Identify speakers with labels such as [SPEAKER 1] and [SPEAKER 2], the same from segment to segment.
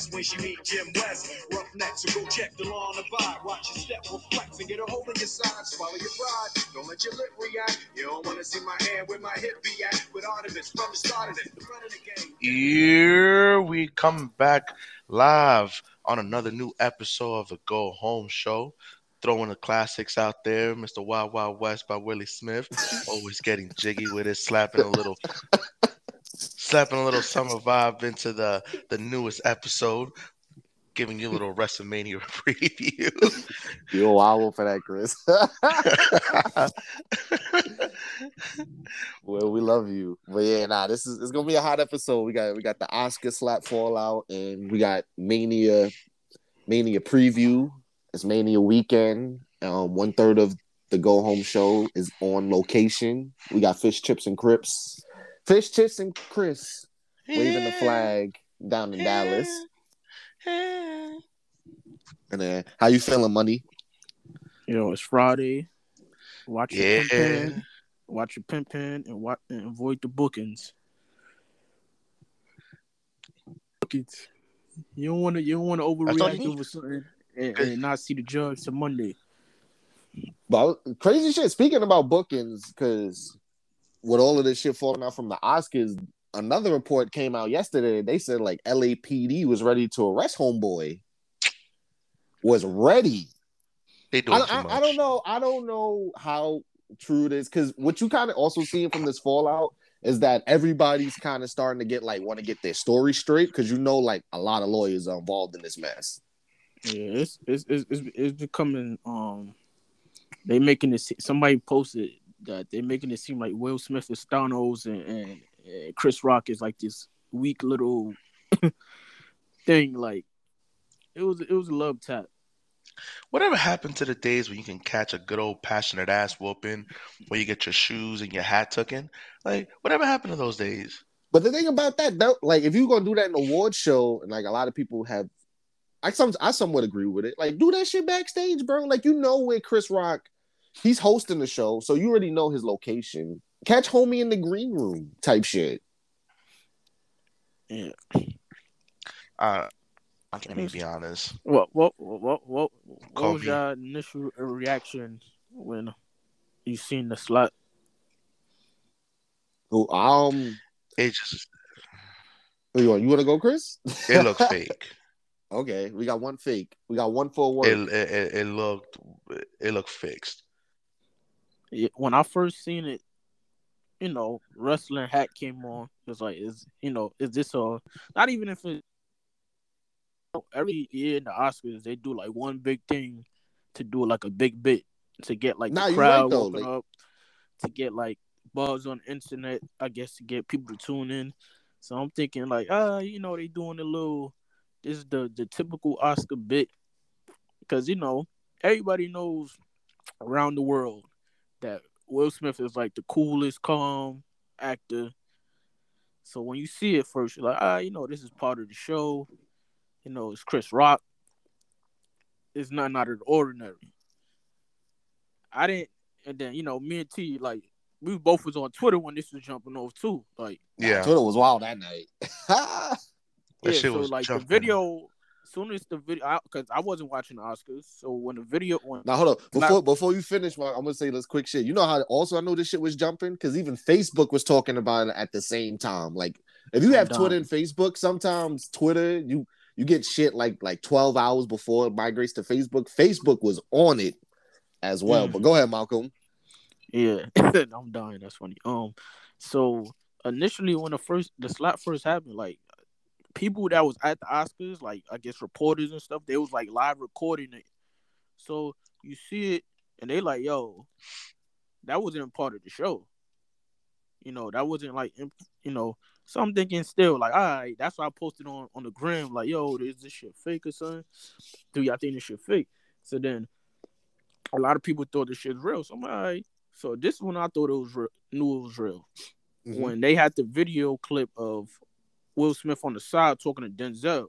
[SPEAKER 1] best when she meet Jim West. Rough neck, so go check the law on the vibe. Watch your step, reflex, and get a hold on your side. Swallow your pride, don't let your lip react. You don't wanna see my hand where my hip be at. With Artemis from the start of it, the front of the game.
[SPEAKER 2] Here we come back live on another new episode of the Go Home Show. Throwing the classics out there, Mr. Wild Wild West by Willie Smith. Always getting jiggy with it, slapping a little, slapping a little summer vibe into the the newest episode, giving you a little WrestleMania preview.
[SPEAKER 3] You're wild for that, Chris. well, we love you, but yeah, nah, this is it's gonna be a hot episode. We got we got the Oscar slap fallout, and we got Mania, Mania preview. It's Mania weekend. Um, one third of the Go Home show is on location. We got Fish Chips and Chris, Fish Chips and Chris waving the flag down in Dallas. Hey. And then, how you feeling, money?
[SPEAKER 4] You know, it's Friday. Watch your
[SPEAKER 2] Yeah.
[SPEAKER 4] pimpin', watch your pimpin', and watch and avoid the bookings. Bookings. You don't want to. You don't want to overreact
[SPEAKER 2] need.
[SPEAKER 4] over something and, and not see the judge till Monday.
[SPEAKER 3] But crazy shit. Speaking about bookings, because with all of this shit falling out from the Oscars, another report came out yesterday. They said like LAPD was ready to arrest Homeboy. Was ready.
[SPEAKER 2] They doing
[SPEAKER 3] I,
[SPEAKER 2] too
[SPEAKER 3] I,
[SPEAKER 2] much.
[SPEAKER 3] I don't know. I don't know how true it is because what you kind of also seeing from this fallout is that everybody's kind of starting to get like want to get their story straight because you know like a lot of lawyers are involved in this mess.
[SPEAKER 4] Yeah, it's it's it's, it's, it's becoming um. They making it. se- Somebody posted that they're making it seem like Will Smith is Thanos and, and, and Chris Rock is like this weak little thing. Like it was it was a love tap.
[SPEAKER 2] Whatever happened to the days when you can catch a good old passionate ass whooping, where you get your shoes and your hat took in? Like, whatever happened to those days?
[SPEAKER 3] But the thing about that, though, like if you're gonna do that in an award show, and like a lot of people have, I some I somewhat agree with it. Like do that shit backstage, bro. Like you know where Chris Rock, he's hosting the show, so you already know his location. Catch homie in the green room type shit.
[SPEAKER 4] Yeah.
[SPEAKER 2] Uh, let me be honest.
[SPEAKER 4] What what what what what, what was
[SPEAKER 2] Kobe.
[SPEAKER 4] your initial reaction when you seen the slot?
[SPEAKER 3] Who um,
[SPEAKER 2] It just
[SPEAKER 3] who you want? You want to go, Chris?
[SPEAKER 2] it looks fake.
[SPEAKER 3] okay, we got one fake. We got one for one.
[SPEAKER 2] It, it it- it looked it looked fixed.
[SPEAKER 4] When I first seen it, you know, wrestling hat came on. It was like, is you know, is this a not even if it every year in the Oscars they do like one big thing to do like a big bit to get like
[SPEAKER 3] Nah,
[SPEAKER 4] the crowd
[SPEAKER 3] right, like-
[SPEAKER 4] up, to get like buzz on the internet, I guess to get people to tune in. So I'm thinking like, ah, you know, they doing a little this is the the typical Oscar bit because you know everybody knows around the world that Will Smith is like the coolest, calm actor. So when you see it first, you're like, ah, you know, this is part of the show. You know, it's Chris Rock. It's not out of the ordinary. I didn't, and then you know, me and T like we both was on Twitter when this was jumping off too. Like,
[SPEAKER 2] Yeah,
[SPEAKER 3] Twitter was wild that night.
[SPEAKER 2] that
[SPEAKER 4] yeah,
[SPEAKER 2] shit
[SPEAKER 4] so
[SPEAKER 2] was
[SPEAKER 4] like
[SPEAKER 2] jumping.
[SPEAKER 4] the video. Soon as the video, because I, wasn't watching the Oscars, so when the video, when
[SPEAKER 3] Now hold on.
[SPEAKER 4] Not-
[SPEAKER 3] Before before you finish, man, I'm gonna say this quick shit. You know how also I know this shit was jumping because even Facebook was talking about it at the same time. Like if you
[SPEAKER 4] I'm
[SPEAKER 3] have Twitter and Facebook, sometimes Twitter you you get shit like like 12 hours before it migrates to Facebook. Facebook was on it as well.
[SPEAKER 4] Mm.
[SPEAKER 3] But go ahead, Malcolm.
[SPEAKER 4] Yeah, I'm dying. That's funny. Um, so initially when the first the slap first happened, like people that was at the Oscars, like I guess reporters and stuff, they was like live recording it. So you see it, and they like, yo, that wasn't part of the show. You know, that wasn't like, you know. So I'm thinking still like, all right, that's why I posted on on the gram like, yo, is this shit fake or something? Do y'all think this shit fake? So then a lot of people thought this shit's real. So I'm like, all right. So this is when I thought it was re- knew it was real.
[SPEAKER 3] Mhm.
[SPEAKER 4] When they had the video clip of Will Smith on the side talking to Denzel,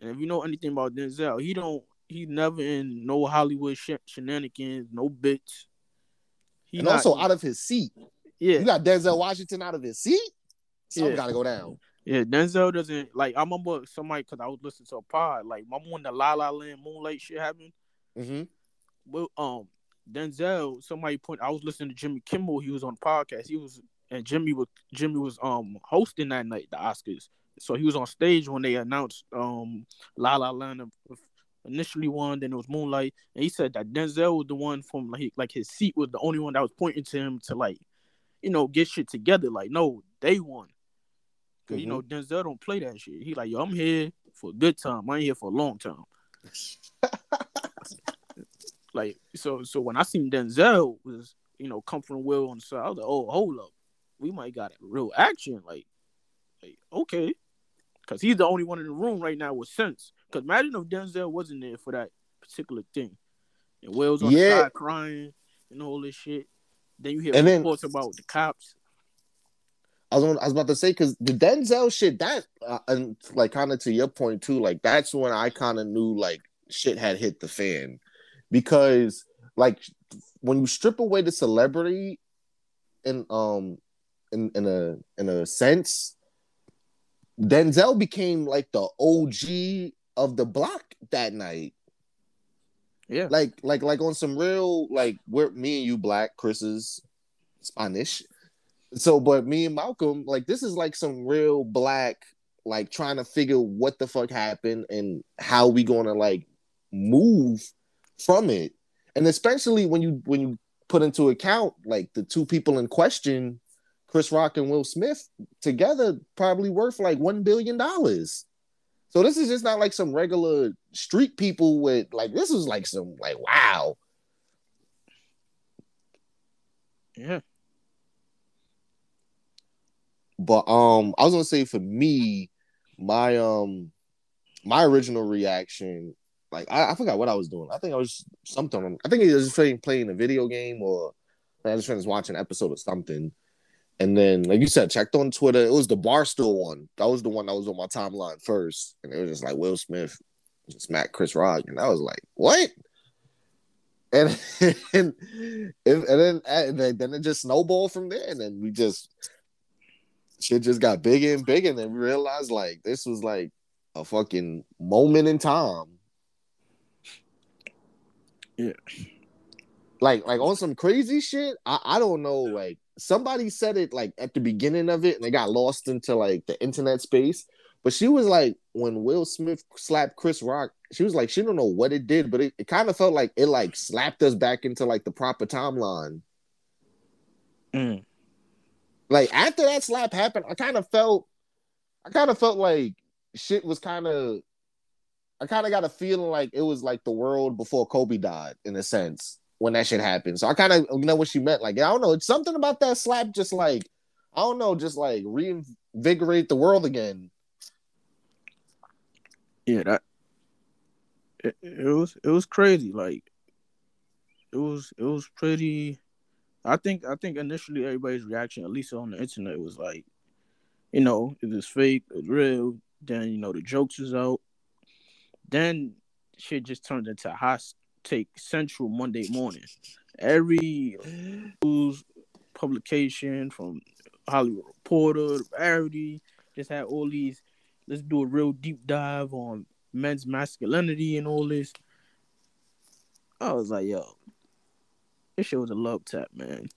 [SPEAKER 4] and if you know anything about Denzel, he don't he never in no Hollywood sh- shenanigans, no bits. He
[SPEAKER 3] and
[SPEAKER 4] not-
[SPEAKER 3] also out of his seat.
[SPEAKER 4] yeah,
[SPEAKER 3] You got Denzel Washington out of his seat. Something
[SPEAKER 4] Yeah.
[SPEAKER 3] gotta go down.
[SPEAKER 4] Yeah, Denzel doesn't like. I remember somebody because I was listening to a pod. Like, my when the La La Land Moonlight shit happened.
[SPEAKER 3] Mm-hmm.
[SPEAKER 4] Well, um, Denzel. Somebody point. I was listening to Jimmy Kimmel. He was on the podcast. He was and Jimmy was Jimmy was um hosting that night the Oscars. So he was on stage when they announced um La La Land initially won, then it was Moonlight, and he said that Denzel was the one from like like his seat was the only one that was pointing to him to like, you know, get shit together. Like, no, they won. because you know
[SPEAKER 3] Mm-hmm.
[SPEAKER 4] Denzel don't play that shit. He like, yo, I'm here for a good time. I ain't here for a long time. like, so so when I seen Denzel was, you know, comforting Will on the side, I was like, oh, hold up, we might got real action. Like, like okay, because he's the only one in the room right now with sense. Because imagine if Denzel wasn't there for that particular thing, and Will's on
[SPEAKER 3] Yeah.
[SPEAKER 4] the side crying and all this shit. Then you hear
[SPEAKER 3] And then-
[SPEAKER 4] reports about the cops.
[SPEAKER 3] I was, I was about to say because the Denzel shit that uh, and like kind of to your point too, like that's when I kind of knew like shit had hit the fan because like when you strip away the celebrity and um in in a in a sense, Denzel became like the OG of the block that night.
[SPEAKER 4] Yeah,
[SPEAKER 3] Like like like on some real like we're me and you black, Chris is Spanish. So, but me and Malcolm, like this is like some real black, like trying to figure what the fuck happened and how we gonna like move from it. And especially when you when you put into account like the two people in question, Chris Rock and Will Smith together probably worth like one billion dollars. So this is just not like some regular street people with like this was like some like wow.
[SPEAKER 4] yeah.
[SPEAKER 3] But um, I was gonna say for me, my um, my original reaction, like I, I forgot what I was doing. I think I was something. I think I was just playing playing a video game or I was finished watching an episode of something. And then, like you said, checked on Twitter. It was the Barstool one. That was the one that was on my timeline first, and it was just like Will Smith smack Chris Rock, and I was like, "What?" And and, and then eh, and then then it just snowballed from there, and then we just shit just got bigger and bigger, and then we realized like this was like a fucking moment in time.
[SPEAKER 4] Yeah.
[SPEAKER 3] Like like on some crazy shit. I, I don't know. Like somebody said it like at the beginning of it, and they got lost into like the internet space. But she was like, when Will Smith slapped Chris Rock, she was like, she don't know what it did, but it, it kind of felt like it like slapped us back into like the proper timeline.
[SPEAKER 4] Mm.
[SPEAKER 3] like after that slap happened, I kind of felt, I kind of felt like shit was kind of, I kind of got a feeling like it was like the world before Kobe died in a sense when that shit happened. So I kind of know what she meant. Like I don't know, it's something about that slap, just like I don't know, just like reinvigorate the world again.
[SPEAKER 4] Yeah, that it, it was it was crazy. Like it was it was pretty. I think I think initially everybody's reaction, at least on the internet, was like, you know, it was fake, it real. Then you know the jokes was out. Then shit just turned into a hot take central Monday morning. Every news publication from Hollywood Reporter, Variety, just had all these. Let's do a real deep dive on men's masculinity and all this. I was like, yo, this shit was a love tap, man.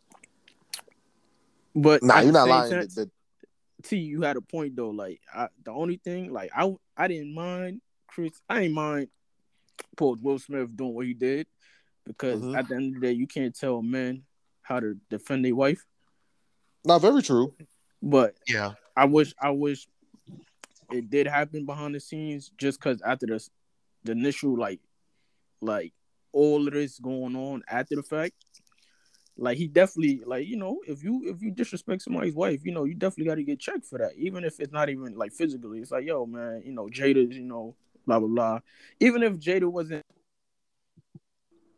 [SPEAKER 4] But
[SPEAKER 3] Nah, you're not lying. The-
[SPEAKER 4] T, you had a point though. Like I, the only thing, like I, I didn't mind Chris. I didn't mind Paul Will Smith doing what he did because
[SPEAKER 3] Mhm.
[SPEAKER 4] at the end of the day, you can't tell men how to defend their wife.
[SPEAKER 3] not very true.
[SPEAKER 4] But
[SPEAKER 2] Yeah.
[SPEAKER 4] I wish, I wish it did happen behind the scenes, just because after the, the initial like, like all of this going on after the fact. Like he definitely like you know if you if you disrespect somebody's wife you know you definitely got to get checked for that even if it's not even like physically it's like yo man you know Jada's you know blah blah blah. Even if Jada wasn't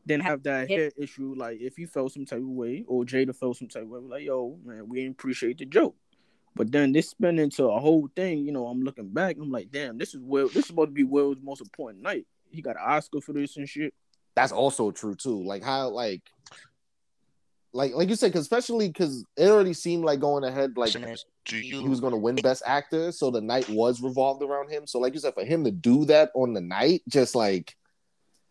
[SPEAKER 4] didn't have that hair issue like if he felt some type of way or Jada felt some type of way like yo man we didn't appreciate the joke. But then this spin into a whole thing you know I'm looking back I'm like damn this is Will this is supposed to be Will's most important night. He got an Oscar for this and shit.
[SPEAKER 3] That's also true too. Like how like like like you said, cause especially because it already seemed like going ahead, like
[SPEAKER 2] do you
[SPEAKER 3] he was going to win Best Actor, so the night was revolved around him. So, like you said, for him to do that on the night, just like,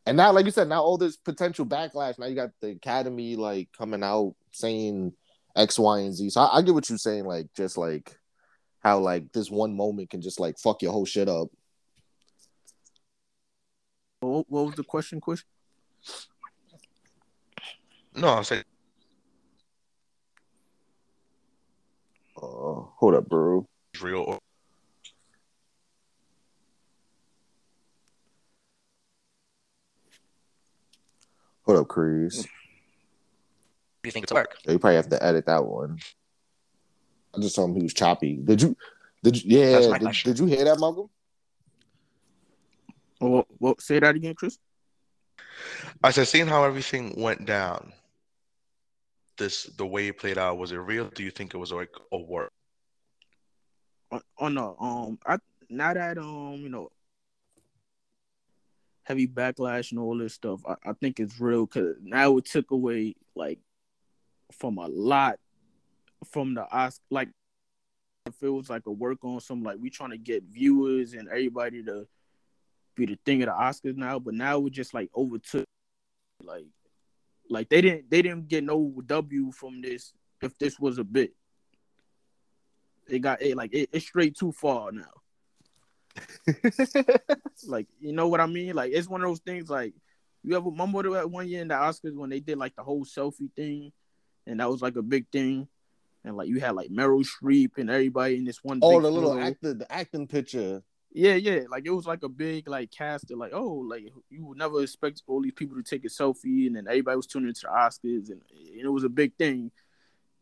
[SPEAKER 3] and now, like you said, now all this potential backlash. Now you got the Academy like coming out saying X, Y, and Z. So I, I get what you're saying, like just like how like this one moment can just like fuck your whole shit up.
[SPEAKER 4] What, what was the question? Question.
[SPEAKER 2] no? I'll say
[SPEAKER 3] Uh, hold up, bro.
[SPEAKER 2] it's real.
[SPEAKER 3] Hold up, Chris.
[SPEAKER 2] do you think it's work?
[SPEAKER 3] Yeah, you probably have to edit that one. I just saw him; he was choppy. Did you? Did you? Yeah. Did, did you hear that, Malcolm?
[SPEAKER 4] What, what? Say that again, Chris.
[SPEAKER 2] I said, seeing how everything went down, this the way it played out, was it real? Do you think it was like a work?
[SPEAKER 4] Oh, oh no. Um, I now that um, you know, heavy backlash and all this stuff, I, I think it's real because now it took away like from a lot from the Oscar. Like, it was like a work on some like we trying to get viewers and everybody to be the thing of the Oscars now, but now it just like overtook like like they didn't they didn't get no W from this if this was a bit. It got it like it, it's straight too far now. Like you know what I mean? Like it's one of those things like you ever remember that one year in the Oscars when they did like the whole selfie thing, and that was like a big thing, and like you had like Meryl Streep and everybody in this one.
[SPEAKER 3] Oh, the little actor, the acting picture.
[SPEAKER 4] Yeah, yeah. Like it was like a big like cast of like, oh, like you would never expect all these people to take a selfie, and then everybody was tuning into the Oscars, and it was a big thing.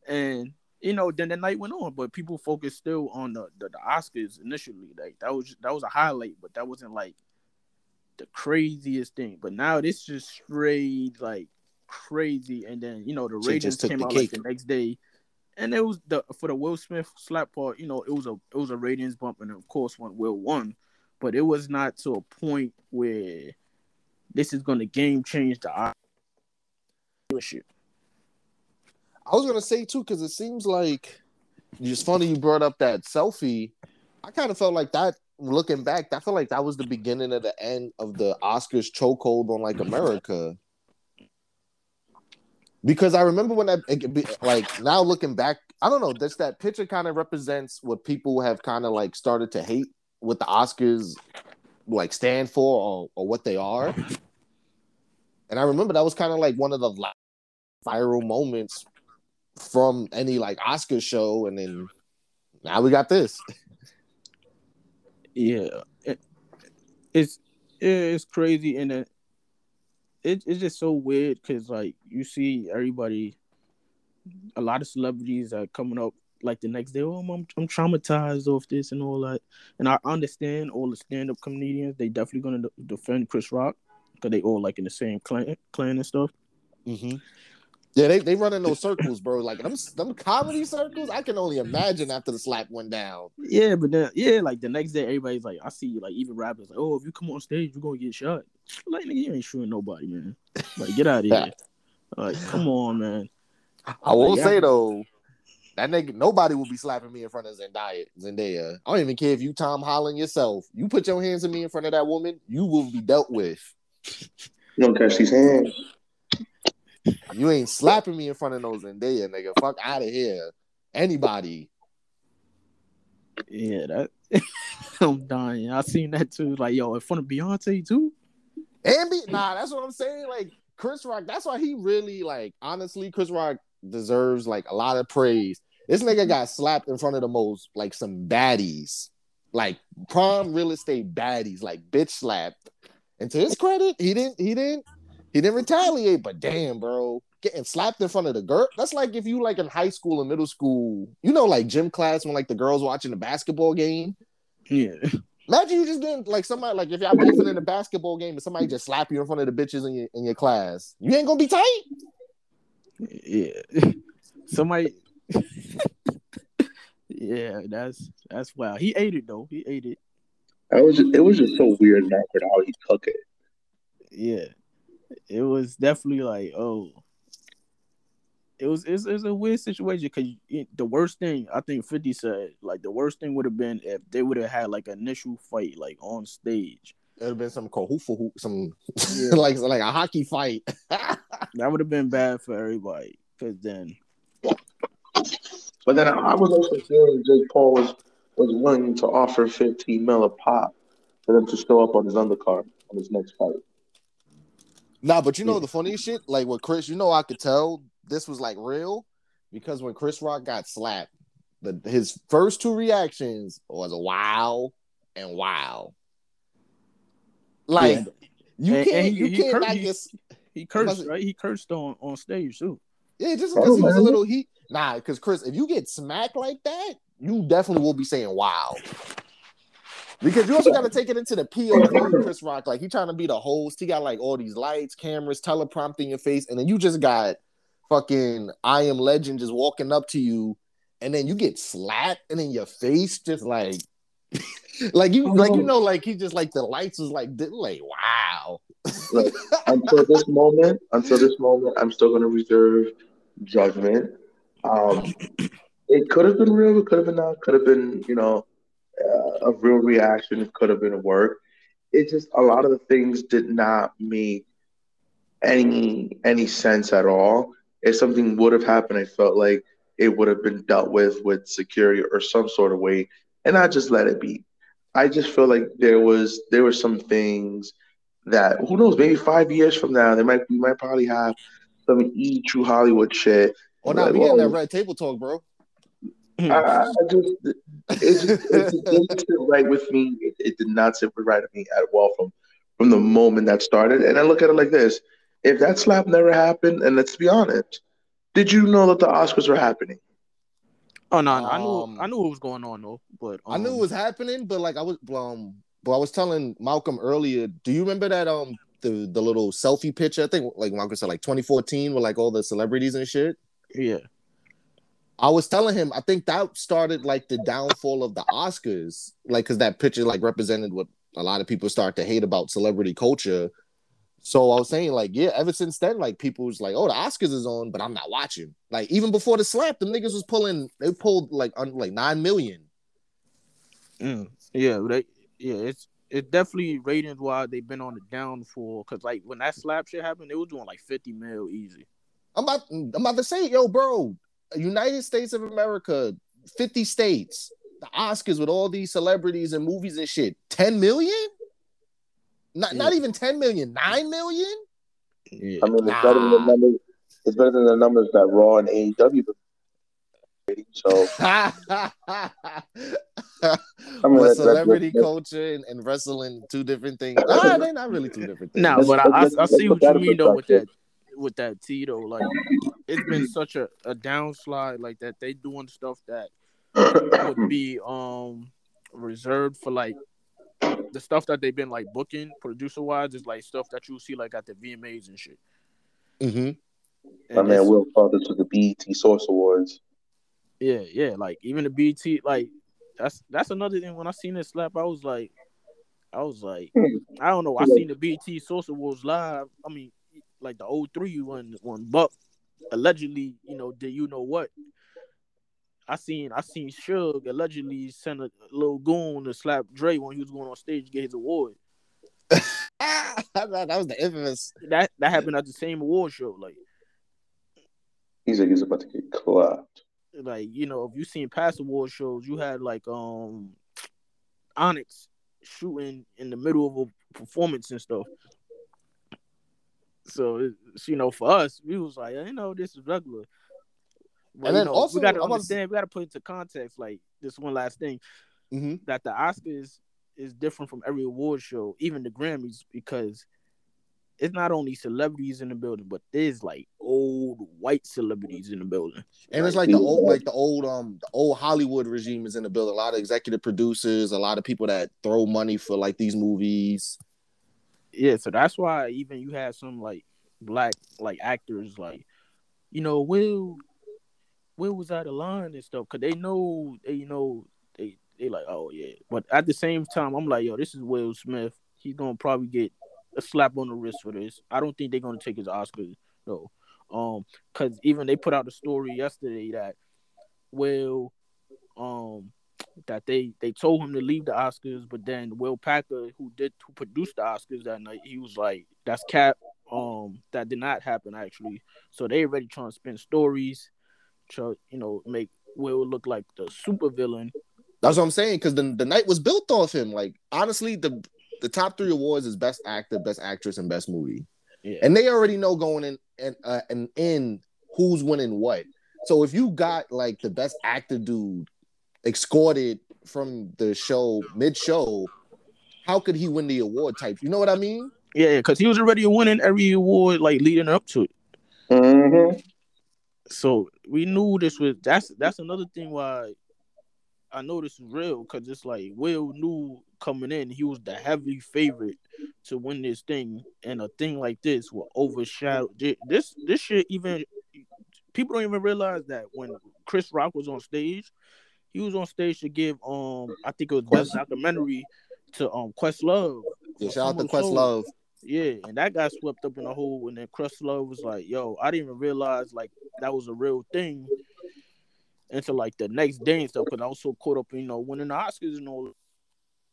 [SPEAKER 4] And you know, then the night went on, but people focused still on the, the, the Oscars initially. Like that was that was a highlight, but that wasn't like the craziest thing. But now this just straight like crazy, and then you know the ratings came out
[SPEAKER 3] cake.
[SPEAKER 4] like the next day, and it was the for the Will Smith slap part. You know, it was a it was a ratings bump, and of course when Will won, but it was not to a point where this is going to game change the.
[SPEAKER 3] I was gonna say too, because it seems like it's funny you brought up that selfie. I kind of felt like that looking back, I felt like that was the beginning of the end of the Oscars chokehold on like America. Because I remember when be- like now looking back, I don't know, this that picture kind of represents what people have kind of like started to hate what the Oscars like stand for or, or what they are. And I remember that was kind of like one of the viral moments from any like Oscar show, and then now we got this.
[SPEAKER 4] Yeah, it, it's it's crazy, and it, it it's just so weird because like you see everybody, a lot of celebrities are coming up like the next day. Oh, I'm I'm traumatized off this and all that, and I understand all the stand up comedians. They definitely gonna de- defend Chris Rock because they all like in the same clan clan and stuff.
[SPEAKER 3] Mm-hmm. Yeah, they they run in those circles, bro. Like them them comedy circles. I can only imagine after the slap went down.
[SPEAKER 4] Yeah, but then yeah, like the next day, everybody's like, I see like even rappers like, oh, if you come on stage, you're gonna get shot. Like nigga, you ain't shooting nobody, man. Like get out of here. Like come on, man.
[SPEAKER 3] I will
[SPEAKER 4] Yeah.
[SPEAKER 3] say though, that nigga nobody will be slapping me in front of Zendaya. Zendaya. I don't even care if you Tom Holland yourself. You put your hands on me in front of that woman, you will be dealt with.
[SPEAKER 5] You don't catch these hands.
[SPEAKER 3] You ain't slapping me in front of no Zendaya, nigga. Fuck out of here. Anybody.
[SPEAKER 4] Yeah, that I'm dying. I seen that too. Like yo, in front of Beyonce too.
[SPEAKER 3] And be nah, that's what I'm saying. Like Chris Rock, that's why he really like honestly, Chris Rock deserves like a lot of praise. This nigga mm-hmm. got slapped in front of the most like some baddies, like prime real estate baddies, like bitch slapped. And to his credit, he didn't he didn't he didn't retaliate, but damn, bro, getting slapped in front of the girl. That's like if you like in high school and middle school, you know, like gym class when like the girls watching the basketball game.
[SPEAKER 4] Yeah,
[SPEAKER 3] Imagine you just getting like somebody like if y'all beefing in a basketball game and somebody just slap you in front of the bitches in your in your class. You ain't gonna be tight.
[SPEAKER 4] yeah. Somebody. yeah, that's that's wow. He ate it though. He ate it.
[SPEAKER 5] I was it was just so weird and awkward how he took it.
[SPEAKER 4] Yeah, it was definitely like oh. It was it's, it's a weird situation because the worst thing I think Fifty said like the worst thing would have been if they would have had like an initial fight like on stage.
[SPEAKER 3] It'd have been some kohufu, hoop, some
[SPEAKER 4] Yeah.
[SPEAKER 3] like like a hockey fight.
[SPEAKER 4] That would have been bad for everybody because then
[SPEAKER 5] But then I was also hearing Jake Paul was was willing to offer 15 mil a pop for them to show up on his undercard on his next fight.
[SPEAKER 3] nah, but you know
[SPEAKER 4] Yeah.
[SPEAKER 3] the funniest shit, like with Chris, you know I could tell this was like real because when Chris Rock got slapped, the his first two reactions was wow and wow. Like you
[SPEAKER 4] And-
[SPEAKER 3] can't
[SPEAKER 4] and he-
[SPEAKER 3] you
[SPEAKER 4] he
[SPEAKER 3] can't
[SPEAKER 4] cur-
[SPEAKER 3] not
[SPEAKER 4] he-
[SPEAKER 3] get
[SPEAKER 4] he cursed
[SPEAKER 3] to-
[SPEAKER 4] right. He cursed on on stage too.
[SPEAKER 3] Yeah, just
[SPEAKER 5] Oh,
[SPEAKER 3] he was a little heat. Nah, because Chris, if you get smacked like that, you definitely will be saying wow. Because you also got to take it into the POV Chris Rock. Like he trying to be the host. He got like all these lights, cameras, teleprompter in your face, and then you just got fucking I am legend just walking up to you, and then you get slapped, and then your face just like, like you, like you know, like he just like the lights was like, like wow.
[SPEAKER 5] Look, until this moment, until this moment, I'm still going to reserve judgment. Um, it could have been real. It could have been not. Could have been, you know, uh, a real reaction. It could have been a work. It just a lot of the things did not make any any sense at all. If something would have happened, I felt like it would have been dealt with with security or some sort of way, and not just let it be. I just feel like there was there were some things that who knows maybe five years from now they might we might probably have some e true Hollywood shit.
[SPEAKER 3] Oh no,
[SPEAKER 5] Like,
[SPEAKER 3] we getting that
[SPEAKER 5] whoa.
[SPEAKER 3] red table talk, bro.
[SPEAKER 5] I, I I just it just it just didn't sit right with me. It, it did not sit right with me at all from from the moment that started. And I look at it like this: if that slap never happened, and let's be honest, did you know that the Oscars were happening?
[SPEAKER 4] Oh no, no, I knew
[SPEAKER 3] Um,
[SPEAKER 4] I knew what was going on though, but
[SPEAKER 3] I knew it
[SPEAKER 4] um,
[SPEAKER 3] was happening, but like I was um but I was telling Malcolm earlier, do you remember that um the the little selfie picture? I think like Malcolm said like 2014 with like all the celebrities and shit.
[SPEAKER 4] yeah.
[SPEAKER 3] I was telling him I think that started like the downfall of the Oscars, like because that picture like represented what a lot of people start to hate about celebrity culture. So I was saying like yeah, ever since then like people was like oh the Oscars is on, but I'm not watching. Like even before the slap, the niggas was pulling they pulled like un, like nine million.
[SPEAKER 4] Mm, yeah, they yeah, it's it's definitely ratings wise they've been on the downfall because like when that slap shit happened, they was doing like fifty mil easy.
[SPEAKER 3] I'm about, I'm about to say, yo, bro, United States of America, 50 states, the Oscars with all these celebrities and movies and shit, 10 million? Not, not even 10 million, 9 million?
[SPEAKER 4] Yeah,
[SPEAKER 5] I mean, it's better than the numbers. It's better than the numbers that Raw and AEW. been So
[SPEAKER 3] I
[SPEAKER 5] mean,
[SPEAKER 3] but
[SPEAKER 5] that's-
[SPEAKER 3] celebrity
[SPEAKER 5] that's-
[SPEAKER 3] culture and, and wrestling, two different things. Ah, they're not really two different things.
[SPEAKER 4] Nah, but I, I, I see what you mean though with that with that Tito. Like it's been such a, a downslide like that. They doing stuff that would be um reserved for like the stuff that they've been like booking producer wise is like stuff that you see like at the VMAs and shit.
[SPEAKER 3] Mm-hmm.
[SPEAKER 5] My
[SPEAKER 4] And
[SPEAKER 5] man Will thought this was the BET Source Awards.
[SPEAKER 4] Yeah, yeah. Like even the BT, like that's that's another thing. When I seen this slap, I was like, I was like, I don't know. I seen the BT Source Awards live. I mean, like the 03 when when Buck allegedly, you know, did you know what? I seen I seen Suge allegedly send a little goon to slap Dre when he was going on stage to get his award.
[SPEAKER 3] That, that was the infamous.
[SPEAKER 4] That that happened at the same award show. Like
[SPEAKER 5] He's like he's about to get clapped.
[SPEAKER 4] like you know, if you seen past award shows, you had like um Onyx shooting in the middle of a performance and stuff. So it's, you know, for us, we was like, you know, this is regular. But,
[SPEAKER 3] And then
[SPEAKER 4] know,
[SPEAKER 3] also,
[SPEAKER 4] we gotta
[SPEAKER 3] I was-
[SPEAKER 4] understand, we gotta put into context, like this one last thing,
[SPEAKER 3] Mhm.
[SPEAKER 4] that the Oscars is different from every award show, even the Grammys, because it's not only celebrities in the building, but there's like old white celebrities in the building.
[SPEAKER 3] And it's like the old, like the old, um, the old Hollywood regime is in the building. A lot of executive producers, a lot of people that throw money for like these movies.
[SPEAKER 4] Yeah, so that's why even you have some like black like actors like, you know, Will Will was out of line and stuff because they know they you know they they like oh yeah, but at the same time I'm like yo this is Will Smith he's gonna probably get a slap on the wrist for this. I don't think they're gonna take his Oscar though. Um, because even they put out a story yesterday that Will, um, that they they told him to leave the Oscars, but then Will Packer, who did who produced the Oscars that night, he was like, "That's cap." Um, that did not happen actually. So they already trying to spin stories, to you know make Will look like the super villain.
[SPEAKER 3] That's what I'm saying. Because the the night was built off him. Like honestly, the the top three awards is best actor, best actress, and best movie.
[SPEAKER 4] Yeah.
[SPEAKER 3] And they already know going in and uh, and in who's winning what. So if you got like the best actor dude escorted from the show mid show, how could he win the award type? You know what I mean?
[SPEAKER 4] Yeah, because he was already winning every award like leading up to it.
[SPEAKER 5] Mm-hmm.
[SPEAKER 4] So we knew this was that's that's another thing why I know this is real because it's like Will knew coming in he was the heavy favorite to win this thing, and a thing like this will overshadow this. This shit even people don't even realize that when Chris Rock was on stage, he was on stage to give um I think it was best documentary to um Questlove.
[SPEAKER 3] Yeah, shout out to
[SPEAKER 4] Summer Soul.
[SPEAKER 3] Questlove.
[SPEAKER 4] Yeah, and that got swept up in a hole, and then Questlove was like, "Yo, I didn't even realize like that was a real thing." Until like the next day and stuff, because I was so caught up, in, you know, winning the Oscars and all.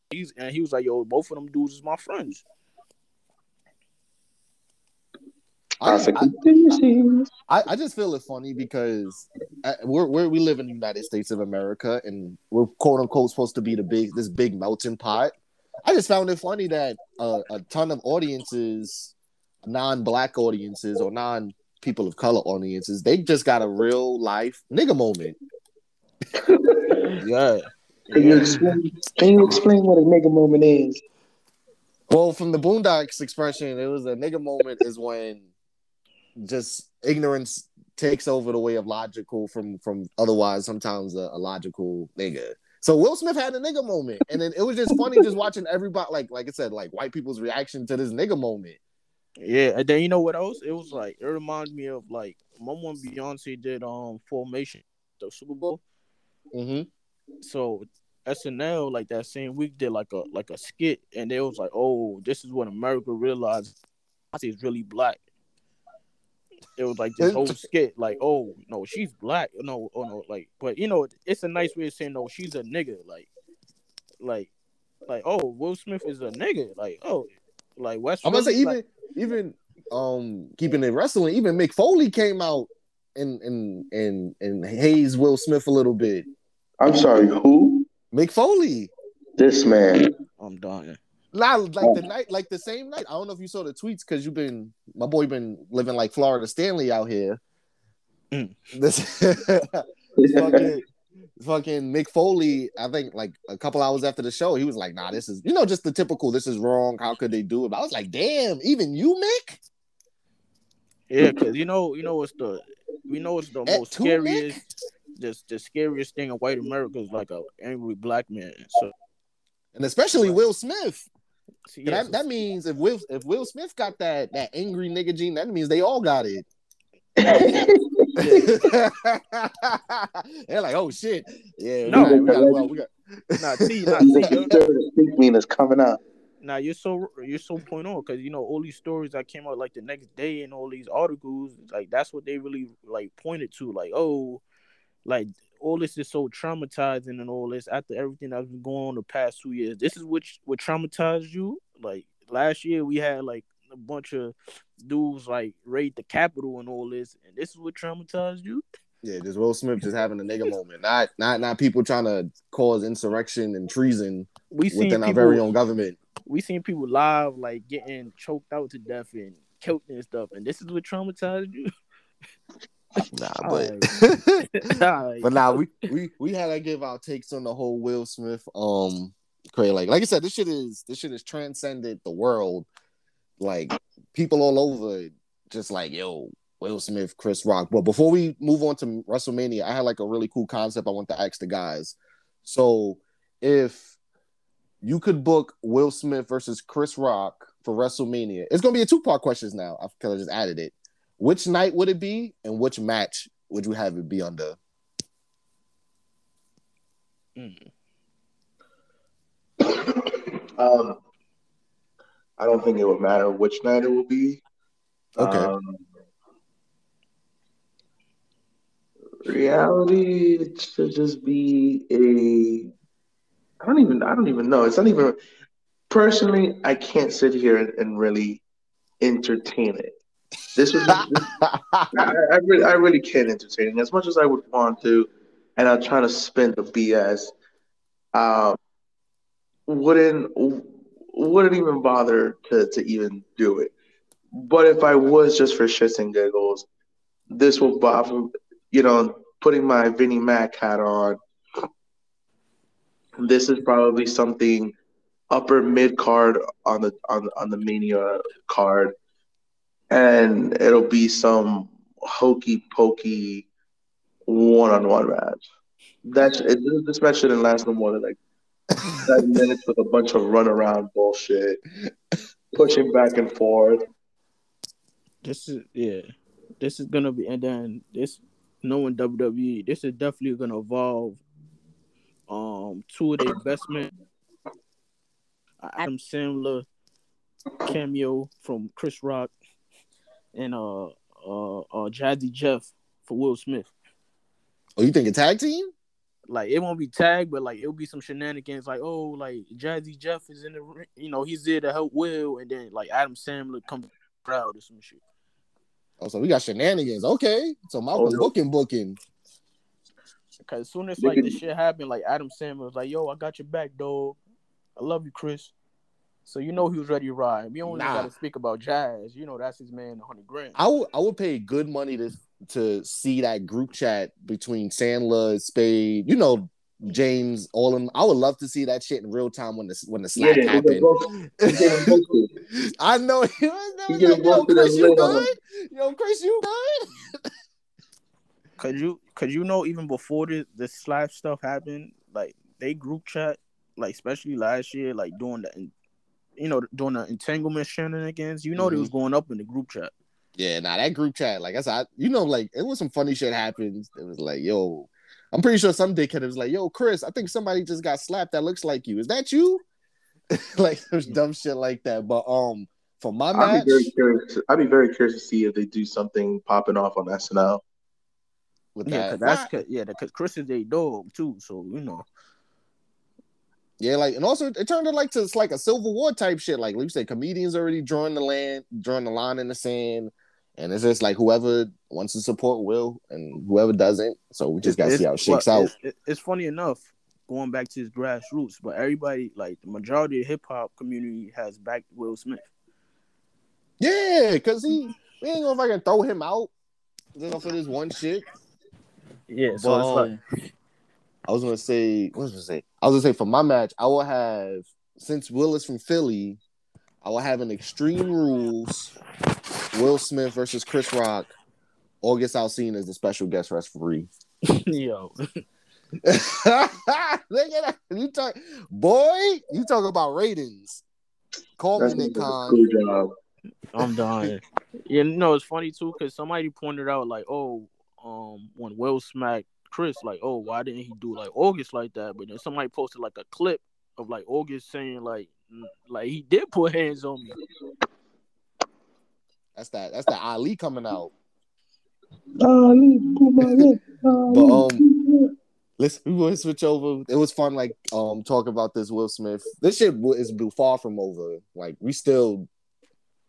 [SPEAKER 4] He's and he was like, "Yo, both of them dudes is my friends."
[SPEAKER 3] I, I. I, I just feel it funny because uh, we're, we're we live in the United States of America and we're quote unquote supposed to be the big this big melting pot. I just found it funny that uh, a ton of audiences, non-black audiences or non people of color audiences, they just got a real life nigga moment.
[SPEAKER 4] Yeah,
[SPEAKER 5] Can you explain? Can you explain what a nigga moment is?
[SPEAKER 3] Well, from the Boondocks expression, it was a nigga moment is when just ignorance takes over the way of logical from from otherwise sometimes a, a logical nigga. So Will Smith had a nigga moment, and then it was just funny just watching everybody like like I said like white people's reaction to this nigga moment.
[SPEAKER 4] yeah. And then you know what else? It was like it reminded me of like when Beyonce did um Formation, the Super Bowl.
[SPEAKER 3] Mm-hmm.
[SPEAKER 4] so SNL like that same week did like a like a skit and they was like, oh, this is what America realized Beyonce is really black. It was like this whole skit, like, oh no, she's black. No, oh no, like, but you know, it's a nice way of saying no, she's a nigga. Like, like, like, oh, Will Smith is a nigga. Like, oh, like West.
[SPEAKER 3] I'm gonna say even
[SPEAKER 4] like,
[SPEAKER 3] even um keeping it wrestling, even Mick Foley came out and and and and haze Will Smith a little bit.
[SPEAKER 5] I'm sorry, who?
[SPEAKER 3] Mick Foley.
[SPEAKER 5] This man.
[SPEAKER 4] I'm dying.
[SPEAKER 3] Not like the night, like the same night. I don't know if you saw the tweets because you've been my boy been living like Florida Stanley out here.
[SPEAKER 4] Mm.
[SPEAKER 3] This fucking fucking Mick Foley, I think like a couple hours after the show, he was like, nah, this is you know, just the typical this is wrong. How could they do it? I was like, damn, even you, Mick?
[SPEAKER 4] Yeah, because you know, you know, what's the we know it's the
[SPEAKER 3] At
[SPEAKER 4] most
[SPEAKER 3] two,
[SPEAKER 4] scariest. The, the scariest thing in white America is like a angry black man. So
[SPEAKER 3] And especially Will Smith.
[SPEAKER 4] See,
[SPEAKER 3] that, that means if Will if Will Smith got that that angry nigga gene, that means they all got it. They're like, oh shit, yeah.
[SPEAKER 4] No.
[SPEAKER 3] we got, we got, we got,
[SPEAKER 4] Nah, T, nah, T, yo,
[SPEAKER 5] mean is coming out.
[SPEAKER 4] nah, you're so you're so point on because you know all these stories that came out like the next day and all these articles, like that's what they really like pointed to, like oh, like all this is so traumatizing and all this after everything that's been going on the past two years. This is what what traumatized you. Like last year we had like a bunch of dudes like raid the Capitol and all this, and this is what traumatized you.
[SPEAKER 3] yeah, just Will Smith just having a nigga moment, not not not people trying to cause insurrection and treason
[SPEAKER 4] We
[SPEAKER 3] within our very own government.
[SPEAKER 4] we seen people live like getting choked out to death and killed and stuff, and this is what traumatized you.
[SPEAKER 3] Nah, but but now we we we had to give our takes on the whole Will Smith um crazy. Like like I said, this shit is this shit has transcended the world. Like people all over just like yo Will Smith, Chris Rock. But before we move on to WrestleMania, I had like a really cool concept I want to ask the guys. So if you could book Will Smith versus Chris Rock for WrestleMania, it's gonna be a two part questions now because I just added it. Which night would it be, and which match would you have it be under?
[SPEAKER 5] Um, I don't think it would matter which night it will be.
[SPEAKER 3] Okay.
[SPEAKER 5] Um, reality it should just be a I don't even I don't even know. It's not even personally I can't sit here and, and really entertain it. This was I, I really I really can't entertain it as much as I would want to, and I'm trying to spin the BS. Um, wouldn't wouldn't even bother to to even do it. But if I was just for shits and giggles, this will bother you know, putting my Vinnie Mac hat on, this is probably something upper mid card on the on on the Mania card, and it'll be some hokey pokey one on one match. That's it, this match shouldn't last no more than like seven minutes with a bunch of run around bullshit, pushing back and forth.
[SPEAKER 4] This is yeah. This is gonna be and then this knowing WWE, this is definitely gonna evolve. Um, two of their best men, Adam Sandler cameo from Chris Rock, and uh uh uh Jazzy Jeff for Will Smith.
[SPEAKER 3] Oh, you think a tag team?
[SPEAKER 4] Like it won't be tagged, but like it'll be some shenanigans. Like oh, like Jazzy Jeff is in the ring, you know, he's there to help Will, and then like Adam Sandler comes crowd or some shit.
[SPEAKER 3] Oh, so we got shenanigans. Okay, so my
[SPEAKER 5] Oh, no.
[SPEAKER 3] booking, booking.
[SPEAKER 4] Because as soon as like this shit happened, like Adam Sandler was like, "Yo, I got your back, dog. I love you, Chris." So you know he was ready to ride. We only
[SPEAKER 3] Nah.
[SPEAKER 4] got to speak about Jazz. You know that's his man, hundred grand.
[SPEAKER 3] I would I would pay good money to to see that group chat between Sandler, Spade, you know, James, all of them. I would love to see that shit in real time when the when the slap
[SPEAKER 5] Yeah,
[SPEAKER 3] happened.
[SPEAKER 5] he getting roasted.
[SPEAKER 3] I know he was
[SPEAKER 5] He
[SPEAKER 3] like, yo, Chris, you
[SPEAKER 5] lit
[SPEAKER 3] good? Yo, Chris, you good?
[SPEAKER 4] Cause you, cause you know, even before the the slap stuff happened, like they group chat, like especially last year, like doing the, you know, doing the entanglement shenanigans. You know, they was going up in the group chat.
[SPEAKER 3] Yeah, nah, that group chat, like I said, you know, like it was some funny shit happens. It was like, yo, I'm pretty sure some dickhead was like, yo, Chris, I think somebody just got slapped that looks like you. Is that you? like there's dumb shit like that. But um, for my
[SPEAKER 5] I'd be very curious. I'd be very curious to see if they do something popping off on SNL.
[SPEAKER 3] with
[SPEAKER 4] Yeah,
[SPEAKER 3] that,
[SPEAKER 4] cause that's cause, yeah, cause Chris is a dog too. So you know,
[SPEAKER 3] Yeah, like and also it turned into like to it's like a Civil War type shit. Like you said, comedians already drawing the land, drawing the line in the sand, and it's just like whoever wants to support will and whoever doesn't. So we just gotta
[SPEAKER 4] It's-
[SPEAKER 3] see how it shakes
[SPEAKER 4] well,
[SPEAKER 3] out.
[SPEAKER 4] It's, it's funny enough going back to his grassroots, but everybody like the majority of hip hop community has backed Will Smith.
[SPEAKER 3] Yeah, because he we ain't gonna fucking throw him out. You know, for this one shit.
[SPEAKER 4] Yeah, so
[SPEAKER 3] But,
[SPEAKER 4] it's like
[SPEAKER 3] I was gonna say, what was I gonna say? I was gonna say for my match, I will have since Will is from Philly, I will have an Extreme Rules, Will Smith versus Chris Rock, August Alsina as the special guest referee.
[SPEAKER 4] yo,
[SPEAKER 3] Look at that. You talk, boy, you talk about ratings. Call
[SPEAKER 5] That's
[SPEAKER 3] me
[SPEAKER 5] a
[SPEAKER 3] Nick Khan.
[SPEAKER 5] good job.
[SPEAKER 4] I'm dying. you know it's funny too because somebody pointed out like, oh, um, when Will smacked Chris, like, oh, why didn't he do like August like that? But then somebody posted like a clip of like August saying like, like he did put hands on me.
[SPEAKER 3] That's that. That's that Ali coming out.
[SPEAKER 5] Ali, put my lip, Ali,
[SPEAKER 3] But, um,
[SPEAKER 5] put my lip.
[SPEAKER 3] Let's we will switch over. It was fun, like um talking about this Will Smith. This shit is far from over. Like we still,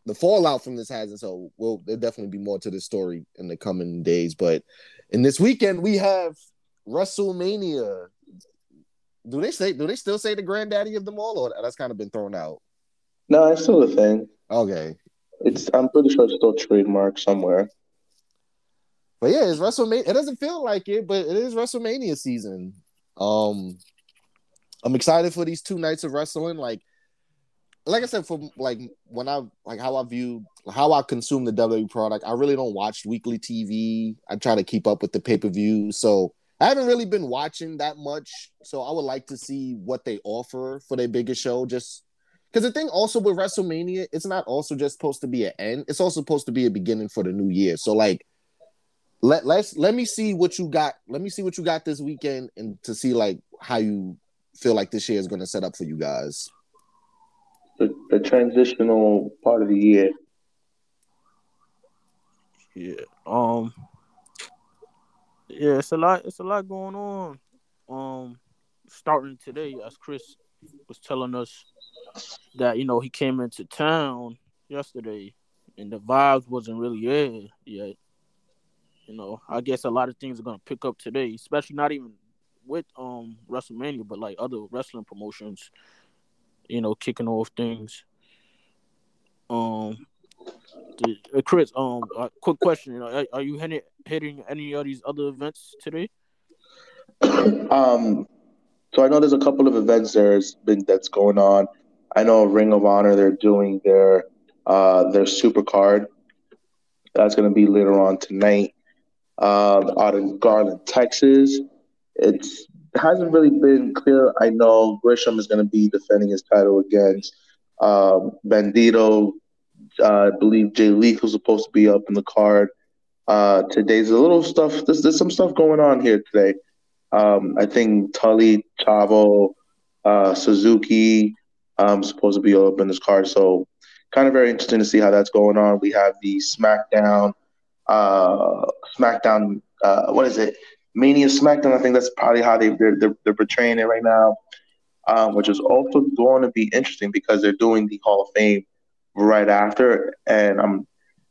[SPEAKER 3] the fallout from this hasn't. So will there'll definitely be more to this story in the coming days. But in this weekend we have WrestleMania. Do they say? Do they still say the granddaddy of them all, or that's kind of been thrown out?
[SPEAKER 5] No, it's still a thing.
[SPEAKER 3] Okay,
[SPEAKER 5] It's I'm pretty sure it's still trademarked somewhere.
[SPEAKER 3] but yeah, it's WrestleMania. It doesn't feel like it, but it is WrestleMania season. Um, I'm excited for these two nights of wrestling. Like, like I said, from like when I like how I view how I consume the WWE product, I really don't watch weekly TV. I try to keep up with the pay per view, so I haven't really been watching that much. So I would like to see what they offer for their biggest show. Just because the thing also with WrestleMania, it's not also just supposed to be an end; it's also supposed to be a beginning for the new year. So like let let's let me see what you got. Let me see what you got this weekend, and to see like how you feel like this year is going to set up for you guys.
[SPEAKER 5] The, the transitional part of the year.
[SPEAKER 4] Yeah. Um. Yeah, it's a lot. It's a lot going on. Um, starting today, as Chris was telling us that you know he came into town yesterday, and the vibes wasn't really there yet. You know, I guess a lot of things are gonna pick up today, especially not even with um WrestleMania, but like other wrestling promotions. You know, kicking off things. Um, the, uh, Chris, um, uh, quick question: are, are you hitting hitting any of these other events today?
[SPEAKER 5] um, so I know there's a couple of events there's been that's going on. I know Ring of Honor they're doing their uh their super card. That's gonna be later on tonight. Uh, out in Garland, Texas. It's it hasn't really been clear. I know Gresham is gonna be defending his title against um, Bandido. Uh, I believe Jay Leaf was supposed to be up in the card. Uh, today's a little stuff. There's, there's some stuff going on here today. Um, I think Tully, Chavo, uh, Suzuki um, supposed to be up in this card. So kind of very interesting to see how that's going on. We have the SmackDown, uh, SmackDown, uh, what is it? Mania SmackDown. I think that's probably how they they're, they're, they're portraying it right now, um, which is also going to be interesting because they're doing the Hall of Fame right after, and I'm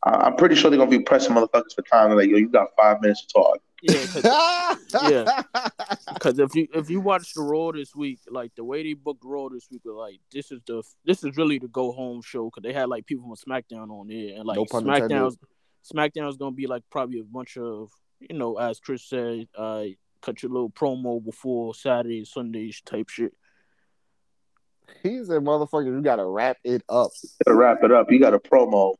[SPEAKER 5] I'm pretty sure they're gonna be pressing motherfuckers for time. They're like, yo, you got five minutes to talk.
[SPEAKER 4] Yeah, cause, yeah. Because if you if you watch the Raw this week, like the way they booked Raw this week, like this is the this is really the go home show because they had like people from SmackDown on there, and like
[SPEAKER 3] No pun
[SPEAKER 4] SmackDown's SmackDown's gonna be like probably a bunch of you know, as Chris said, uh, cut your little promo before Saturday, Sundays type shit.
[SPEAKER 3] He's a motherfucker. You gotta wrap it up.
[SPEAKER 5] Gotta wrap it up, you got a promo.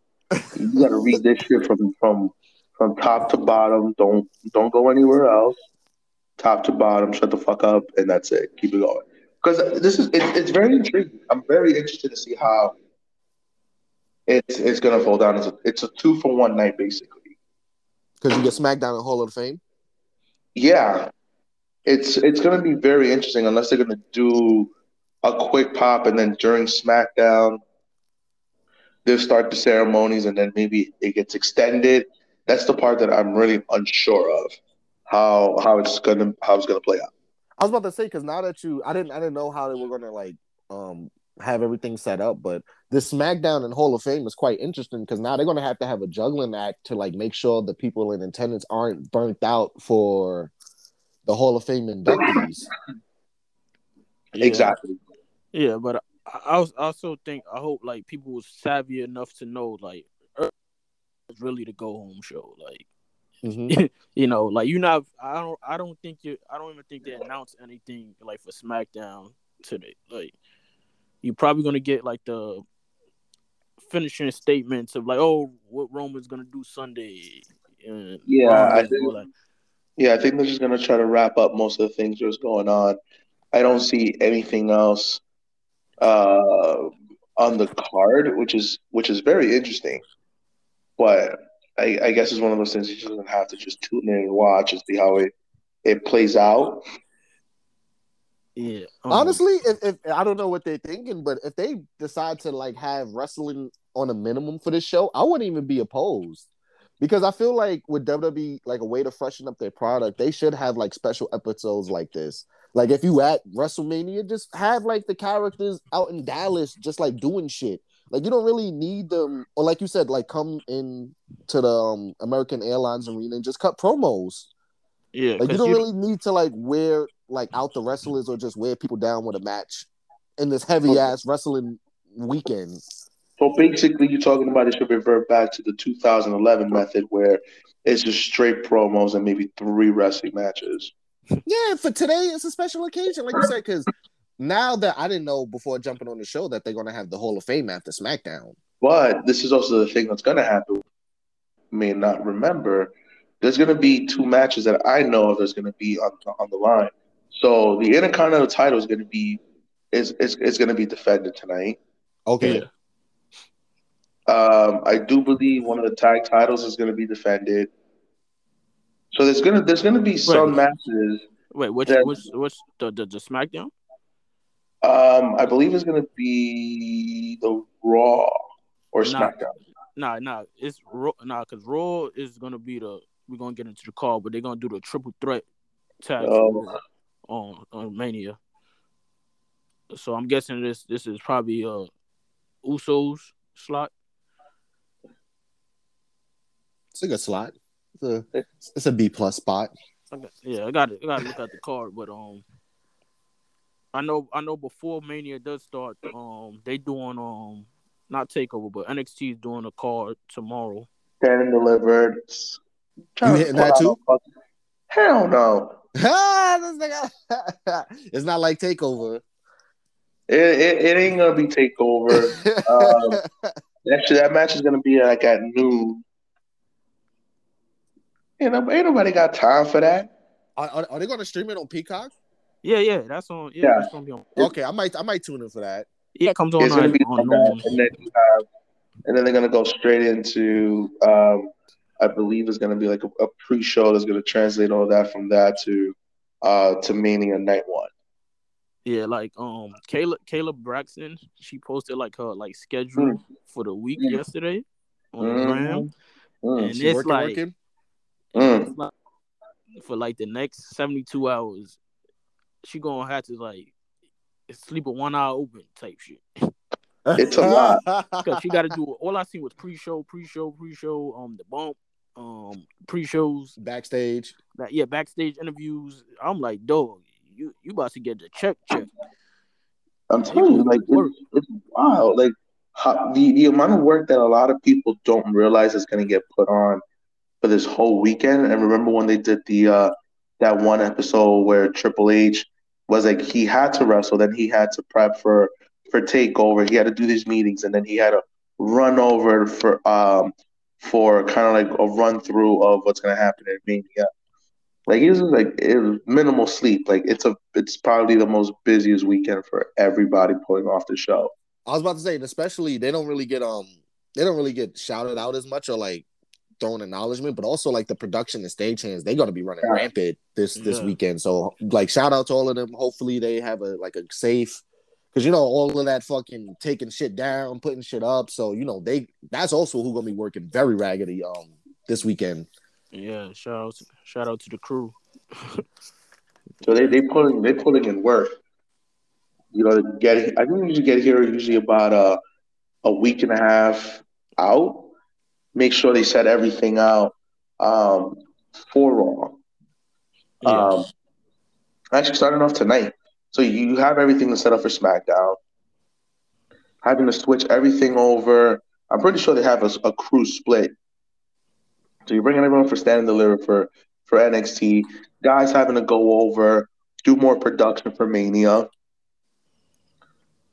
[SPEAKER 5] You got to read this shit from from from top to bottom. Don't don't go anywhere else. Top to bottom, shut the fuck up, and that's it. Keep it going. Because this is it, it's very intriguing. I'm very interested to see how it's it's gonna fall down. It's a, it's a two for one night basically.
[SPEAKER 3] Because you get SmackDown and Hall of Fame.
[SPEAKER 5] Yeah, it's it's gonna be very interesting unless they're gonna do a quick pop and then during SmackDown they'll start the ceremonies and then maybe it gets extended. That's the part that I'm really unsure of how how it's gonna how it's gonna play out.
[SPEAKER 3] I was about to say because now that you, I didn't, I didn't know how they were gonna like um have everything set up, but this SmackDown and Hall of Fame is quite interesting because now they're gonna have to have a juggling act to like make sure the people in attendance aren't burnt out for the Hall of Fame inductees.
[SPEAKER 4] Yeah.
[SPEAKER 5] Exactly.
[SPEAKER 4] Yeah, but I, I was- also think I hope like people was savvy enough to know like it's really the go home show. Like
[SPEAKER 3] Mhm.
[SPEAKER 4] you know, like you not I don't I don't think you I don't even think they announced anything like for SmackDown today. Like you're probably gonna get like the finishing statements of like, oh, what Roman's gonna do Sunday. And
[SPEAKER 5] Yeah, I think-
[SPEAKER 4] that.
[SPEAKER 5] Yeah, I think they're just gonna try to wrap up most of the things that's going on. I don't see anything else uh, on the card, which is which is very interesting. But I, I guess it's one of those things you just have to just tune in and watch and see how it it plays out.
[SPEAKER 4] Yeah. um,
[SPEAKER 3] Honestly, if, if I don't know what they're thinking, but if they decide to like have wrestling on a minimum for this show, I wouldn't even be opposed. Because I feel like with WWE, like a way to freshen up their product, they should have like special episodes like this. Like if you at WrestleMania, just have like the characters out in Dallas, just like doing shit. Like you don't really need them, or like you said, like come in to the um, American Airlines Arena and just cut promos.
[SPEAKER 4] yeah,
[SPEAKER 3] Like you
[SPEAKER 4] 'cause
[SPEAKER 3] don't really need to like wear like out the wrestlers or just wear people down with a match in this heavy ass wrestling weekend.
[SPEAKER 5] So basically, you're talking about it should revert back to the 2011 method where it's just straight promos and maybe three wrestling matches.
[SPEAKER 3] Yeah, for today it's a special occasion, like you said, because now that I didn't know before jumping on the show that they're gonna have the Hall of Fame after SmackDown.
[SPEAKER 5] But this is also the thing that's going to happen. May not remember. There's going to be two matches that I know of that's going to be on on the line. So the Intercontinental title is going to be is is, is going to be defended tonight.
[SPEAKER 3] Okay.
[SPEAKER 4] Yeah.
[SPEAKER 5] Um, I do believe one of the tag titles is going to be defended. So there's gonna there's gonna be some matches.
[SPEAKER 4] Wait, which
[SPEAKER 5] Then-
[SPEAKER 4] which which the, the the SmackDown?
[SPEAKER 5] Um, I believe it's gonna be the Raw or
[SPEAKER 4] Nah.
[SPEAKER 5] SmackDown.
[SPEAKER 4] Nah, nah, it's Raw. Nah, because Raw is gonna be the we're gonna get into the call, but they're gonna do the triple threat tag
[SPEAKER 5] Oh.
[SPEAKER 4] On on Mania. So I'm guessing this this is probably uh Usos slot.
[SPEAKER 3] It's a good slot. It's a it's a B plus spot.
[SPEAKER 4] I got, yeah, I got to I got to look at the card, but um, I know I know before Mania does start, um, they doing um not takeover, but NXT is doing a card tomorrow.
[SPEAKER 5] Stand and delivered.
[SPEAKER 3] You hitting that too?
[SPEAKER 5] Hell no.
[SPEAKER 3] This nigga- it's not like takeover.
[SPEAKER 5] It, it, it ain't gonna be takeover. Um, Actually, that match is gonna be like at noon. You know, ain't nobody got time for that.
[SPEAKER 3] are, are, are they going to stream it on Peacock?
[SPEAKER 4] Yeah, yeah, that's on. Yeah,
[SPEAKER 5] Yeah.
[SPEAKER 4] that's gonna be on.
[SPEAKER 3] Okay, I might I might tune in for that.
[SPEAKER 4] Yeah, it comes on
[SPEAKER 5] It's gonna
[SPEAKER 4] on,
[SPEAKER 5] be
[SPEAKER 4] on
[SPEAKER 5] on
[SPEAKER 4] noon.
[SPEAKER 5] and then you have, and then they're gonna go straight into. Um, I believe it's gonna be like a, a pre-show that's gonna translate all that from that to, uh, to Mania Night One.
[SPEAKER 4] Yeah, like um, Kayla Kayla Braxton, she posted like her like schedule for the week
[SPEAKER 5] Mm.
[SPEAKER 4] yesterday on the
[SPEAKER 5] Mhm.
[SPEAKER 4] gram,
[SPEAKER 5] Mm.
[SPEAKER 4] and
[SPEAKER 3] She
[SPEAKER 4] it's
[SPEAKER 3] working,
[SPEAKER 4] like
[SPEAKER 3] working?
[SPEAKER 5] Mm.
[SPEAKER 4] it's like for like the next seventy two hours, she gonna have to like sleep with one eye open type shit.
[SPEAKER 5] It's a lot.
[SPEAKER 4] Cause she got to do all I seen was pre-show, pre-show, pre-show, um, the bump, um, pre-shows,
[SPEAKER 3] backstage.
[SPEAKER 4] that yeah, backstage interviews. I'm like, dog, you you about to get the check check.
[SPEAKER 5] I'm telling you, like
[SPEAKER 4] Work.
[SPEAKER 5] it's, it's wild. Like how, the the amount of work that a lot of people don't realize is going to get put on for this whole weekend. And remember when they did the uh, that one episode where Triple H was like he had to wrestle, then he had to prep for for takeover. He had to do these meetings, and then he had to run over for um for kind of like a run through of what's going to happen in Mania. Like he was like it was minimal sleep. Like it's a it's probably the most busiest weekend for everybody pulling off the show.
[SPEAKER 3] I was about to say, and especially they don't really get um they don't really get shouted out as much or like thrown acknowledgement, but also like the production and stagehands, they gotta be running
[SPEAKER 5] Yeah.
[SPEAKER 3] rampant this this
[SPEAKER 4] Yeah.
[SPEAKER 3] weekend. So like shout out to all of them. Hopefully they have a like a safe because you know all of that fucking taking shit down, putting shit up. So you know they that's also who gonna be working very raggedy um this weekend.
[SPEAKER 4] Yeah, shout out, shout out to the crew.
[SPEAKER 5] So they they pulling they pulling in work. You know, get I think we usually get here usually about a a week and a half out. Make sure they set everything out um, for Raw.
[SPEAKER 4] Yeah,
[SPEAKER 5] Um, actually, starting off tonight. So you have everything to set up for SmackDown. Having to switch everything over. I'm pretty sure they have a, a crew split. So you're bringing everyone for stand and deliver for for NXT. Guys having to go over, do more production for Mania.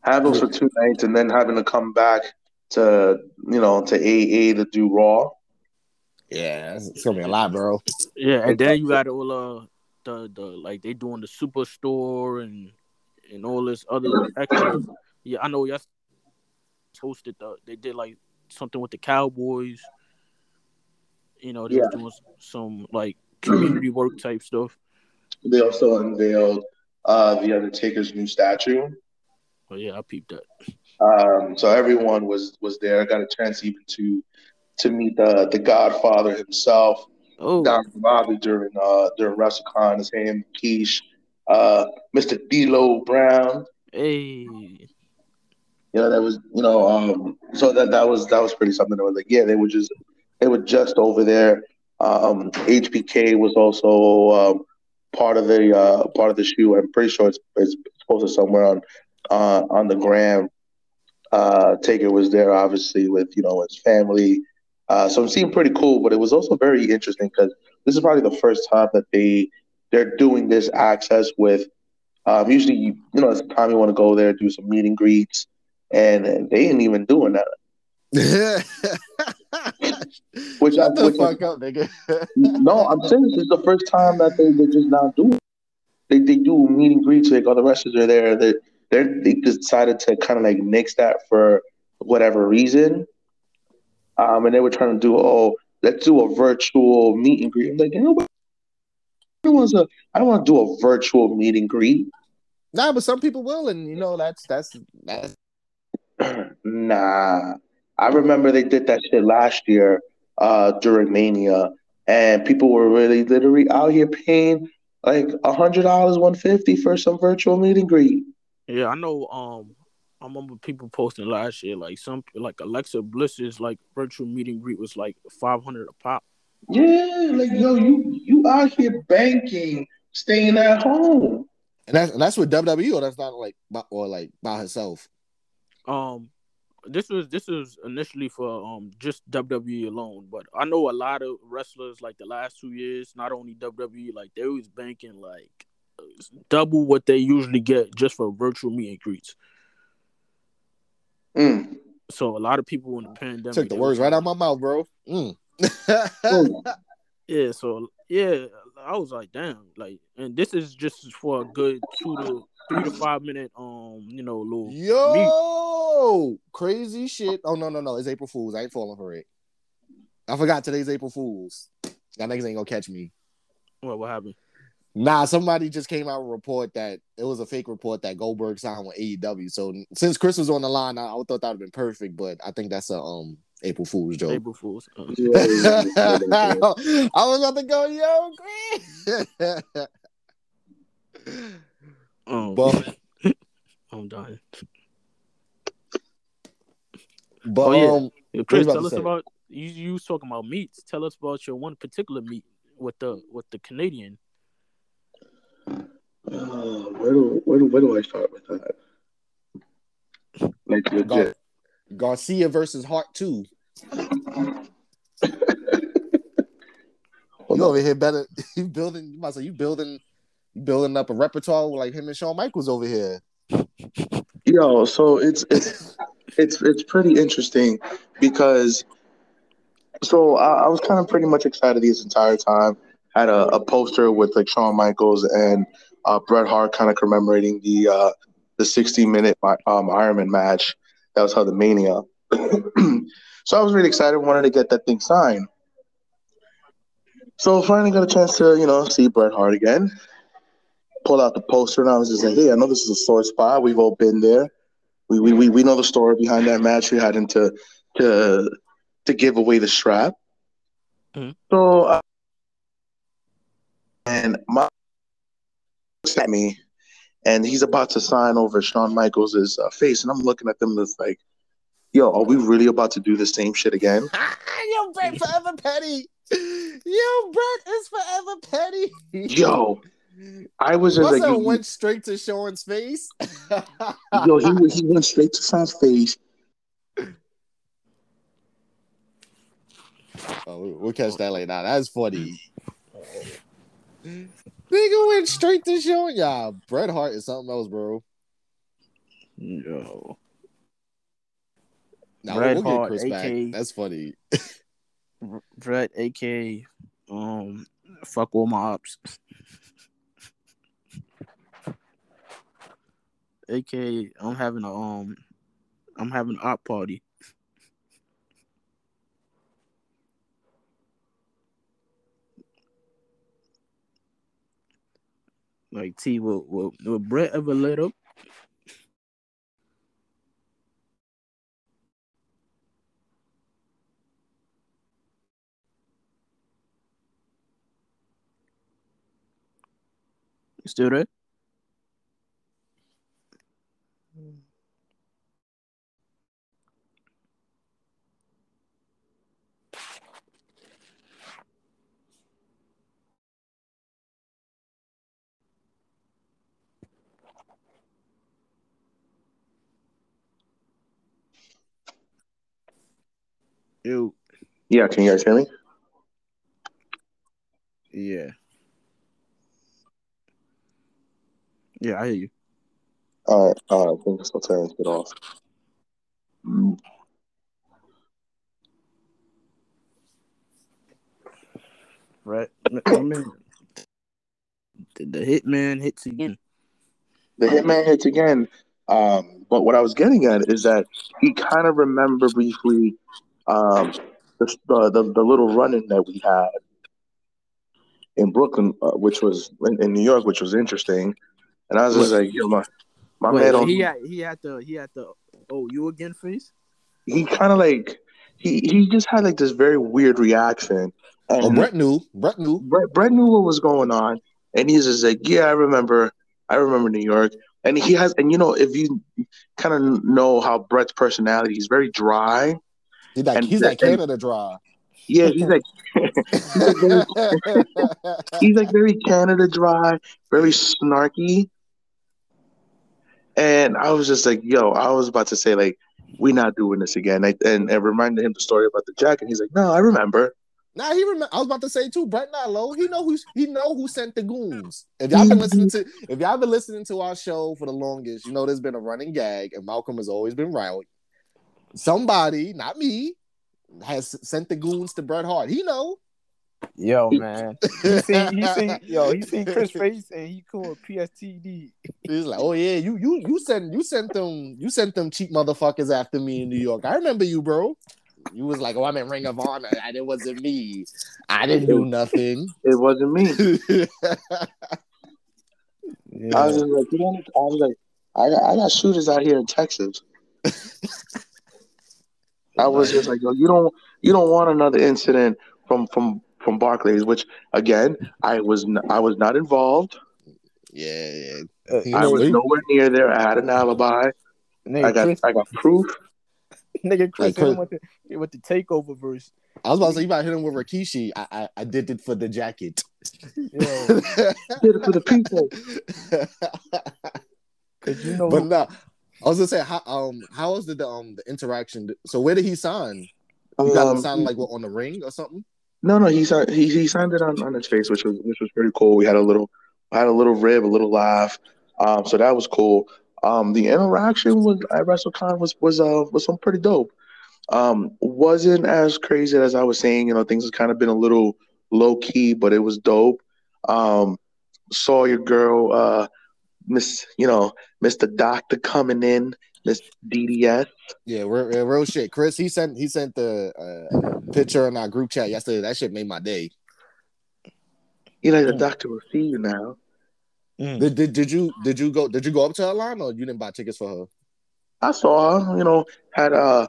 [SPEAKER 5] Have those for two nights, and then having to come back to you know to AA to do Raw.
[SPEAKER 3] Yeah, it's, it's gonna be a lot, bro.
[SPEAKER 4] yeah, and then you got all uh the the like they doing the superstore and and all this other extra. Yeah, I know y'all hosted the they did like something with the Cowboys. You know, they was doing some like community work type stuff.
[SPEAKER 5] They also unveiled uh, the Undertaker's new statue.
[SPEAKER 4] But yeah, I peeped that.
[SPEAKER 5] Um, so everyone was was there. I got a chance even to to meet the the Godfather himself,
[SPEAKER 4] Oh,
[SPEAKER 5] Bobby during uh during WrestleCon. His name Keish, uh, Mr. D'Lo Brown.
[SPEAKER 4] hey,
[SPEAKER 5] You know that was you know um so that that was that was pretty something. That was like yeah they were just they were just over there. Um, HBK was also um, part of the uh, part of the shoe. I'm pretty sure it's, it's posted somewhere on uh, on the gram. Uh, Taker was there, obviously, with you know his family. Uh, so it seemed pretty cool, but it was also very interesting because this is probably the first time that they they're doing this access with. Um, usually, you, you know, it's the time you want to go there, do some meet and greets, and, and they ain't even doing that. Which
[SPEAKER 3] Shut
[SPEAKER 5] I-
[SPEAKER 3] the
[SPEAKER 5] which I-
[SPEAKER 3] fuck up, nigga.
[SPEAKER 5] No, I'm saying this is the first time that they they're just not doing. it. They they do meet and greets like all the wrestlers are there. They they they decided to kind of like nix that for whatever reason. Um, and they were trying to do oh let's do a virtual meet and greet. I'm like, you know what? I don't want to. I don't want to do a virtual meet and greet.
[SPEAKER 3] nah, but some people will, and you know that's that's that's
[SPEAKER 5] nah, I remember they did that shit last year uh, during Mania, and people were really literally out here paying like a hundred dollars, one fifty for some virtual meet and greet.
[SPEAKER 4] Yeah, I know. Um, I remember people posting last year, like some like Alexa Bliss's like virtual meet and greet was like five hundred a pop.
[SPEAKER 5] Yeah, like yo, you you out here banking, staying at home.
[SPEAKER 3] And that's and that's with WWE or that's not like by, or like by herself.
[SPEAKER 4] Um, this was this was initially for um just WWE alone, but I know a lot of wrestlers like the last two years, not only WWE, like they was banking like double what they usually get just for virtual meet and greets.
[SPEAKER 5] Mm.
[SPEAKER 4] So a lot of people in the pandemic
[SPEAKER 3] Took the words
[SPEAKER 4] was-
[SPEAKER 3] right out of my mouth, bro. Mm.
[SPEAKER 4] Yeah, so yeah, I was like, damn, like, and this is just for a good two to three to five minute, um, you know, little meet.
[SPEAKER 3] Yo, crazy shit. Oh no, no, no. It's April Fools. I ain't falling for it. I forgot today's April Fools. Y'all niggas ain't gonna catch me.
[SPEAKER 4] What what happened?
[SPEAKER 3] Nah, somebody just came out with a report that it was a fake report that Goldberg signed with AEW. So since Chris was on the line, I, I thought that would have been perfect, but I think that's a um April Fool's joke.
[SPEAKER 4] April Fools. Uh,
[SPEAKER 3] I was about to go, yo, Chris.
[SPEAKER 4] um,
[SPEAKER 3] but
[SPEAKER 4] I'm dying.
[SPEAKER 3] but
[SPEAKER 4] Oh, yeah.
[SPEAKER 3] um
[SPEAKER 4] Chris, tell us
[SPEAKER 3] say?
[SPEAKER 4] about you. You was talking about meats. Tell us about your one particular meat with the with the Canadian.
[SPEAKER 5] Uh, where do where do where do I start with that? Like legit.
[SPEAKER 3] Gar- Garcia versus Hart 2.
[SPEAKER 5] Hold
[SPEAKER 3] You
[SPEAKER 5] on.
[SPEAKER 3] over here better you building you might say you building you building up a repertoire like him and Shawn Michaels over here.
[SPEAKER 5] Yo, so it's it's it's it's pretty interesting because so I, I was kind of pretty much excited this entire time. Had a, a poster with like Shawn Michaels and uh, Bret Hart kind of commemorating the uh, the 60 minute um, Ironman match. That was how the Mania. so I was really excited, wanted to get that thing signed. So finally got a chance to you know see Bret Hart again. Pull out the poster and I was just like, hey, I know this is a sore spot. We've all been there. We we, we, we know the story behind that match. We had him to to to give away the strap.
[SPEAKER 4] Mhm.
[SPEAKER 5] So uh, and my looks at me, and he's about to sign over Shawn Michaels' uh, face, and I'm looking at them just like, yo, are we really about to do the same shit again?
[SPEAKER 3] Yo, Bret forever petty. Yo, Bret is forever petty.
[SPEAKER 5] Yo, I was just
[SPEAKER 3] What's
[SPEAKER 5] like,
[SPEAKER 3] that
[SPEAKER 5] you-
[SPEAKER 3] went straight to Shawn's face?
[SPEAKER 5] yo, he he went straight to Shawn's face.
[SPEAKER 3] Oh, we- we'll catch that later. Nah, that's funny. Nigga went straight to Shawn. Yeah, Bret Hart is something else, bro.
[SPEAKER 4] Yo,
[SPEAKER 3] Nah,
[SPEAKER 4] Bret
[SPEAKER 3] we'll,
[SPEAKER 4] Hart,
[SPEAKER 3] Chris back.
[SPEAKER 4] AK.
[SPEAKER 3] That's funny.
[SPEAKER 4] Bret, aka um, fuck all my ops. aka I'm having a um, I'm having an op party. Like T, will will, will Bret ever let up? Still there? Ew.
[SPEAKER 5] Yeah, can you guys hear me?
[SPEAKER 4] Yeah. Yeah, I hear you.
[SPEAKER 5] All right, all right. I think it's turn it off.
[SPEAKER 4] Right. My man. The, hitman hits again.
[SPEAKER 5] The hitman hits again. Um, but what I was getting at is that he kind of remembered briefly um, the, the, the the little run-in that we had in Brooklyn, uh, which was in, in New York, which was interesting. And I was just like, yo, my my
[SPEAKER 4] Wait,
[SPEAKER 5] man, don't,
[SPEAKER 4] he had he had the he had the oh you again face.
[SPEAKER 5] he kind of like he he just had like this very weird reaction, And
[SPEAKER 3] Oh, Bret knew. Bret knew.
[SPEAKER 5] Bret, Bret knew what was going on, and he's just like, "Yeah, I remember. I remember New York." And he has, and you know, if you kind of know how Bret's personality, he's very dry.
[SPEAKER 3] He's like
[SPEAKER 5] And-
[SPEAKER 3] he's like
[SPEAKER 5] and-
[SPEAKER 3] Canada dry.
[SPEAKER 5] Yeah, he's like, he's like very, he's like very Canada dry, very snarky. And I was just like, "Yo," I was about to say like, "We're not doing this again." I, and I reminded him the story about the jacket. He's like, "No, I remember."
[SPEAKER 3] Nah, he remember. I was about to say too. Bret not low. He know who's he know who sent the goons. If y'all been listening to if y'all been listening to our show for the longest, you know there's been a running gag, and Malcolm has always been right. Somebody, not me, has sent the goons to Bret Hart. He know.
[SPEAKER 4] Yo, man. He seen, he seen, yo, he seen Chris face and he called PSTD.
[SPEAKER 3] He's like, oh yeah, you you you sent you sent them you sent them cheap motherfuckers after me in New York. I remember you, bro. You was like, oh, I'm in Ring of Honor, and it wasn't me. I didn't do nothing.
[SPEAKER 5] It wasn't me.
[SPEAKER 4] Yeah.
[SPEAKER 5] I was like, I was like, I got, I got shooters out here in Texas. I was just like, yo, you don't, you don't want another incident from from from Barclays, which again, I was, n- I was not involved.
[SPEAKER 3] yeah, yeah.
[SPEAKER 4] Uh,
[SPEAKER 5] I
[SPEAKER 3] know
[SPEAKER 5] was
[SPEAKER 3] it.
[SPEAKER 5] nowhere near there. I had an alibi.
[SPEAKER 4] nigga,
[SPEAKER 5] I got,
[SPEAKER 4] Chris,
[SPEAKER 5] I got proof.
[SPEAKER 4] nigga Chris
[SPEAKER 3] Like, Chris-
[SPEAKER 4] with the, with the takeover verse.
[SPEAKER 3] I was about to say you might hit him with Rikishi. I, I I did it for the jacket.
[SPEAKER 4] Yo,
[SPEAKER 5] Did it for the people.
[SPEAKER 4] cause you know,
[SPEAKER 3] but no, I was gonna say how um how was the the, um the interaction? So where did he sign? You got
[SPEAKER 5] Um,
[SPEAKER 3] sign like what on the ring or something?
[SPEAKER 5] No, no, he signed, he he signed it on, on his face, which was which was pretty cool. We had a little had a little rib, a little laugh, um, so that was cool. Um, the interaction was at WrestleCon was was uh was some pretty dope. Um, wasn't as crazy as I was saying. You know, things have kind of been a little low key, but it was dope. Um, saw your girl, uh, Miss, you know, Mister Doctor coming in, Miss DDS.
[SPEAKER 3] Yeah, real, real, real shit. Chris, he sent he sent the uh, picture in our group chat yesterday. That shit made my day.
[SPEAKER 5] You know, the
[SPEAKER 4] Mm.
[SPEAKER 5] doctor will see you now.
[SPEAKER 4] Mm.
[SPEAKER 3] Did, did did you did you go did you go up to her line or you didn't buy tickets for her?
[SPEAKER 5] I saw her, you know, had a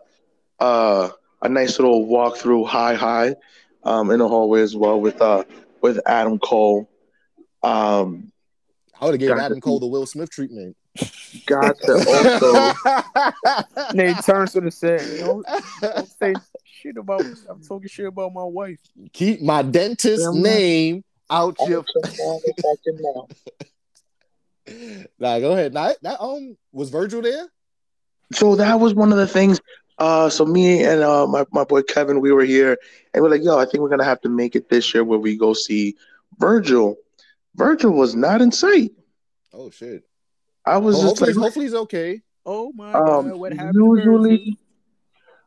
[SPEAKER 5] uh, a nice little walk through high high um, in the hallway as well with uh with Adam Cole. Um,
[SPEAKER 3] I would have gave Adam Cole the Will Smith treatment.
[SPEAKER 5] got to also
[SPEAKER 4] Nate turns to the set. don't, don't say shit about. I'm talking shit about my wife.
[SPEAKER 3] Keep my dentist
[SPEAKER 5] Yeah, man.
[SPEAKER 3] name out your.
[SPEAKER 5] also
[SPEAKER 3] Nah, go ahead. Nah, that, that um was Virgil there.
[SPEAKER 5] So that was one of the things. Uh, so me and uh, my my boy Kevin, we were here, and we're like, "Yo, I think we're gonna have to make it this year where we go see Virgil." Virgil was not in sight.
[SPEAKER 3] Oh shit.
[SPEAKER 5] I was
[SPEAKER 3] Well,
[SPEAKER 5] just
[SPEAKER 3] hopefully,
[SPEAKER 5] like,
[SPEAKER 3] hopefully he's okay.
[SPEAKER 4] Oh my
[SPEAKER 5] Um,
[SPEAKER 4] god, what happened?
[SPEAKER 5] usually,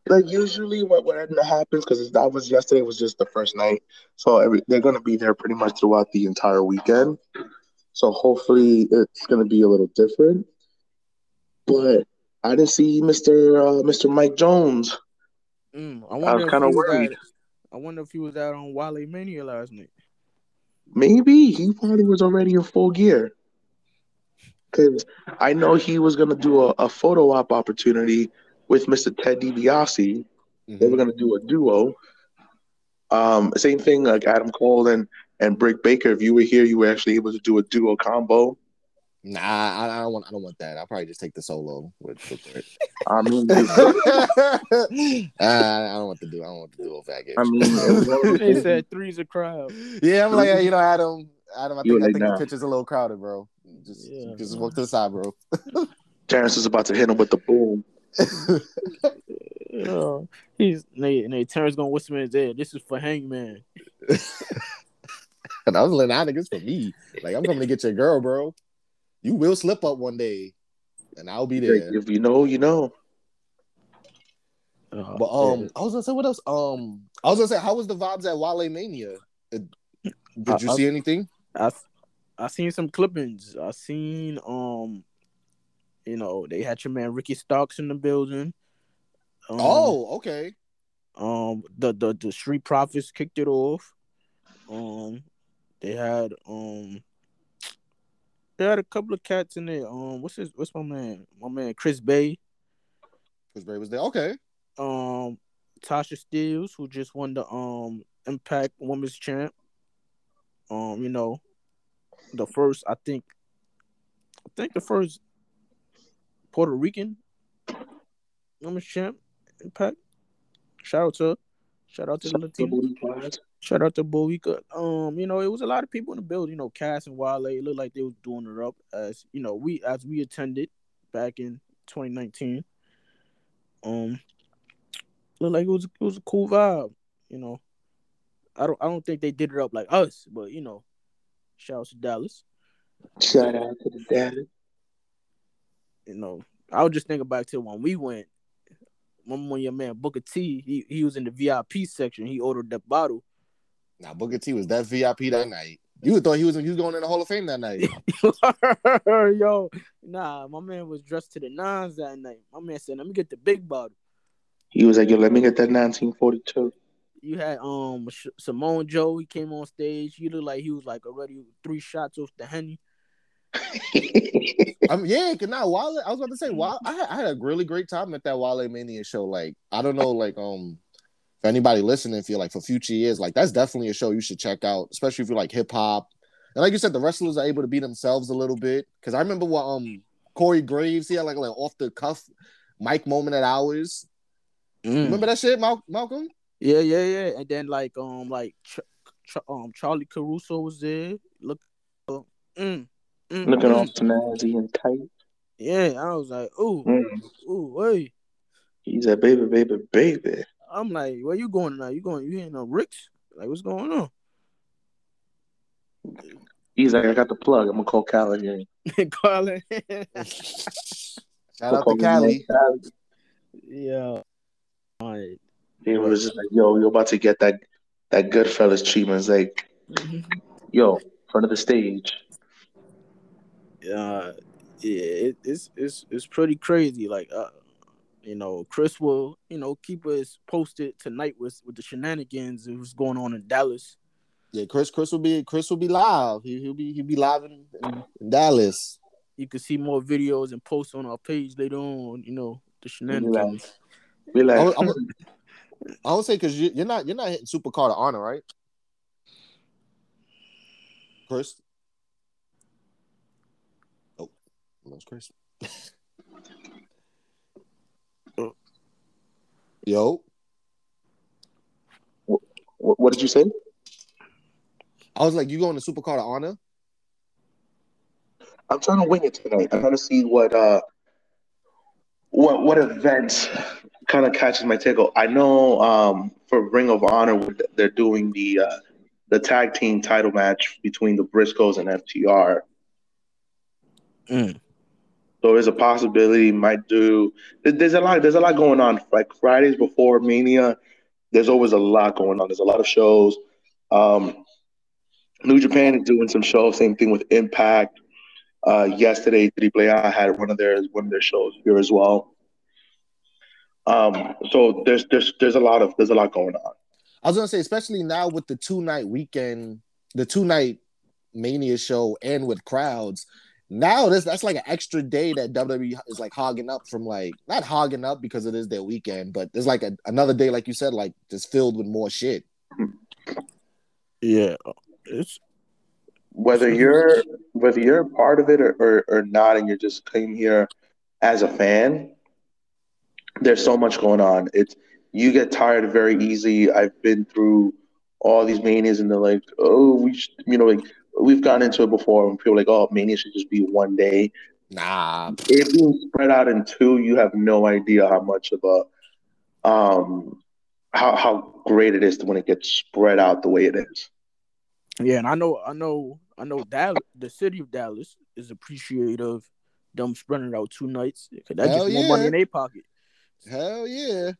[SPEAKER 5] like usually, what what happens because that was yesterday was just the first night, so every, they're gonna be there pretty much throughout the entire weekend. So hopefully, it's gonna be a little different. But I didn't see Mister uh, Mister Mike Jones.
[SPEAKER 4] Mm, I wonder
[SPEAKER 5] was
[SPEAKER 4] if
[SPEAKER 5] kinda
[SPEAKER 4] he was
[SPEAKER 5] worried.
[SPEAKER 4] out- I wonder if he was out on Wale Mania last night.
[SPEAKER 5] Maybe he probably was already in full gear. Because I know he was gonna do a, a photo op opportunity with Mister Ted DiBiase. They were
[SPEAKER 3] Mhm.
[SPEAKER 5] gonna do a duo. Um, same thing like Adam Cole and and Britt Baker. If you were here, you were actually able to do a duo combo.
[SPEAKER 3] Nah, I, I don't want. I don't want that. I'll probably just take the solo with, with Britt.
[SPEAKER 5] I mean,
[SPEAKER 3] Uh, I don't want to do. I don't want to do a faggot.
[SPEAKER 5] I mean, it was one of those
[SPEAKER 4] They said three's a crowd.
[SPEAKER 3] yeah, I'm like, hey, you know, Adam. Adam, I
[SPEAKER 5] You
[SPEAKER 3] think I
[SPEAKER 5] like
[SPEAKER 3] think
[SPEAKER 5] that.
[SPEAKER 3] the picture's a little crowded, bro. Just,
[SPEAKER 4] Yeah.
[SPEAKER 3] just walk to the side, bro.
[SPEAKER 5] Terrence is about to hit him with the boom.
[SPEAKER 4] Yeah. He's Nate, Nate Terrence gonna whisper in his ear. This is for Hangman.
[SPEAKER 3] and I was like, nah, niggas for me. Like, I'm coming to get your girl, bro. You will slip up one day, and I'll be there.
[SPEAKER 5] If you know, you know.
[SPEAKER 4] Uh,
[SPEAKER 3] But um, I was gonna say what else? Um, I was gonna say how was the vibes at Wale Mania? Uh, Did you
[SPEAKER 4] I- I-
[SPEAKER 3] see anything?
[SPEAKER 4] I I seen some clippings. I seen um, you know, they had your man Ricky Starks in the building. Um,
[SPEAKER 3] oh, okay.
[SPEAKER 4] um, the the the Street Profits kicked it off. Um, they had um, they had a couple of cats in there. Um, what's his what's my man? My man Chris Bey.
[SPEAKER 3] Because Bey was there. Okay.
[SPEAKER 4] Um, Tasha Steelz, who just won the um Impact Women's Champ. Um, you know, the first I think, I think the first Puerto Rican Women's Champ Impact. Shout out to, shout out to the Latino. Shout out to Boica. Um, you know, it was a lot of people in the building. You know, Cass and Wale. It looked like they was doing it up as you know we as we attended back in 2019. Um, looked like it was it was a cool vibe. You know, I don't I don't think they did it up like us, but you know, shout out to Dallas.
[SPEAKER 5] Shout out to the Dallas.
[SPEAKER 4] You know, I was just thinking back to when we went. Remember when your man Booker T, he, he was in the VIP section. He ordered that bottle.
[SPEAKER 3] Now Booker T was that VIP that night. You would thought he was he was going in the Hall of Fame that night.
[SPEAKER 4] Yo, nah, my man was dressed to the nines that night. My man said, "Let me get the big bottle."
[SPEAKER 5] He was like, "Yo, let me get that 1942."
[SPEAKER 4] You had um Samoa Joe. He came on stage. He looked like he was like already three shots off the henny.
[SPEAKER 3] Yeah, cause now Wale. I was about to say, Wale. I had, I had a really great time at that Wale Mania show. Like, I don't know, like, um, if anybody listening feel like for future years, like that's definitely a show you should check out, especially if you like hip hop. And like you said, the wrestlers are able to be themselves a little bit. Cause I remember what um Corey Graves, he had like like off the cuff mic moment at hours.
[SPEAKER 4] Mm.
[SPEAKER 3] Remember that shit, Mal- Malcolm?
[SPEAKER 4] Yeah, yeah, yeah. And then like um like Ch- Ch- um Charlie Caruso was there. Look, uh, mm, mm,
[SPEAKER 5] Looking all snazzy and tight.
[SPEAKER 4] Yeah, I was like, ooh,
[SPEAKER 5] Mm.
[SPEAKER 4] ooh, hey.
[SPEAKER 5] He's a "Baby, baby, baby."
[SPEAKER 4] I'm like, where you going now? You going? You hitting on Rick's? Like, what's going on?
[SPEAKER 5] He's like, "I got the plug. I'm gonna call Callahan."
[SPEAKER 4] Carlin.
[SPEAKER 3] Shout out to Cali.
[SPEAKER 4] yeah. Alright.
[SPEAKER 5] He was just like, "Yo, you're about to get that that Goodfellas treatment." It's like, "Yo, front of the stage."
[SPEAKER 4] Uh, yeah, it, it's it's it's pretty crazy. Like, uh, you know, Chris will you know keep us posted tonight with with the shenanigans that was going on in Dallas.
[SPEAKER 3] Yeah, Chris. Chris will be. Chris will be live. He, he'll be. He'll be live in, in, in Dallas.
[SPEAKER 4] You can see more videos and posts on our page later on. You know, the shenanigans.
[SPEAKER 5] Be like,
[SPEAKER 3] I would, I would, I would say because you, you're not. You're not hitting super Supercard of Honor, right? Chris. Oh, lost Chris. Yo,
[SPEAKER 5] what, what did you say?
[SPEAKER 3] I was like, you going to Supercard of Honor?
[SPEAKER 5] I'm trying to wing it tonight. I'm trying to see what uh what what event kind of catches my tickle. I know um for Ring of Honor they're doing the uh the tag team title match between the Briscoes and FTR.
[SPEAKER 4] Mm.
[SPEAKER 5] So there's a possibility might do. There's a lot. There's a lot going on. Like Fridays before Mania, there's always a lot going on. There's a lot of shows. Um, New Japan is doing some shows. Same thing with Impact. Uh, yesterday, Triple A had one of their one of their shows here as well. Um, so there's there's there's a lot of there's a lot going on.
[SPEAKER 3] I was gonna say, especially now with the two night weekend, the two night Mania show, and with crowds. Now this that's like an extra day that WWE is like hogging up from like not hogging up because it is their weekend, but there's like a, another day, like you said, like just filled with more shit.
[SPEAKER 4] Yeah, it's
[SPEAKER 5] whether you're whether you're part of it or, or, or not and you're just came here as a fan there's so much going on it's you get tired very easy i've been through all these manias and they're like oh we should, you know like we've gotten into it before and people are like oh mania should just be one day
[SPEAKER 3] Nah,
[SPEAKER 5] it being spread out in two you have no idea how much of a um how how great it is when it gets spread out the way it is
[SPEAKER 4] yeah, and I know, I know, I know. Dallas, the city of Dallas, is appreciative of them spreading it out two nights. 'cause That's
[SPEAKER 3] Hell
[SPEAKER 4] just more money in their pocket,
[SPEAKER 3] hell yeah.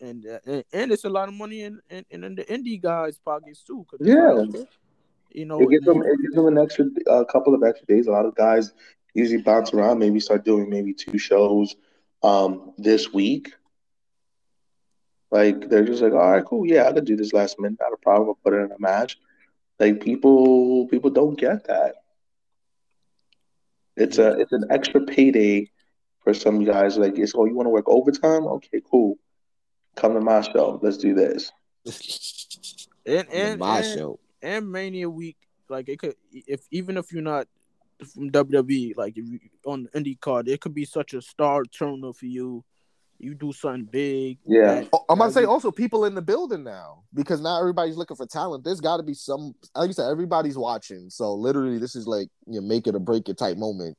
[SPEAKER 4] and, uh, and and it's a lot of money in in, in the indie guys' pockets too. 'cause,
[SPEAKER 5] Yeah.
[SPEAKER 4] You know,
[SPEAKER 5] It gives them it gives them an extra a couple of extra days. A lot of guys usually bounce around, maybe start doing maybe two shows um this week. Like they're just like, all right, cool, yeah, I could do this last minute, not a problem. I'll put it in a match. Like people people don't get that. It's a it's an extra payday for some guys. Like it's oh, you want to work overtime? Okay, cool. Come to my show. Let's do this.
[SPEAKER 4] And
[SPEAKER 3] on
[SPEAKER 4] and
[SPEAKER 3] my
[SPEAKER 4] and,
[SPEAKER 3] show.
[SPEAKER 4] And Mania week, like it could if even if you're not from WWE, like if you on the indie card, it could be such a star turner for you. You do something big.
[SPEAKER 5] Yeah.
[SPEAKER 4] that-
[SPEAKER 3] Oh, I'm gonna say also people in the building now because now everybody's looking for talent. There's got to be some, like you said, everybody's watching. So literally, this is like you make it or break it type moment.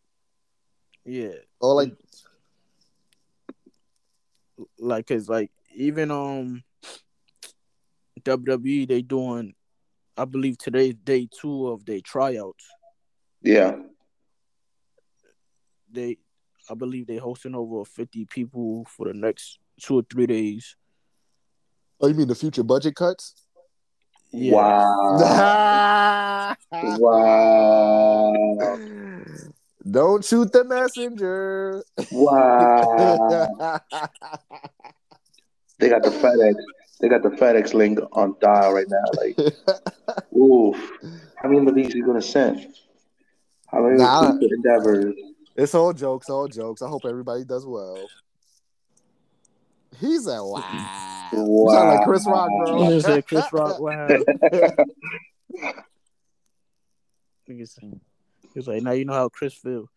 [SPEAKER 4] yeah.
[SPEAKER 3] Or like,
[SPEAKER 4] like cause like even um WWE they doing I believe today's day two of their tryouts.
[SPEAKER 5] Yeah.
[SPEAKER 4] They I believe they hosting over fifty people for the next two or three days.
[SPEAKER 3] oh, you mean the future budget cuts?
[SPEAKER 4] Yeah.
[SPEAKER 5] Wow. wow.
[SPEAKER 3] Don't shoot the messenger.
[SPEAKER 5] Wow. They got the FedEx. They got the FedEx link on dial right now. Like, oof. How many of these are you gonna send? How many
[SPEAKER 3] Nah.
[SPEAKER 5] endeavors?
[SPEAKER 3] it's all jokes, all jokes. I hope everybody does well. He's a wow. You sound like Chris Rock, bro.
[SPEAKER 4] Nigga said Chris Rock, wow. Nigga said- He was like, now you know how Chris feel.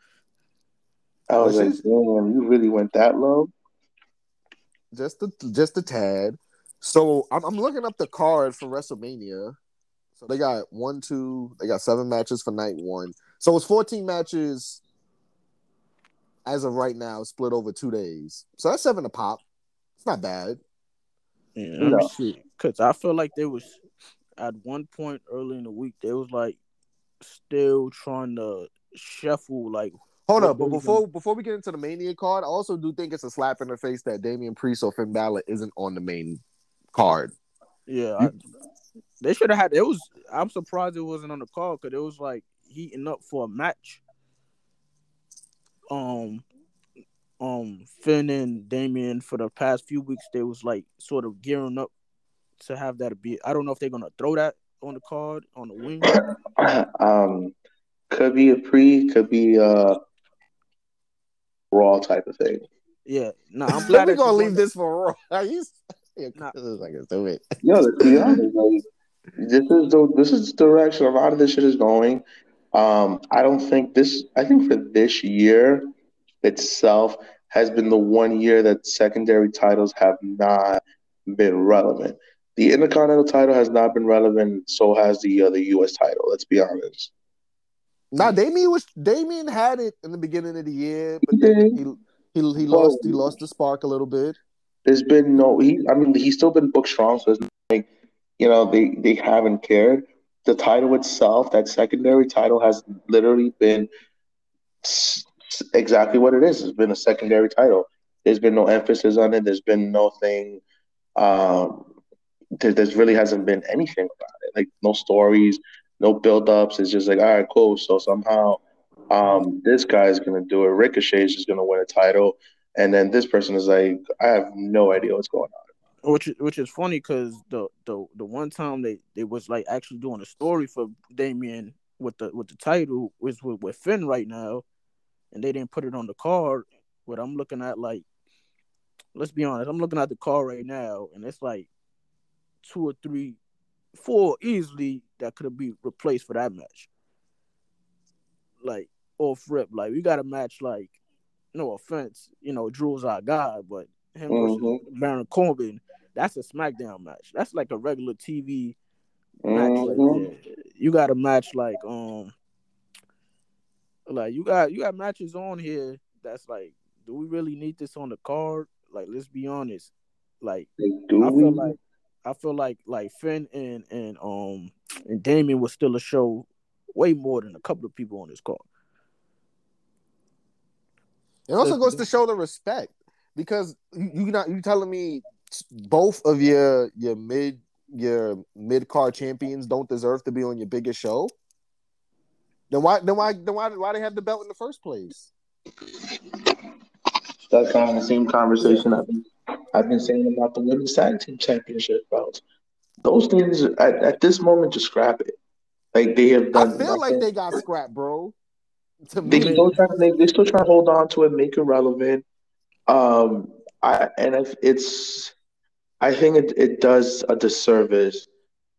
[SPEAKER 5] I was like, damn, you really went that low?
[SPEAKER 3] just a just a tad. So I'm, I'm looking up the card for WrestleMania. So they got one, two, they got seven matches for night one. So it's 14 matches as of right now, split over two days. So that's seven a pop. It's not bad.
[SPEAKER 4] Yeah, oh, let
[SPEAKER 5] No.
[SPEAKER 4] Cause I feel like they was at one point early in the week they was like still trying to shuffle like
[SPEAKER 3] Hold up, but
[SPEAKER 4] days
[SPEAKER 3] before before we get into the Mania card, I also do think it's a slap in the face that Damian Priest or Finn Balor isn't on the main card.
[SPEAKER 4] yeah. I, they should have had it was I'm surprised it wasn't on the card because it was like heating up for a match. Um um Finn and Damian for the past few weeks they was like sort of gearing up to have that be I don't know if they're gonna throw that on the card on the wing.
[SPEAKER 5] um, could be a pre, could be a raw type of thing.
[SPEAKER 4] Yeah, no, I'm glad
[SPEAKER 3] We're gonna leave this for Raw. Are? Yeah,
[SPEAKER 4] Nah.
[SPEAKER 3] this is like a stupid.
[SPEAKER 5] Yo, let's be honest. Like, this is the this is the direction a lot of this shit is going. Um, I don't think this. I think for this year itself has been the one year that secondary titles have not been relevant. The Intercontinental title has not been relevant. So has the uh, the U.S. title. Let's be honest.
[SPEAKER 3] Now Damian was Damian had it in the beginning of the year, but then he he, he lost he lost the spark a little bit.
[SPEAKER 5] There's been no. He. I mean, he's still been booked strong. So it's like you know they they haven't cared. The title itself, that secondary title, has literally been exactly what it is. It's been a secondary title. There's been no emphasis on it. There's been nothing. Um, there, there's really hasn't been anything about it. Like no stories, no build-ups. It's just like, all right, cool. So somehow, um, this guy is gonna do it. Ricochet is just gonna win a title, and then this person is like, I have no idea what's going on.
[SPEAKER 4] which is- which is funny because the the the one time they they was like actually doing a story for Damian with the with the title was with, with Finn right now, and they didn't put it on the card. But I'm looking at like, let's be honest, I'm looking at the card right now, and it's like two or three, four easily that could be replaced for that match. Like off rip, like we got a match like, no offense, you know, Drew's our guy, but him versus
[SPEAKER 5] Mhm.
[SPEAKER 4] Baron Corbin, that's a SmackDown match. That's like a regular TV match.
[SPEAKER 5] Mhm.
[SPEAKER 4] there. You got a match like um, like you got you got matches on here that's like, do we really need this on the card? Like, let's be honest. Like,
[SPEAKER 5] do
[SPEAKER 4] I
[SPEAKER 5] we?
[SPEAKER 4] feel like I feel like like Finn and and um and Damian was still a show way more than a couple of people on this card.
[SPEAKER 3] It also goes to show the respect because you you not you telling me both of your your mid your mid card champions don't deserve to be on your biggest show. Then why then why then why why they have the belt in the first place?
[SPEAKER 5] That's kind of the same conversation I've been, I've been saying about the women's tag team championship belts. Those things at, at this moment, just scrap it. Like they have done.
[SPEAKER 3] I
[SPEAKER 5] done.
[SPEAKER 3] feel like they got scrapped, bro. To
[SPEAKER 5] they still try they, they still try to hold on to it, make it relevant. Um, I and I, it's I think it, it does a disservice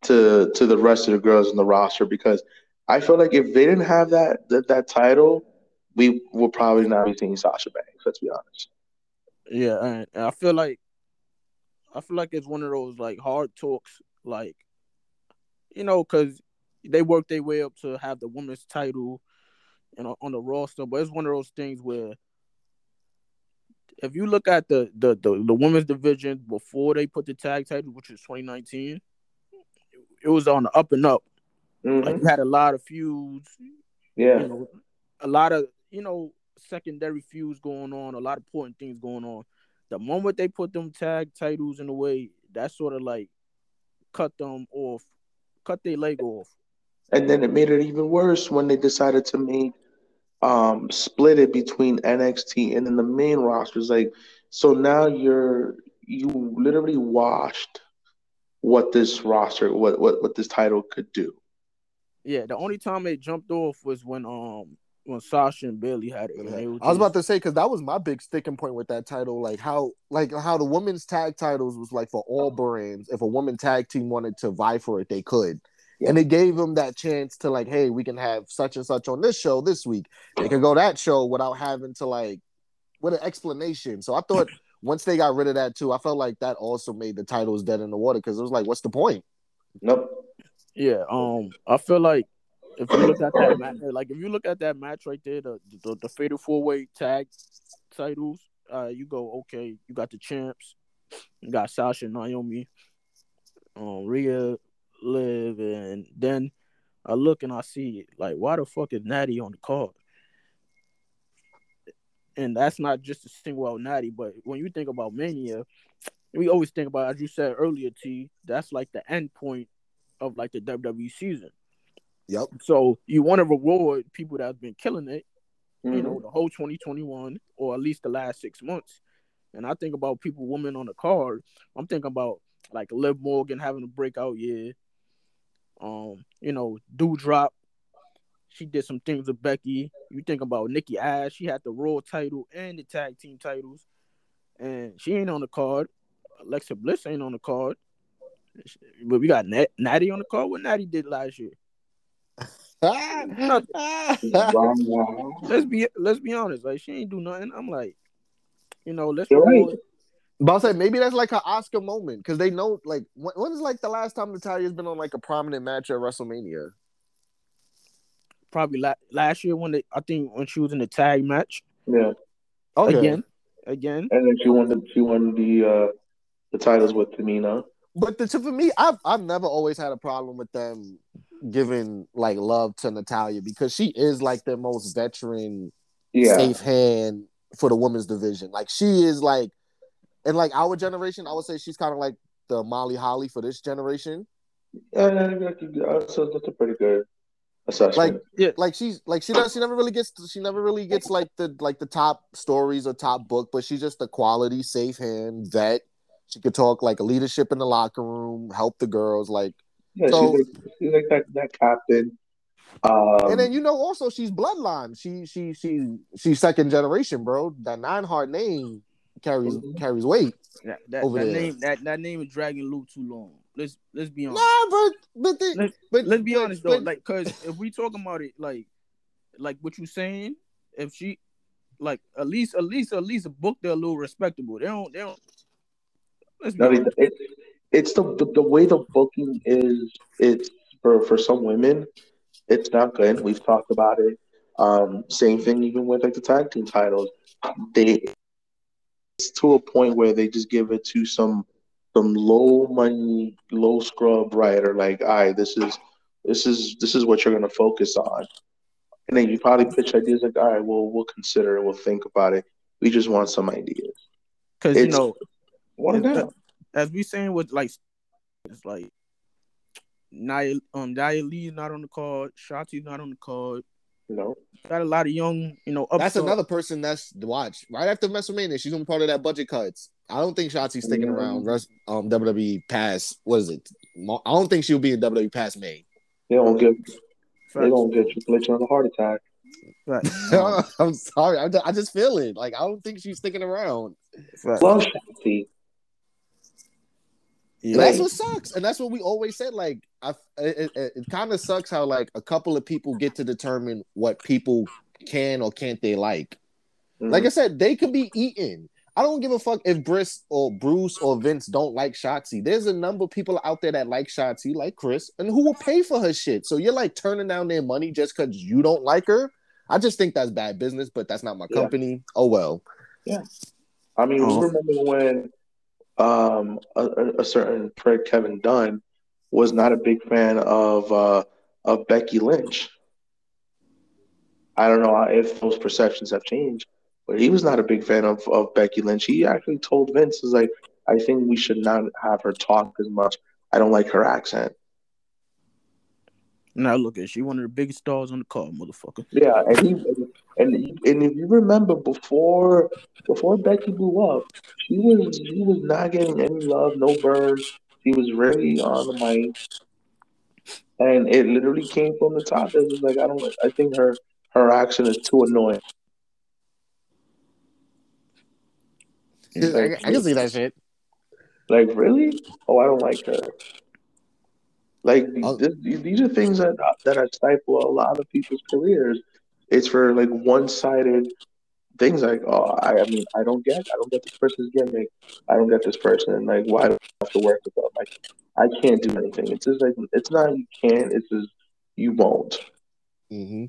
[SPEAKER 5] to to the rest of the girls in the roster because I feel like if they didn't have that that, that title, we would probably not be seeing Sasha Banks. Let's be honest.
[SPEAKER 4] Yeah, and, and I feel like I feel like it's one of those like hard talks, like you know, because they work their way up to have the women's title, know, on the roster. But it's one of those things where if you look at the the the, the women's division before they put the tag title, which was 2019, it was on the up and up.
[SPEAKER 5] Mhm.
[SPEAKER 4] Like you had a lot of feuds,
[SPEAKER 5] Yeah.
[SPEAKER 4] you know, a lot of you know secondary feuds going on, a lot of important things going on. The moment they put them tag titles in the way, that sort of like cut them off, cut their leg off.
[SPEAKER 5] And then it made it even worse when they decided to make um split it between NXT and then the main rosters. Like so now you're you literally washed what this roster what what, what this title could do.
[SPEAKER 4] Yeah, the only time they jumped off was when um when Sasha and Bayley had it. and they
[SPEAKER 3] I was
[SPEAKER 4] just-
[SPEAKER 3] about to say because that was my big sticking point with that title, like how like how the women's tag titles was like for all brands. If a woman tag team wanted to vie for it, they could. And it gave them that chance to like, hey, we can have such and such on this show this week. They could go that show without having to like with an explanation. So I thought once they got rid of that too, I felt like that also made the titles dead in the water because it was like, what's the point?
[SPEAKER 5] Nope.
[SPEAKER 4] Yeah, um, I feel like if you look at that match, like if you look at that match right there, the the, the fatal four way tag titles, uh, you go okay, you got the champs, you got Sasha, Naomi, um, Rhea, Liv, and then I look and I see like why the fuck is Natty on the card? And that's not just to single out Natty, but when you think about Mania, we always think about as you said earlier, T. That's like the end point of like the WWE season.
[SPEAKER 3] Yep.
[SPEAKER 4] So you want to reward people that have been killing it, you
[SPEAKER 5] Mhm.
[SPEAKER 4] know, the whole 2021 or at least the last six months. And I think about people, women on the card. I'm thinking about like Liv Morgan having a breakout year. Um, you know, Doudrop. She did some things with Becky. You think about Nikki Ash. She had the Raw title and the tag team titles, and she ain't on the card. Alexa Bliss ain't on the card. But we got Nat- Natty on the card. What Natty did last year? Let's be let's be honest. Like she ain't do nothing. I'm like, you know, let's
[SPEAKER 5] right.
[SPEAKER 4] Reward-
[SPEAKER 3] But I'll say maybe that's like an Oscar moment because they know like when, when is like the last time Natalya's been on like a prominent match at WrestleMania?
[SPEAKER 4] probably la- last year when they, I think when she was in the tag match
[SPEAKER 5] Yeah.
[SPEAKER 3] Okay.
[SPEAKER 4] again, again.
[SPEAKER 5] And then she won the she won the uh the titles with Tamina.
[SPEAKER 3] But the, for me, I've I've never always had a problem with them giving like love to Natalia because she is like their most veteran,
[SPEAKER 5] Yeah.
[SPEAKER 3] safe hand for the women's division. Like she is like, in like our generation, I would say she's kind of like the Molly Holly for this generation.
[SPEAKER 5] Yeah, that's a, that's a pretty good assessment.
[SPEAKER 3] Like yeah, like she's like she does she never really gets she never really gets like the like the top stories or top book, but she's just a quality safe hand vet. She could talk like leadership in the locker room, help the girls, like
[SPEAKER 5] yeah,
[SPEAKER 3] so-
[SPEAKER 5] she's, like, she's like that, that captain. Um,
[SPEAKER 3] and then you know also she's bloodline. She she she she's second generation, bro. That nine Hart name carries carries weight.
[SPEAKER 4] That, that,
[SPEAKER 3] Over
[SPEAKER 4] that
[SPEAKER 3] there.
[SPEAKER 4] name that, that name is dragging Luke too long. Let's let's be honest.
[SPEAKER 3] Nah, but but the,
[SPEAKER 4] Let's-
[SPEAKER 3] but
[SPEAKER 4] Let's be
[SPEAKER 3] but-
[SPEAKER 4] honest though,
[SPEAKER 3] but-
[SPEAKER 4] like because if we talking about it, like like what you saying, if she like at least at least at least book they're a little respectable. They don't they don't. Let's be
[SPEAKER 5] I mean,
[SPEAKER 4] honest.
[SPEAKER 5] it, it's the, the the way the booking is. It's for for some women, it's not good. We've talked about it. Um, same thing even with like the tag team titles. They it's to a point where they just give it to some some low money, low scrub writer. Like, all right, this is this is this is what you're gonna focus on. And then you probably pitch ideas like, all right, well, we'll consider it, we'll think about it. We just want some ideas.
[SPEAKER 4] Because you know
[SPEAKER 5] One
[SPEAKER 4] It's-
[SPEAKER 5] down.
[SPEAKER 4] as we saying with like it's like Nia um Nia Lee's not on the card, Shotzi's not on the card.
[SPEAKER 5] You know,
[SPEAKER 4] Got a lot of young, you know,
[SPEAKER 3] that's
[SPEAKER 4] upstart-
[SPEAKER 3] another person that's to watch right after WrestleMania. She's gonna be part of that budget cuts. I don't think Shotzi's sticking
[SPEAKER 5] Yeah.
[SPEAKER 3] around. Rest, um, WWE past what is it? I don't think she'll be in WWE past May.
[SPEAKER 5] they don't give they
[SPEAKER 4] Facts.
[SPEAKER 5] don't get you glitching on a heart attack.
[SPEAKER 4] Facts. Um,
[SPEAKER 3] I'm sorry. I just, I just feel it. Like I don't think she's sticking around.
[SPEAKER 4] facts.
[SPEAKER 5] Love Shotzi.
[SPEAKER 4] Yeah.
[SPEAKER 3] That's what sucks. And that's what we always said. Like I it, it, it kind of sucks how like a couple of people get to determine what people can or can't they like.
[SPEAKER 5] Mhm.
[SPEAKER 3] Like I said, they could be eaten. I don't give a fuck if Briss or Bruce or Vince don't like Shotzi. There's a number of people out there that like Shotzi, like Chris, and who will pay for her shit. So you're like turning down their money just because you don't like her. I just think that's bad business, but that's not my
[SPEAKER 5] Yeah.
[SPEAKER 3] company. Oh well. Yeah.
[SPEAKER 5] I mean,
[SPEAKER 4] Oh.
[SPEAKER 5] remember when um, a, a- certain prick, Kevin Dunn, was not a big fan of uh, of Becky Lynch. I don't know if those perceptions have changed, but he was not a big fan of, of Becky Lynch. He actually told Vince, "Is like, I think we should not have her talk as much. I don't like her accent."
[SPEAKER 4] Now look at she one of the biggest stars on the card, motherfucker.
[SPEAKER 5] Yeah, and he and and if you remember before before Becky blew up, she was she was not getting any love, no burn. She was rarely on the mic, and it literally came from the top. It was like I don't. I think her her action is too annoying.
[SPEAKER 3] I, I can see that shit.
[SPEAKER 5] Like really? Oh, I don't like her. Like
[SPEAKER 3] Oh.
[SPEAKER 5] this, these are things that that are stifle a lot of people's careers. It's for like one sided things. Like oh, I, I mean, I don't get, I don't get this person's gimmick. I don't get this person. Like why do I have to work with them? Like I can't do anything. It's just like it's not you can't. It's just you won't.
[SPEAKER 3] Mm-hmm.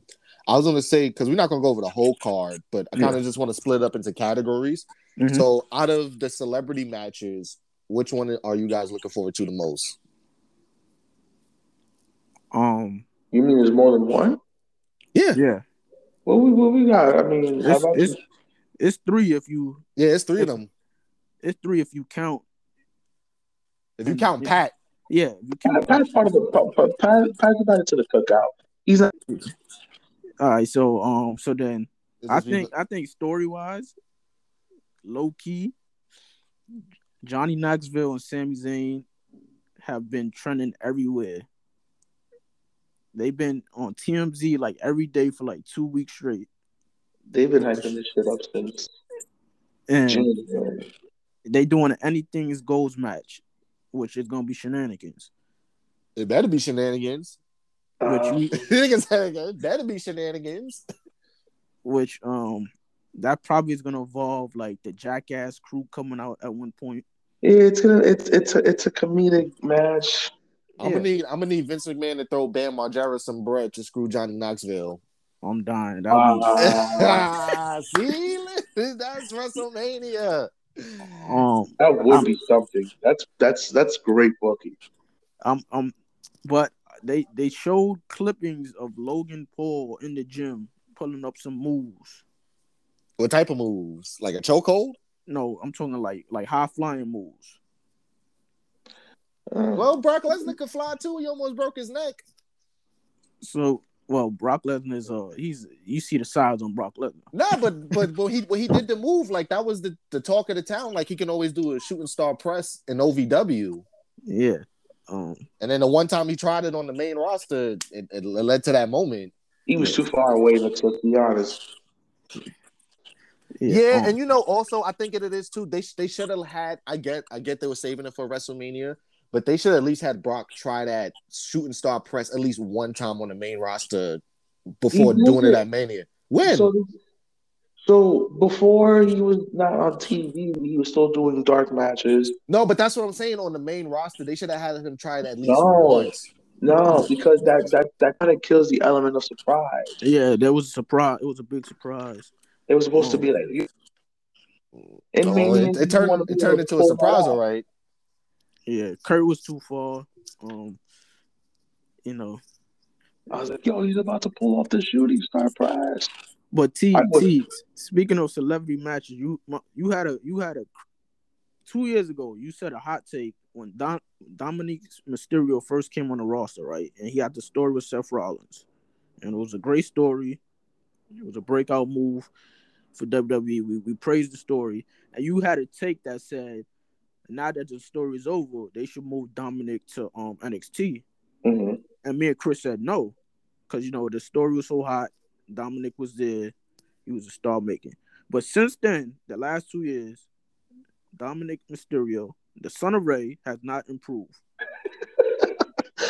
[SPEAKER 3] I was gonna say because we're not gonna go over the whole card, but I kind of just want to split it up into categories.
[SPEAKER 4] Mhm.
[SPEAKER 3] So, out of the celebrity matches, which one are you guys looking forward to the most?
[SPEAKER 4] Um,
[SPEAKER 5] You mean there's more than one?
[SPEAKER 3] Yeah,
[SPEAKER 4] yeah,
[SPEAKER 5] What we what we got? I mean, how
[SPEAKER 4] it's
[SPEAKER 5] about
[SPEAKER 4] it's, it's three if you
[SPEAKER 3] yeah, it's three of them.
[SPEAKER 4] it's three if you count.
[SPEAKER 3] If you count Pat,
[SPEAKER 4] Yeah, if you
[SPEAKER 5] Pat. Pat's part of the Pat, Pat, Pat's invited to the cookout. He's not.
[SPEAKER 4] All right, so um, so then I think I think story wise, low key, Johnny Knoxville and Sami Zayn have been trending everywhere. They've been on TMZ like every day for like two weeks straight,
[SPEAKER 5] They've been hyping this shit up since
[SPEAKER 4] and
[SPEAKER 5] January.
[SPEAKER 4] they doing an anything is goals match, which is gonna be shenanigans.
[SPEAKER 3] it better be shenanigans.
[SPEAKER 4] Which
[SPEAKER 5] Uh,
[SPEAKER 4] we,
[SPEAKER 3] it better be shenanigans.
[SPEAKER 4] which um, that probably is gonna involve like the Jackass crew coming out at one point.
[SPEAKER 5] Yeah, it's gonna it's it's a it's a comedic match.
[SPEAKER 3] I'm gonna need I'm gonna need Vince McMahon to throw Bam Margera some bread to screw Johnny Knoxville.
[SPEAKER 4] I'm dying. That would be-
[SPEAKER 5] Uh,
[SPEAKER 3] See, that's WrestleMania.
[SPEAKER 4] um,
[SPEAKER 5] that would
[SPEAKER 4] Um,
[SPEAKER 5] be something. That's that's that's great booking.
[SPEAKER 4] um, um, but they they showed clippings of Logan Paul in the gym pulling up some moves.
[SPEAKER 3] What type of moves? Like a chokehold?
[SPEAKER 4] No, I'm talking like like high flying moves.
[SPEAKER 5] Uh,
[SPEAKER 3] Well, Brock Lesnar could fly too. He almost broke his neck.
[SPEAKER 4] So, well, Brock Lesnar is uh he's you see the size on Brock Lesnar.
[SPEAKER 3] Nah, but but but he when he did the move, like that was the, the talk of the town. Like he can always do a shooting star press in OVW.
[SPEAKER 4] Yeah. Um.
[SPEAKER 3] And then the one time he tried it on the main roster, it, it led to that moment.
[SPEAKER 5] he was too far away. Let's, let's be honest.
[SPEAKER 4] Yeah.
[SPEAKER 3] Yeah,
[SPEAKER 4] um,
[SPEAKER 3] and you know, also I think it is too. They they should have had. I get, I get they were saving it for WrestleMania, but they should at least had Brock try that shooting star press at least one time on the main roster before doing it
[SPEAKER 5] it.
[SPEAKER 3] at Mania. When?
[SPEAKER 5] So, so before he was not on TV, he was still doing dark matches.
[SPEAKER 3] no, but that's what I'm saying. On the main roster, they should have had him try it at least
[SPEAKER 5] No.
[SPEAKER 3] once.
[SPEAKER 5] No, because that that that kind of kills the element of surprise.
[SPEAKER 4] yeah, that was a surprise. It was a big surprise.
[SPEAKER 5] It was supposed to oh. be like you. In
[SPEAKER 3] Oh, it, it turned
[SPEAKER 5] wanna
[SPEAKER 3] it turned into a surprise,
[SPEAKER 5] off.
[SPEAKER 3] all right.
[SPEAKER 4] Yeah, Kurt was too far. Um. You know,
[SPEAKER 5] I was like, yo, he's about to pull off the shooting star press.
[SPEAKER 4] But T T speaking of celebrity matches, you you had a you had a two years ago. You said a hot take when Don Dominic Mysterio first came on the roster, right? And he had the story with Seth Rollins, and it was a great story. It was a breakout move for WWE. We we praised the story, and you had a take that said, now that the story is over, they should move Dominic to um NXT.
[SPEAKER 5] hmm
[SPEAKER 4] And me and Chris said no, because you know the story was so hot. Dominic was there, he was a star making. But since then, the last two years, Dominic Mysterio, the son of Rey, has not improved.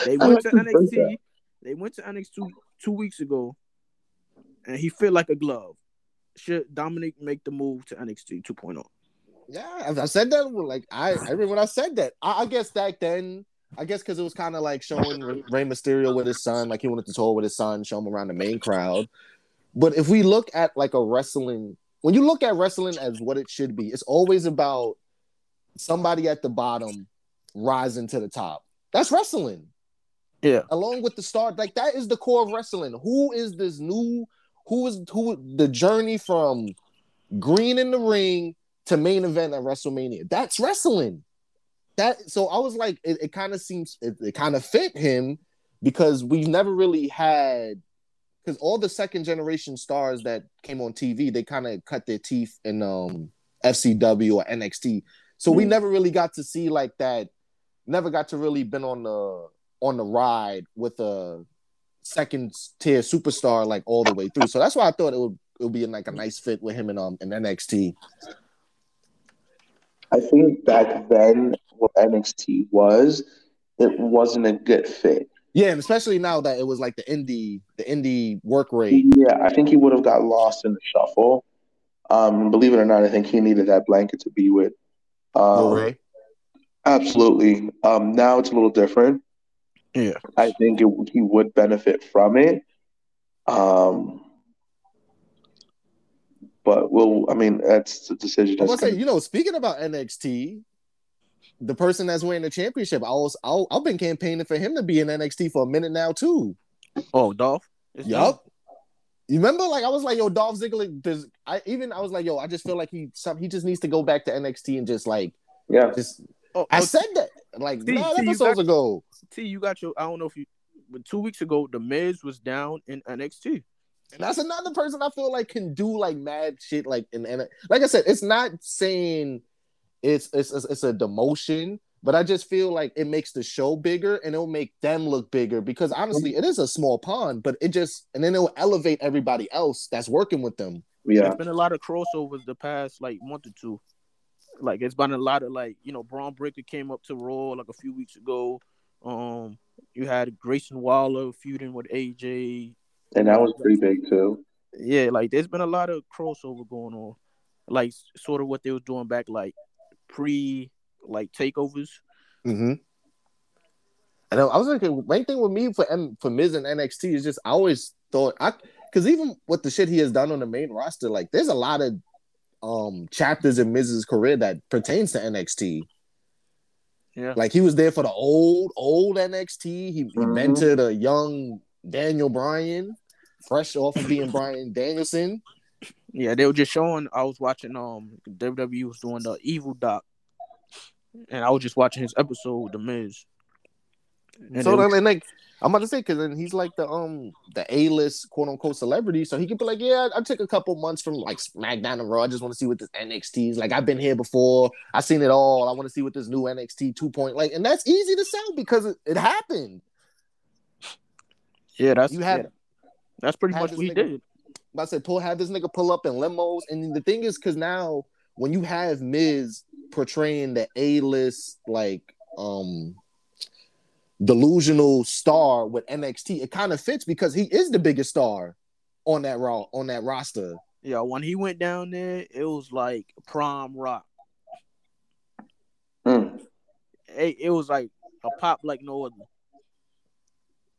[SPEAKER 4] They went to
[SPEAKER 5] to think that.
[SPEAKER 4] NXT. They went to NXT two, two weeks ago, and he fit like a glove. Should Dominic make the move to NXT 2.0?
[SPEAKER 3] Yeah, I- said that. Like I, I remember when I said that. I, I guess back then, I guess because it was kind of like showing Re- Rey Mysterio with his son, like he wanted to tour with his son, show him around the main crowd. But if we look at like a wrestling, when you look at wrestling as what it should be, it's always about somebody at the bottom rising to the top. That's wrestling.
[SPEAKER 4] Yeah.
[SPEAKER 3] Along with the start, like that is the core of wrestling. Who is this new? Who is who? The journey from green in the ring to main event at WrestleMania. That's wrestling. That so I was like, it, it kind of seems it, it kind of fit him because we've never really had because all the second generation stars that came on TV, they kind of cut their teeth in um FCW or NXT. So we
[SPEAKER 5] Mhm.
[SPEAKER 3] never really got to see like that, never got to really been on the on the ride with a second tier superstar like all the way through. So that's why I thought it would it would be like a nice fit with him in um in NXT.
[SPEAKER 5] I think back then what NXT was, it wasn't a good fit.
[SPEAKER 3] Yeah, and especially now that it was like the indie, the indie work rate.
[SPEAKER 5] Yeah, I think he would have got lost in the shuffle. Um, believe it or not, I think he needed that blanket to be with. Um. Absolutely. Um, now it's a little different.
[SPEAKER 4] Yeah.
[SPEAKER 5] I think it, he would benefit from it. Um, but we'll. I mean, that's the decision.
[SPEAKER 3] I
[SPEAKER 5] That's
[SPEAKER 3] was say, you know, speaking about NXT, the person that's winning the championship, I was, I, I've been campaigning for him to be in NXT for a minute now too.
[SPEAKER 4] Oh, Dolph. It's
[SPEAKER 3] Yup. You remember, like I was like, yo, Dolph Ziggler. Does I even I was like, yo, I just feel like he some he just needs to go back to NXT and just like
[SPEAKER 5] yeah.
[SPEAKER 3] just.
[SPEAKER 4] Oh,
[SPEAKER 3] I
[SPEAKER 4] oh,
[SPEAKER 3] said that like
[SPEAKER 4] See,
[SPEAKER 3] nine
[SPEAKER 4] see, you
[SPEAKER 3] episodes
[SPEAKER 4] got-
[SPEAKER 3] ago,
[SPEAKER 4] T, you got your. I don't know if you, but two weeks ago, the Miz was down in NXT.
[SPEAKER 3] And that's another person I feel like can do like mad shit. Like and and like I said, it's not saying it's it's it's, it's a demotion. But I just feel like it makes the show bigger and it'll make them look bigger because honestly, it is a small pond, but it just and then it'll elevate everybody else that's working with them.
[SPEAKER 5] Yeah.
[SPEAKER 4] There's been a lot of crossovers the past like month or two. Like it's been a lot of like you know Bron Breakker came up to Raw like a few weeks ago. Um, you had Grayson Waller feuding with AJ.
[SPEAKER 5] And that was pretty big too.
[SPEAKER 4] Yeah, like there's been a lot of crossover going on, like sort of what they was doing back like pre like takeovers.
[SPEAKER 3] Mm-hmm. And I I was thinking, main thing with me for M, for Miz and NXT is just I always thought I because even with the shit he has done on the main roster, like there's a lot of um chapters in Miz's career that pertains to NXT.
[SPEAKER 4] Yeah,
[SPEAKER 3] Like he was there for the old old NXT. He, he
[SPEAKER 5] Mhm.
[SPEAKER 3] mentored a young Daniel Bryan, fresh off of being Bryan Danielson.
[SPEAKER 4] yeah, they were just showing. I was watching um WWE was doing the Evil Doc, and I was just watching his episode the Miz. And
[SPEAKER 3] so
[SPEAKER 4] they was-
[SPEAKER 3] then, like, I'm about to say, because then he's like the um the A list quote unquote celebrity, so he could be like, yeah, I took a couple months from like SmackDown and Raw. I just want to see what this NXT is like. I've been here before. I've seen it all. I want to see what this new NXT two point like, and that's easy to sell because it, it happened.
[SPEAKER 4] Yeah, that's
[SPEAKER 3] You have
[SPEAKER 4] yeah, that's pretty
[SPEAKER 3] have
[SPEAKER 4] much
[SPEAKER 3] this
[SPEAKER 4] what he
[SPEAKER 3] nigga-
[SPEAKER 4] did.
[SPEAKER 3] I said, pull have this nigga pull up in limos, and the thing is, because now when you have Miz portraying the A list like um delusional star with NXT, it kind of fits because he is the biggest star on that raw on that roster.
[SPEAKER 4] Yeah, when he went down there, it was like prime rock.
[SPEAKER 5] Mm.
[SPEAKER 4] It, it was like a pop like no other.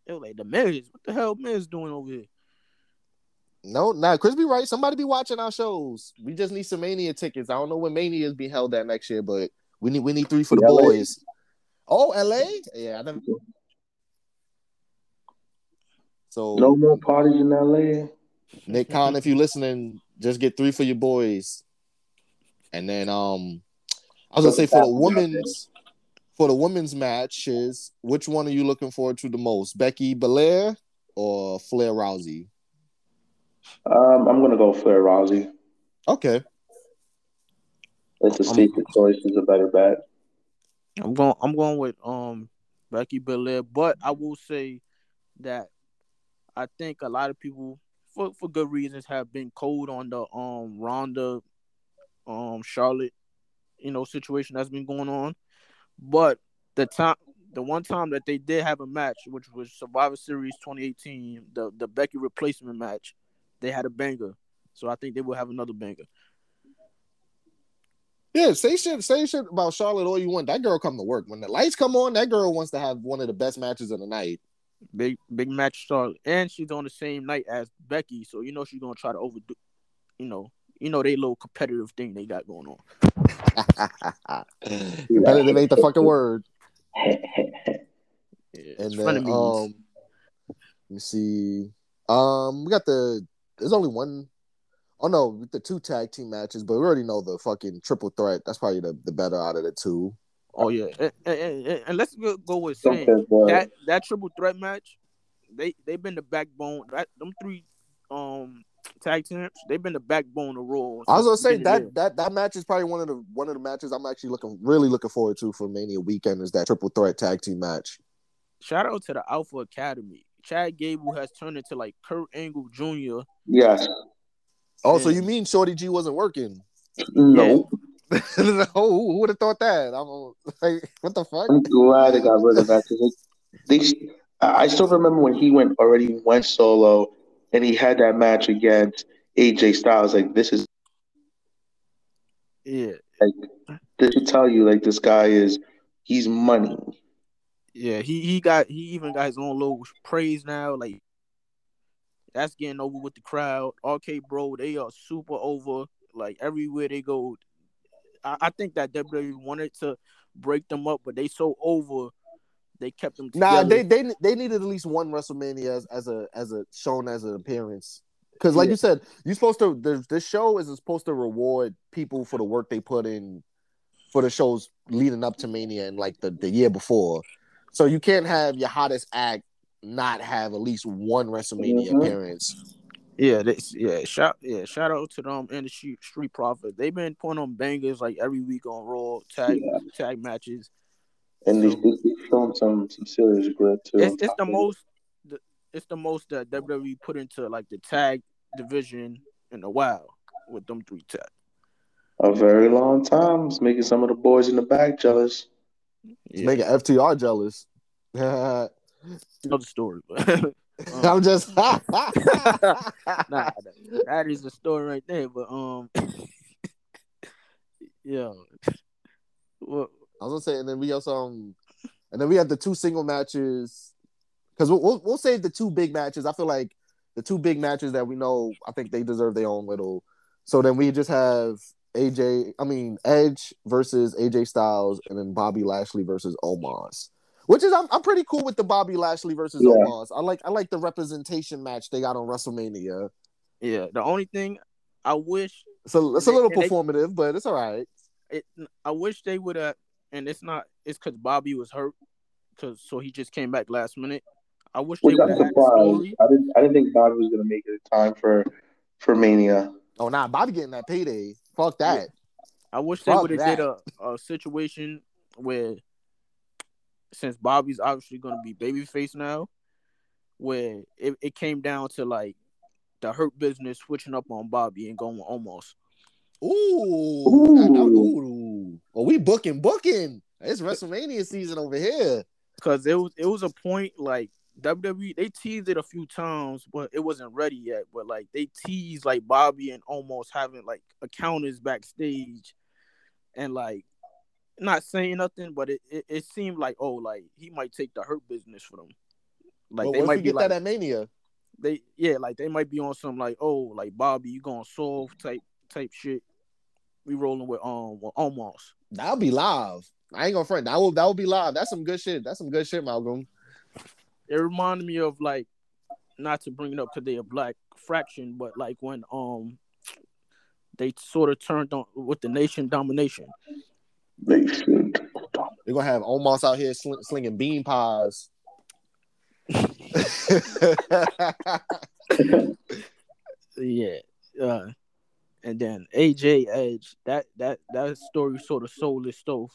[SPEAKER 4] It was like the Miz. What the hell Miz doing over here?
[SPEAKER 3] No, nah, Chris be right. Somebody be watching our shows. We just need some Mania tickets. I don't know when Mania is being held at next year, but we need we need three for the
[SPEAKER 5] LA.
[SPEAKER 3] boys. Oh, LA? Yeah, I never... So
[SPEAKER 5] No more parties in LA.
[SPEAKER 3] Nick Khan, if you're listening, just get three for your boys. And then um I was gonna say for the women's for the women's matches, which one are you looking forward to the most? Becky Belair or Flair Rousey?
[SPEAKER 5] Um, I'm gonna go Flair Rousey.
[SPEAKER 3] Okay.
[SPEAKER 5] It's a
[SPEAKER 4] Um,
[SPEAKER 5] secret choice. Is a better bet.
[SPEAKER 4] I'm going. I'm going with um Becky Belair, but I will say that I think a lot of people, for for good reasons, have been cold on the um Ronda, um Charlotte, you know, situation that's been going on. But the time the one time that they did have a match, which was Survivor Series 2018, the the Becky replacement match, they had a banger. So I think they will have another banger.
[SPEAKER 3] Yeah, say shit, say shit about Charlotte all you want. That girl come to work. When the lights come on, that girl wants to have one of the best matches of the night.
[SPEAKER 4] Big big match Charlotte, and she's on the same night as Becky, so you know she's gonna try to overdo. You know, you know they little competitive thing they got going on.
[SPEAKER 3] Competitive ain't the fucking word.
[SPEAKER 4] Yeah,
[SPEAKER 3] And then,
[SPEAKER 4] frenemies.
[SPEAKER 3] um, let me see. Um, we got the. There's only one oh no, the two tag team matches, but we already know the fucking triple threat. That's probably the, the better out of the two.
[SPEAKER 4] oh yeah, and, and, and- and let's go, go with saying that that triple threat match, they they've been the backbone. That them three um tag teams, they've been the backbone of Raw.
[SPEAKER 3] I was gonna say that
[SPEAKER 4] beginning
[SPEAKER 3] that that match is probably one of the one of the matches I'm actually looking really looking forward to for Mania weekend is that triple threat tag team match.
[SPEAKER 4] Shout out to the Alpha Academy. Chad Gable has turned into like Kurt Angle Jr.
[SPEAKER 5] Yes.
[SPEAKER 3] Oh, so you mean Shorty G wasn't working?
[SPEAKER 5] No.
[SPEAKER 3] who who would have thought that? I'm like, what the fuck?
[SPEAKER 5] I'm glad they got rid of that because they. I I still remember when he went already went solo, and he had that match against AJ Styles. Like this is
[SPEAKER 4] Yeah,
[SPEAKER 5] like this should tell you like this guy is he's money.
[SPEAKER 4] yeah. He he got he even got his own little praise now. Like that's getting over with the crowd. RK Bro, they are super over. Like everywhere they go, I, I think that WWE wanted to break them up, but they so over, they kept them together.
[SPEAKER 3] Nah, they they they needed at least one WrestleMania as, as a as a shown as an appearance. Because like
[SPEAKER 4] Yeah.
[SPEAKER 3] you said, you're supposed to. There's this show is supposed to reward people for the work they put in for the shows leading up to Mania and like the the year before. So you can't have your hottest act not have at least one WrestleMania
[SPEAKER 5] Mhm.
[SPEAKER 3] appearance.
[SPEAKER 4] Yeah, they, yeah, shout yeah, shout out to them and the street, street profit. They've been putting on bangers like every week on Raw tag
[SPEAKER 5] Yeah.
[SPEAKER 4] tag matches.
[SPEAKER 5] And they,
[SPEAKER 4] So-
[SPEAKER 5] they, they've shown some some serious grit too.
[SPEAKER 4] It's
[SPEAKER 5] on
[SPEAKER 4] it's the most the, it's the most that WWE put into like the tag division in a while with them three tag.
[SPEAKER 5] a very long time. It's making some of the boys in the back jealous.
[SPEAKER 3] It's
[SPEAKER 4] Yeah,
[SPEAKER 3] making FTR jealous. I'm
[SPEAKER 4] another story, but I'm
[SPEAKER 3] just
[SPEAKER 4] nah, that, that is the story right there. But um, yeah, well,
[SPEAKER 3] I was gonna say, and then we also, um, and then we had the two single matches because we'll, we'll we'll save the two big matches. I feel like the two big matches that we know, I think they deserve their own little. So then we just have AJ, I mean Edge versus AJ Styles, and then Bobby Lashley versus Omos. Which is I'm, I'm pretty cool with the Bobby Lashley versus
[SPEAKER 5] Yeah.
[SPEAKER 3] Omos. I like I like the representation match they got on WrestleMania.
[SPEAKER 4] yeah. The only thing I wish
[SPEAKER 3] So it's a little
[SPEAKER 4] And they-
[SPEAKER 3] performative, but it's all right.
[SPEAKER 4] it, I wish they would have, and it's not. It's because Bobby was hurt, cause so he just came back last minute. I wish they would
[SPEAKER 5] I'm
[SPEAKER 4] have had story.
[SPEAKER 5] I didn't I didn't think Bobby was gonna make it in time for for Mania.
[SPEAKER 3] Oh nah, Bobby getting that payday. Fuck that.
[SPEAKER 4] I wish they would have did a, a situation where, since Bobby's obviously going to be babyface now, where it, it came down to like the hurt business switching up on Bobby and going Omos.
[SPEAKER 3] Ooh,
[SPEAKER 5] Ooh.
[SPEAKER 3] I- I- ooh. Well, we booking, booking. It's WrestleMania season over here.
[SPEAKER 4] Because it was it was a point like WWE they teased it a few times, but it wasn't ready yet. But like they teased like Bobby and Omos having like encounters backstage, and like not saying nothing, but it, it, it seemed like oh like he might take the hurt business for them. Like
[SPEAKER 3] But
[SPEAKER 4] they might
[SPEAKER 3] get
[SPEAKER 4] like
[SPEAKER 3] that at Mania?
[SPEAKER 4] they yeah like they might be on some like oh like Bobby you gonna solve type type shit. We rolling with um with Omos.
[SPEAKER 3] That'll be live. I ain't gonna front. That will that will be live. That's some good shit. That's some good shit, Malcolm.
[SPEAKER 4] it reminded me of like not to bring it up because they're a black fraction, but like when um they sort of turned on with the nation domination.
[SPEAKER 5] They should.
[SPEAKER 3] They're gonna have Omos out here sling, slinging bean pies.
[SPEAKER 4] Yeah. Uh and then AJ Edge, that that that story sort of sold its stove.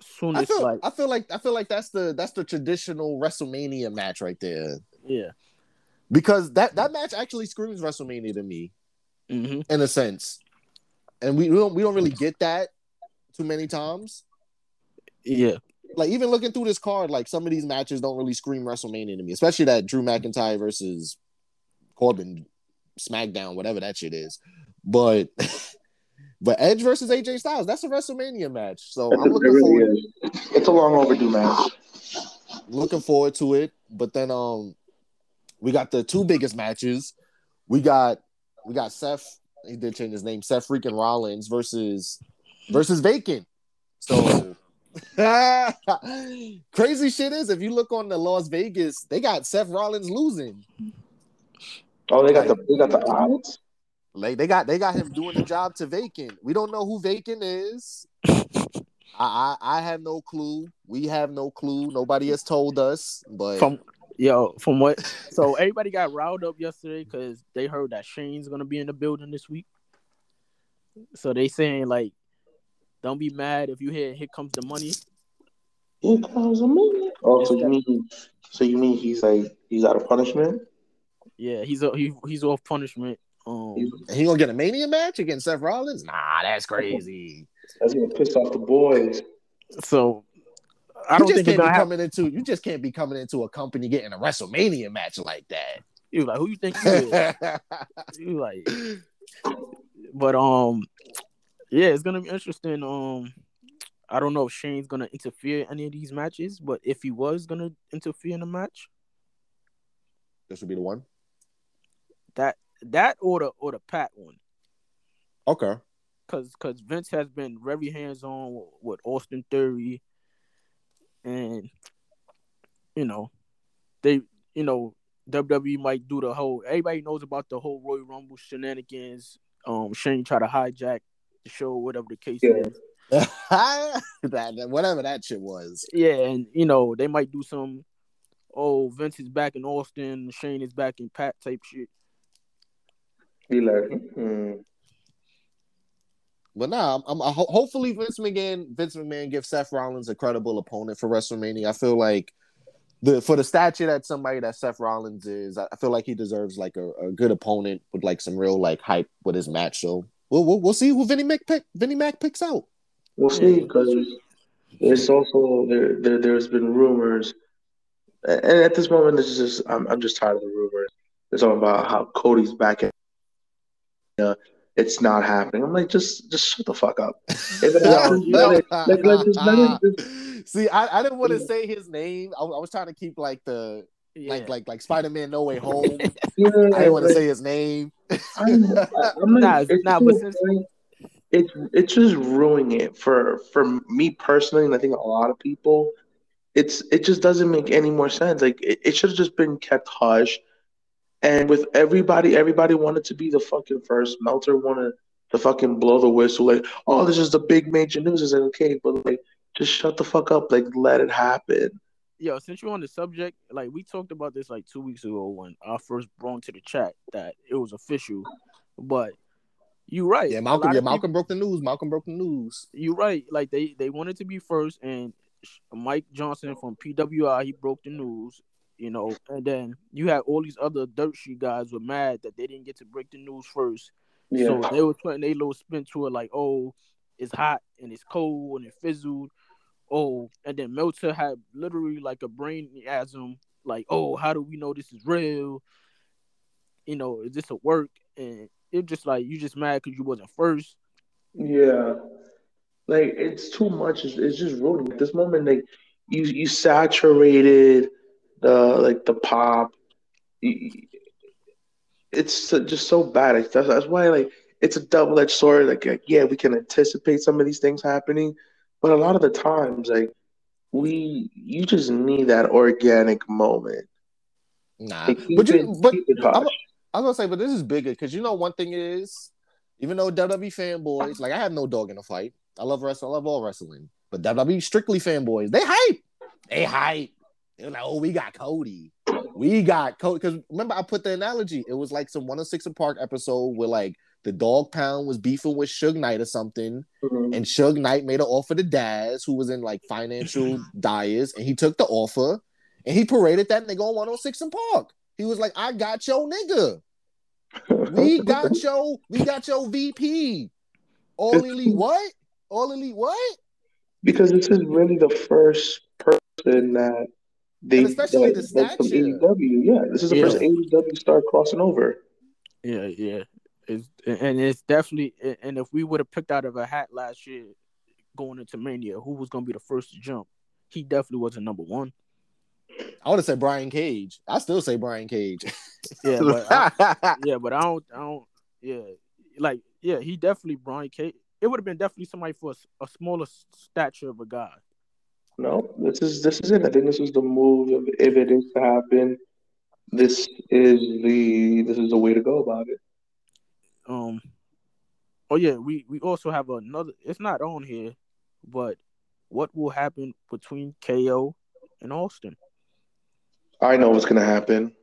[SPEAKER 4] Soon
[SPEAKER 3] I feel
[SPEAKER 4] like
[SPEAKER 3] I feel like I feel like that's the that's the traditional WrestleMania match right there.
[SPEAKER 4] yeah.
[SPEAKER 3] Because that that match actually screams WrestleMania to me.
[SPEAKER 4] hmm
[SPEAKER 3] in a sense. And we, we don't we don't really get that too many times.
[SPEAKER 4] Yeah.
[SPEAKER 3] like even looking through this card, like some of these matches don't really scream WrestleMania to me, especially that Drew McIntyre versus Corbin SmackDown, whatever that shit is. But but Edge versus AJ Styles, that's a WrestleMania match. So I'm looking
[SPEAKER 5] really
[SPEAKER 3] forward
[SPEAKER 5] is. It's a long overdue match.
[SPEAKER 3] looking forward to it. But then um we got the two biggest matches. We got we got Seth, he did change his name, Seth freaking Rollins versus versus Vacant. So crazy shit is if you look on the Las Vegas, they got Seth Rollins losing.
[SPEAKER 5] Oh, they got the they got the odds.
[SPEAKER 3] Like they got they got him doing the job to Vacant. We don't know who Vacant is. I, I I have no clue. We have no clue. Nobody has told us. But
[SPEAKER 4] From yo, from what? So everybody got riled up yesterday because they heard that Shane's gonna be in the building this week. So they saying like, don't be mad if you hear "Here comes the money."
[SPEAKER 5] Here comes a minute. Oh, so you mean so you mean he's like he's out of punishment?
[SPEAKER 4] Yeah, he's a, he, he's off punishment. Um,
[SPEAKER 3] he gonna get a mania match against Seth Rollins? Nah, that's crazy.
[SPEAKER 5] That's gonna piss off the boys.
[SPEAKER 4] so I
[SPEAKER 3] I
[SPEAKER 4] don't
[SPEAKER 3] you just
[SPEAKER 4] think
[SPEAKER 3] can't be
[SPEAKER 4] happen.
[SPEAKER 3] coming into you just can't be coming into a company getting a WrestleMania match like that.
[SPEAKER 4] You like who you think you is? you like, but um, yeah, it's gonna be interesting. Um, I don't know if Shane's gonna interfere in any of these matches, but if he was gonna interfere in a match,
[SPEAKER 3] this would be the one.
[SPEAKER 4] that that or the or the Pat one,
[SPEAKER 3] Okay.
[SPEAKER 4] because because Vince has been very hands on with Austin Theory, and you know, they you know WWE might do the whole. Everybody knows about the whole Royal Rumble shenanigans. Um, Shane try to hijack the show, whatever the case
[SPEAKER 5] Yeah.
[SPEAKER 4] is.
[SPEAKER 3] that- whatever that shit was.
[SPEAKER 4] Yeah, and you know they might do some. Oh, Vince is back in Austin. Shane is back in Pat type shit.
[SPEAKER 5] Be like, hmm.
[SPEAKER 3] But nah, I'm, I'm ho- hopefully Vince McMahon Vince McMahon gives Seth Rollins a credible opponent for WrestleMania. I feel like the for the stature that somebody that Seth Rollins is, I feel like he deserves like a, a good opponent with like some real like hype with his match. So we'll we'll, we'll see who Vinny Mac pick Vinny Mac picks out.
[SPEAKER 5] We'll see because there's also there, there there's been rumors, and at this moment, it's just I'm I'm just tired of the rumors. They're talking about how Cody's back at. Uh, it's not happening. I'm like, just just shut the fuck up. If it happens, let it, let, let, just, let it, just,
[SPEAKER 3] See, I, I didn't want to say his name. I, I was trying to keep like the
[SPEAKER 4] Yeah.
[SPEAKER 3] like like like Spider Man No Way Home.
[SPEAKER 5] yeah,
[SPEAKER 3] I didn't want to say his name.
[SPEAKER 5] I'm, I'm like,
[SPEAKER 4] Nah,
[SPEAKER 5] it's
[SPEAKER 4] nah,
[SPEAKER 5] to
[SPEAKER 4] but since-
[SPEAKER 5] it's it's just ruining it for for me personally, and I think a lot of people. It's it just doesn't make any more sense. Like it, it should have just been kept hush. And with everybody, everybody wanted to be the fucking first. Meltzer wanted to fucking blow the whistle, like, oh, this is the big major news. Is like, okay, but like, just shut the fuck up. Like, let it happen.
[SPEAKER 4] Yo, since you're on the subject, like we talked about this like two weeks ago when I first brought to the chat that it was official, but you're right.
[SPEAKER 3] Yeah, Malcolm. Yeah,
[SPEAKER 4] of people-
[SPEAKER 3] Malcolm broke the news. Malcolm broke the news.
[SPEAKER 4] You're right. Like they they wanted to be first, and Mike Johnson from PWI he broke the news. You know, and then you had all these other dirt sheet guys were mad that they didn't get to break the news first.
[SPEAKER 5] Yeah.
[SPEAKER 4] So they were putting a little spin to it, like, oh, it's hot and it's cold and it fizzled. Oh, and then Meltzer had literally like a brainasm, like, oh, how do we know this is real? You know, is this a work? And it just like you just mad because you wasn't first.
[SPEAKER 5] Yeah, like it's too much. It's, it's just ruining at this moment. Like you, you saturated the like the pop. It's just so bad. That's, that's why like it's a double edged sword. Like, like yeah, we can anticipate some of these things happening, but a lot of the times, like we, you just need that organic moment.
[SPEAKER 3] Nah,
[SPEAKER 5] Like,
[SPEAKER 3] but you,
[SPEAKER 5] it-
[SPEAKER 3] but I'm. I was gonna say, but this is bigger because you know one thing is, even though WWE fanboys, like I have no dog in the fight. I love wrestling. I love all wrestling, but WWE strictly fanboys, they hype. They hype. They're like, oh, we got Cody. We got Cody. Because remember, I put the analogy. It was like some one of six and Park episode where like the Dogg Pound was beefing with Suge Knight or something,
[SPEAKER 5] Mhm.
[SPEAKER 3] and Suge Knight made an offer to Daz, who was in like financial dire, and he took the offer and he paraded that nigga on 106 and Park. He was like, I got your nigga. We got your we got your VP. All elite what? All elite what?
[SPEAKER 5] because this is really the first person that they
[SPEAKER 3] And especially
[SPEAKER 5] that,
[SPEAKER 3] the
[SPEAKER 5] that's from
[SPEAKER 3] stature.
[SPEAKER 5] AEW. Yeah, this is the first
[SPEAKER 4] Yeah.
[SPEAKER 5] AEW star crossing over.
[SPEAKER 4] Yeah, yeah. It's, and it's definitely and if we would have picked out of a hat last year going into Mania, who was gonna be the first to jump? He definitely wasn't number one.
[SPEAKER 3] I would have said Brian Cage. I still say Brian Cage.
[SPEAKER 4] Yeah, but I, yeah, but I don't, I don't, yeah, like yeah, he definitely Brian Cage. It would have been definitely somebody for a smaller stature of a guy.
[SPEAKER 5] No, this is this is it. I think this is the move. If, if it is to happen, this is the this is the way to go about it.
[SPEAKER 4] Um, oh yeah, we we also have another. It's not on here, but what will happen between KO and Austin?
[SPEAKER 5] I know what's gonna happen.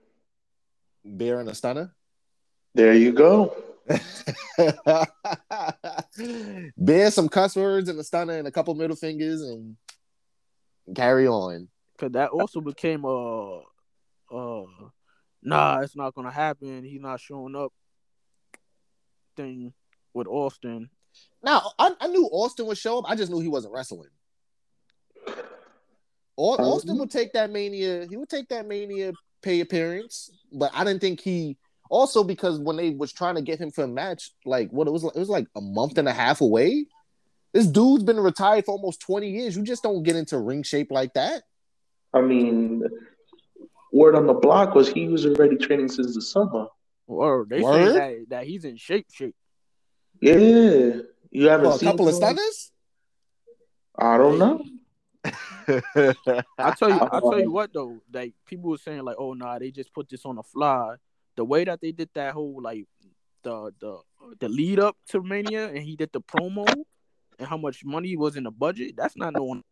[SPEAKER 3] Bear and Astana.
[SPEAKER 5] There you go.
[SPEAKER 3] Bear some cuss words and Astana and a couple middle fingers and carry on.
[SPEAKER 4] Cause that also became a, uh, nah, it's not gonna happen. He's not showing up. Thing with Austin.
[SPEAKER 3] Now I, I knew Austin would show up. I just knew he wasn't wrestling. Austin would take that mania. He would take that mania pay appearance, but I didn't think he. Also, because when they was trying to get him for a match, like what it was, it was like a month and a half away. This dude's been retired for almost twenty years. You just don't get into ring shape like that.
[SPEAKER 5] I mean, word on the block was he was already training since the summer.
[SPEAKER 4] Or they
[SPEAKER 3] Word?
[SPEAKER 4] say that, that he's in shape, shape.
[SPEAKER 5] Yeah, you haven't
[SPEAKER 3] Oh, a
[SPEAKER 5] seen
[SPEAKER 3] couple of
[SPEAKER 5] him?
[SPEAKER 3] stunners.
[SPEAKER 5] I don't know.
[SPEAKER 4] I tell you, I tell you what though, like people were saying like, oh nah, they just put this on the fly. The way that they did that whole like the the the lead up to Mania and he did the promo and how much money was in the budget, that's not knowing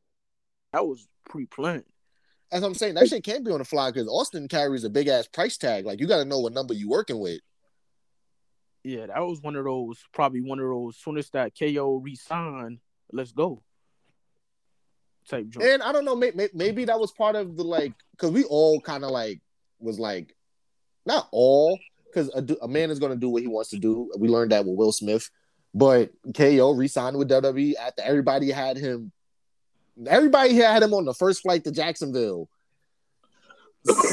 [SPEAKER 4] that was pre planned.
[SPEAKER 3] As I'm saying, that shit can't be on the fly because Austin carries a big ass price tag. Like you got to know what number you working with.
[SPEAKER 4] Yeah, that was one of those probably one of those soon as that KO resigned, let's go. Type joint.
[SPEAKER 3] And I don't know, may, may, maybe that was part of the like, because we all kind of like was like, not all, because a, a man is going to do what he wants to do. We learned that with Will Smith, but KO re-signed with WWE after everybody had him. Everybody had him on the first flight to Jacksonville.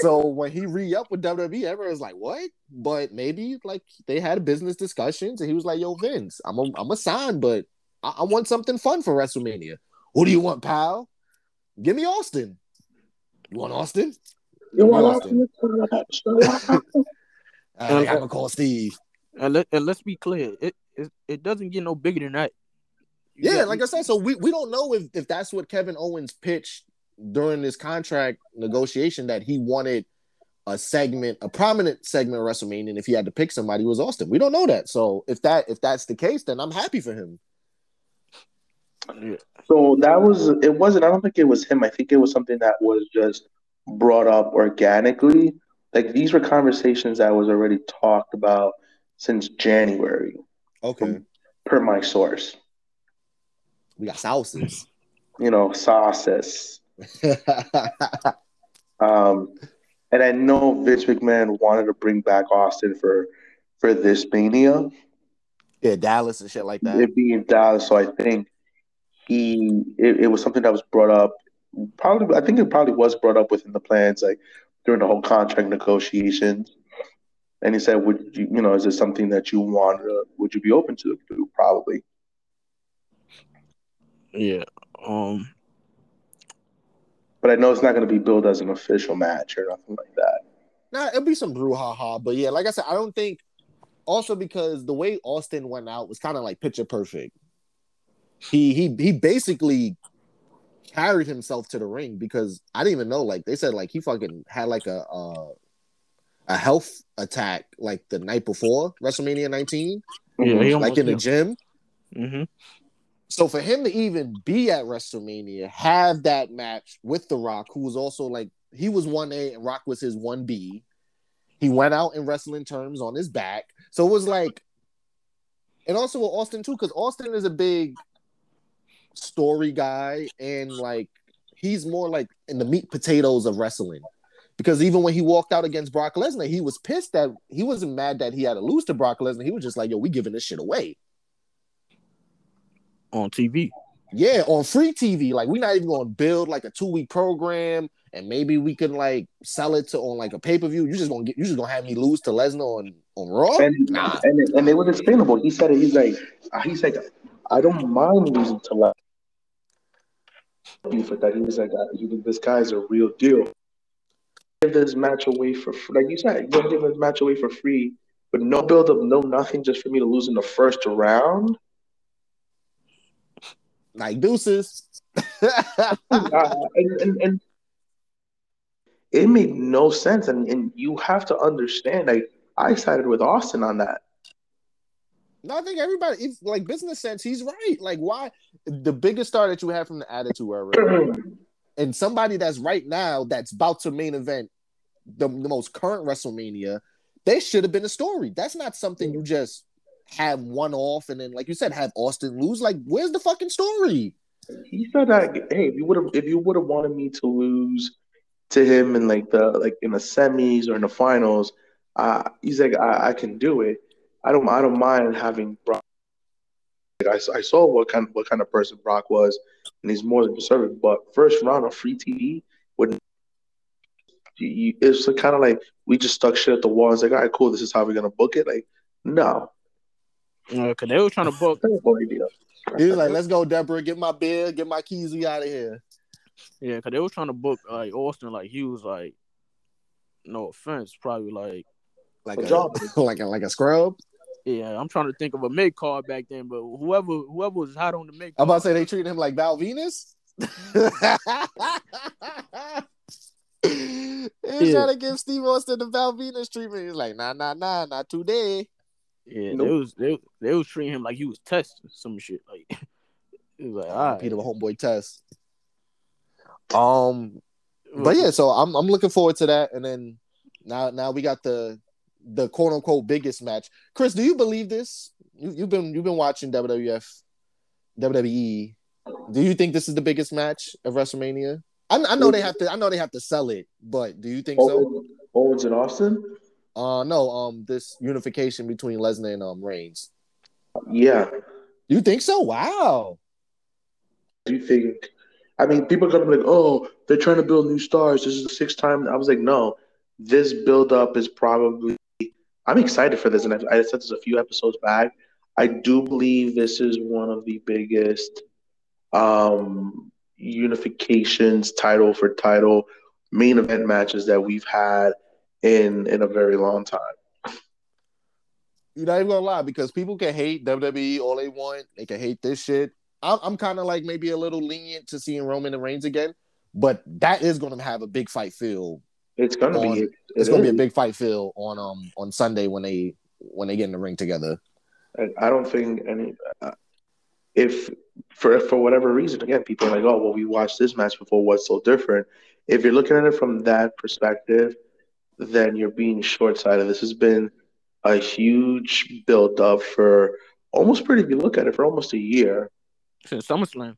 [SPEAKER 3] So when he re-upped with WWE, everyone was like, "What?" But maybe like they had business discussions, and he was like, "Yo, Vince, I'm a, I'm a sign, but I, I want something fun for WrestleMania. What do you want, pal? Give me Austin. You want Austin?
[SPEAKER 5] You want
[SPEAKER 3] Austin.
[SPEAKER 5] Austin?
[SPEAKER 3] I'm gonna call Steve.
[SPEAKER 4] And, let, and let's be clear, it, it it doesn't get no bigger than that. You
[SPEAKER 3] Yeah,
[SPEAKER 4] got-
[SPEAKER 3] like I said, so we, we don't know if, if that's what Kevin Owens pitched during this contract negotiation that he wanted a segment, a prominent segment of WrestleMania, and if he had to pick somebody, it was Austin. We don't know that. So if that if that's the case, then I'm happy for him.
[SPEAKER 5] So that was it wasn't I don't think it was him. I think it was something that was just brought up organically. Like these were conversations that was already talked about since January,
[SPEAKER 3] Okay.
[SPEAKER 5] per my source.
[SPEAKER 3] We got sauces.
[SPEAKER 5] You know, sauces. Um, and I know Vince McMahon wanted to bring back Austin for for this mania,
[SPEAKER 3] yeah, Dallas and shit like that.
[SPEAKER 5] it being Dallas. So I think he it, it was something that was brought up. Probably, I think it probably was brought up within the plans, like during the whole contract negotiations. And he said, "Would you, you know, is this something that you want? To, would you be open to? Probably."
[SPEAKER 4] yeah. Um.
[SPEAKER 5] But I know it's not going to be billed as an official match or nothing like that.
[SPEAKER 3] Nah, it'll be some brouhaha, but yeah, like I said, I don't think. Also, because the way Austin went out was kind of like picture perfect. He he he basically carried himself to the ring because I didn't even know. Like they said, like he fucking had like a uh, a health attack like the night before WrestleMania 19,
[SPEAKER 4] Yeah, almost
[SPEAKER 3] like in the
[SPEAKER 4] yeah.
[SPEAKER 3] gym.
[SPEAKER 4] hmm
[SPEAKER 3] So for him to even be at WrestleMania, have that match with The Rock, who was also like he was one A and Rock was his one B. He went out in wrestling terms on his back. So it was like, and also with Austin too, because Austin is a big story guy and like he's more like in the meat potatoes of wrestling. Because even when he walked out against Brock Lesnar, he was pissed that he wasn't mad that he had to lose to Brock Lesnar. He was just like, yo, we giving this shit away.
[SPEAKER 4] On TV.
[SPEAKER 3] Yeah, on free TV. Like we're not even gonna build like a two week program, and maybe we can like sell it to on like a pay per view. You just gonna get you just gonna have me lose to Lesnar on on Raw?
[SPEAKER 5] And
[SPEAKER 3] Nah.
[SPEAKER 5] and it, and it was explainable. He said it. He's like, uh, he's like, I don't mind losing to Lesnar. For that, he was like, uh, he, this guy's a real deal. Give this match away for free. like you said. You're gonna give this match away for free, but no build up, no nothing, just for me to lose in the first round.
[SPEAKER 3] Like deuces.
[SPEAKER 5] Uh, and, and, and it made no sense. And, and you have to understand, like, I sided with Austin on that.
[SPEAKER 3] No, I think everybody, if like business sense, he's right. Like, why the biggest star that you have from the Attitude Era, and somebody that's right now that's about to main event the, the most current WrestleMania, they should have been a story. That's not something you just have one off and then, like you said, have Austin lose. Like, where's the fucking story?
[SPEAKER 5] He said that, hey, if you would have, if you would have wanted me to lose to him in like the like in the semis or in the finals, uh, he's like, I, I can do it. I don't, I don't mind having Brock. Like, I, I saw what kind, what kind of person Brock was, and he's more than deserving. But first round of free TV would. You, it's kind of like we just stuck shit at the wall. It's like, all right, cool. This is how we're gonna book it. Like, no,
[SPEAKER 4] Uh, Cause they were trying to book.
[SPEAKER 5] terrible idea.
[SPEAKER 3] He was like, let's go, Deborah, get my beer, get my keys, we out of here.
[SPEAKER 4] Yeah, cause they were trying to book like Austin. Like he was like, no offense, probably like,
[SPEAKER 3] Like
[SPEAKER 5] A
[SPEAKER 3] a,
[SPEAKER 5] job.
[SPEAKER 3] like a like a scrub.
[SPEAKER 4] Yeah. I'm trying to think of a mid card back then, but whoever whoever was hot on the mid.
[SPEAKER 3] I'm about to say they treated him like Val Venis. He's
[SPEAKER 4] Yeah.
[SPEAKER 3] trying to give Steve Austin the Val Venis treatment. He's like, nah, nah, nah, not today.
[SPEAKER 4] Yeah,
[SPEAKER 5] Nope.
[SPEAKER 4] they was they they was treating him like he was testing some shit. Like it was like, all right.
[SPEAKER 3] Peter the homeboy test. Um, but yeah, so I'm I'm looking forward to that. And then now now we got the the quote unquote biggest match. Chris, do you believe this? You, you've been you've been watching WWF, WWE. Do you think this is the biggest match of WrestleMania? I, I know they have to. I know they have to sell it, but do you think so?
[SPEAKER 5] Owens, Owens and Austin.
[SPEAKER 3] Uh, no. Um, this unification between Lesnar and um Reigns.
[SPEAKER 5] Yeah,
[SPEAKER 3] You think so? Wow.
[SPEAKER 5] do you think? I mean, people are gonna be like, "Oh, they're trying to build new stars. This is the sixth time." I was like, "No, this build up is probably." I'm excited for this, and I, I said this a few episodes back. I do believe this is one of the biggest um, unifications, title for title, main event matches that we've had in in a very long time.
[SPEAKER 3] You're not even gonna lie because people can hate WWE all they want. They can hate this shit. I'm, I'm kind of like maybe a little lenient to seeing Roman and Reigns again, but that is gonna have a big fight feel.
[SPEAKER 5] It's gonna
[SPEAKER 3] On-
[SPEAKER 5] be. It,
[SPEAKER 3] It's
[SPEAKER 5] it
[SPEAKER 3] gonna be a big fight feel on um on Sunday when they when they get in the ring together.
[SPEAKER 5] I, I don't think any. Uh, if for for whatever reason, again, people are like, "Oh, well, we watched this match before. What's so different?" If you're looking at it from that perspective, then you're being short-sighted. This has been a huge build-up for almost pretty. If you look at it, for almost a year
[SPEAKER 4] since SummerSlam.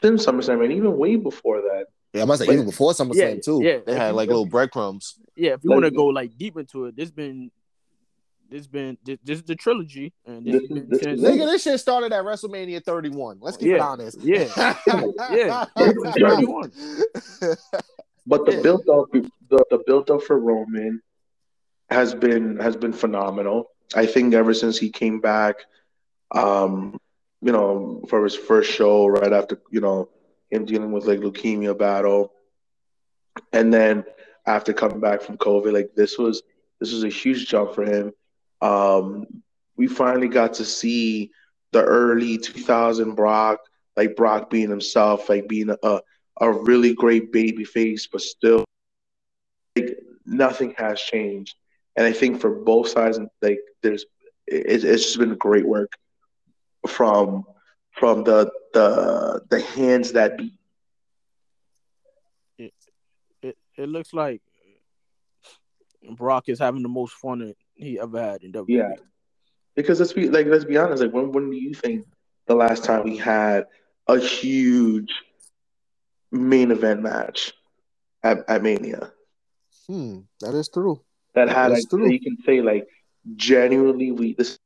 [SPEAKER 5] since SummerSlam, and even way before that.
[SPEAKER 3] Yeah, I must say
[SPEAKER 5] But-
[SPEAKER 3] even before SummerSlam
[SPEAKER 4] Yeah,
[SPEAKER 3] too.
[SPEAKER 4] yeah.
[SPEAKER 3] they had like little breadcrumbs.
[SPEAKER 4] Yeah, if you
[SPEAKER 5] Like-
[SPEAKER 4] want to go like deep into it, this been this been this, this is the trilogy, and this,
[SPEAKER 5] This
[SPEAKER 4] has been
[SPEAKER 5] this
[SPEAKER 3] Nigga, this shit started at WrestleMania 31. Let's keep it
[SPEAKER 4] Yeah,
[SPEAKER 3] honest.
[SPEAKER 4] yeah, yeah. It's 31.
[SPEAKER 5] But the
[SPEAKER 4] Yeah.
[SPEAKER 5] build up, the, the build up for Roman has been has been phenomenal. I think ever since he came back, um, you know, for his first show right after you know him dealing with like leukemia battle, and then after coming back from COVID, like this was this was a huge jump for him. Um, we finally got to see the early 2000 Brock, like Brock being himself, like being a a really great baby face, but still like nothing has changed. And I think for both sides, like there's it, it's just been great work from from the the the hands that beat.
[SPEAKER 4] it, it looks like Brock is having the most fun he ever had in WWE.
[SPEAKER 5] Yeah. Because let's be like let's be honest, like when when do you think the last time we had a huge main event match at, at Mania
[SPEAKER 3] Hmm, that is true.
[SPEAKER 5] that had
[SPEAKER 3] That's
[SPEAKER 5] like
[SPEAKER 3] true.
[SPEAKER 5] you can say like genuinely we this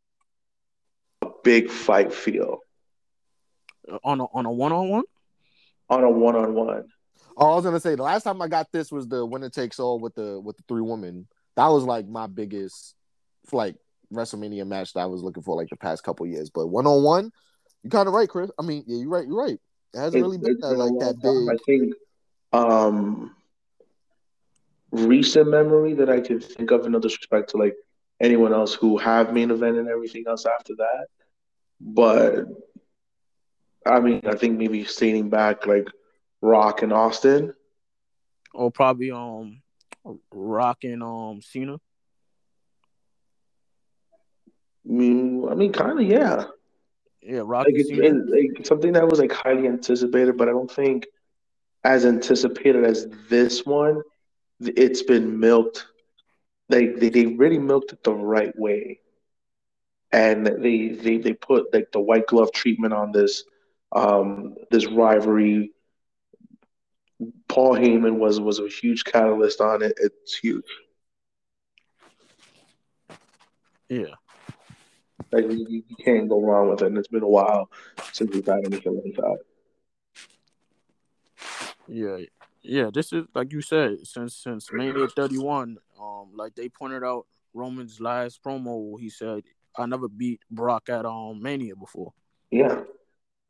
[SPEAKER 5] a big fight feel.
[SPEAKER 4] On a on a one on one.
[SPEAKER 5] on a one on one.
[SPEAKER 3] Oh, I was gonna say the last time I got this was the winner takes all with the with the three women. That was like my biggest like WrestleMania match that I was looking for like the past couple years. But one on one, you're kind of right, Chris. I mean, yeah, you're right. You're right. It hasn't really been that like that big.
[SPEAKER 5] I think um recent memory that I can think of, in no disrespect to like anyone else who have main event and everything else after that. But I mean, I think maybe stating back like Rock and Austin.
[SPEAKER 4] or probably um Rock and um Cena.
[SPEAKER 5] I mean, I mean, kind of, yeah.
[SPEAKER 4] Yeah, Rock
[SPEAKER 5] Like,
[SPEAKER 4] and
[SPEAKER 5] been, like something that was like highly anticipated, but I don't think as anticipated as this one. It's been milked. Like they, they really milked it the right way, and they they they put like the white glove treatment on this um this rivalry. Paul Heyman was was a huge catalyst on it. It's huge.
[SPEAKER 4] Yeah.
[SPEAKER 5] Like you, you can't go wrong with it. And it's been a while since we've had anything like that.
[SPEAKER 4] Yeah, yeah. This is like you said, since since Mania 31, um, like they pointed out Roman's last promo, he said, "I never beat Brock at um Mania before."
[SPEAKER 5] Yeah.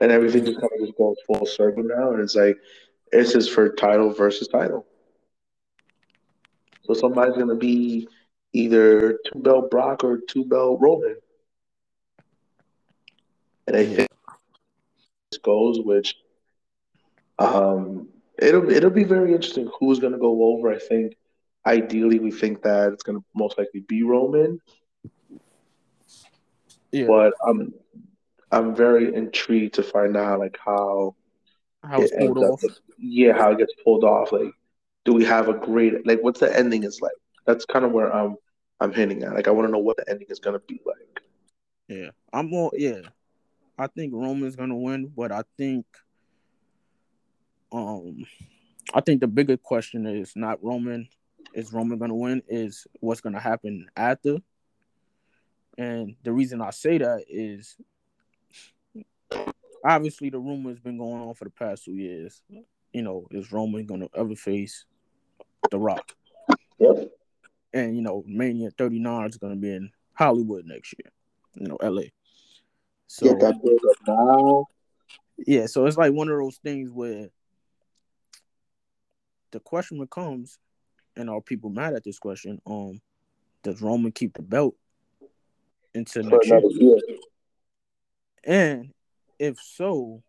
[SPEAKER 5] And everything just kind of just goes full circle now. And it's like, it's just for title versus title. So somebody's going to be either two belt Brock or two belt Roman. And I think this goes, which um, it'll it'll be very interesting who's going to go over. I think ideally we think that it's going to most likely be Roman,
[SPEAKER 4] Yeah,
[SPEAKER 5] but I'm I'm very intrigued to find out like how
[SPEAKER 4] how it's
[SPEAKER 5] it
[SPEAKER 4] pulled
[SPEAKER 5] ends up.
[SPEAKER 4] off.
[SPEAKER 5] Yeah, how it gets pulled off. Like, do we have a great like? What's the ending is like? That's kind of where I'm I'm hinting at. Like, I want to know what the ending is gonna be like.
[SPEAKER 4] Yeah, I'm more. Yeah, I think Roman's gonna win, but I think, um, I think the bigger question is not Roman. Is Roman gonna win? Is what's gonna happen after? And the reason I say that is, obviously, the rumor has been going on for the past two years. You know, is Roman gonna ever face The Rock?
[SPEAKER 5] Yep.
[SPEAKER 4] And you know, Mania 39 is gonna be in Hollywood next year. You know, LA. So
[SPEAKER 5] Get that now.
[SPEAKER 4] yeah, so it's like one of those things where the question becomes, and are people mad at this question? Um, does Roman keep the belt into next year?
[SPEAKER 5] year.
[SPEAKER 4] And if so,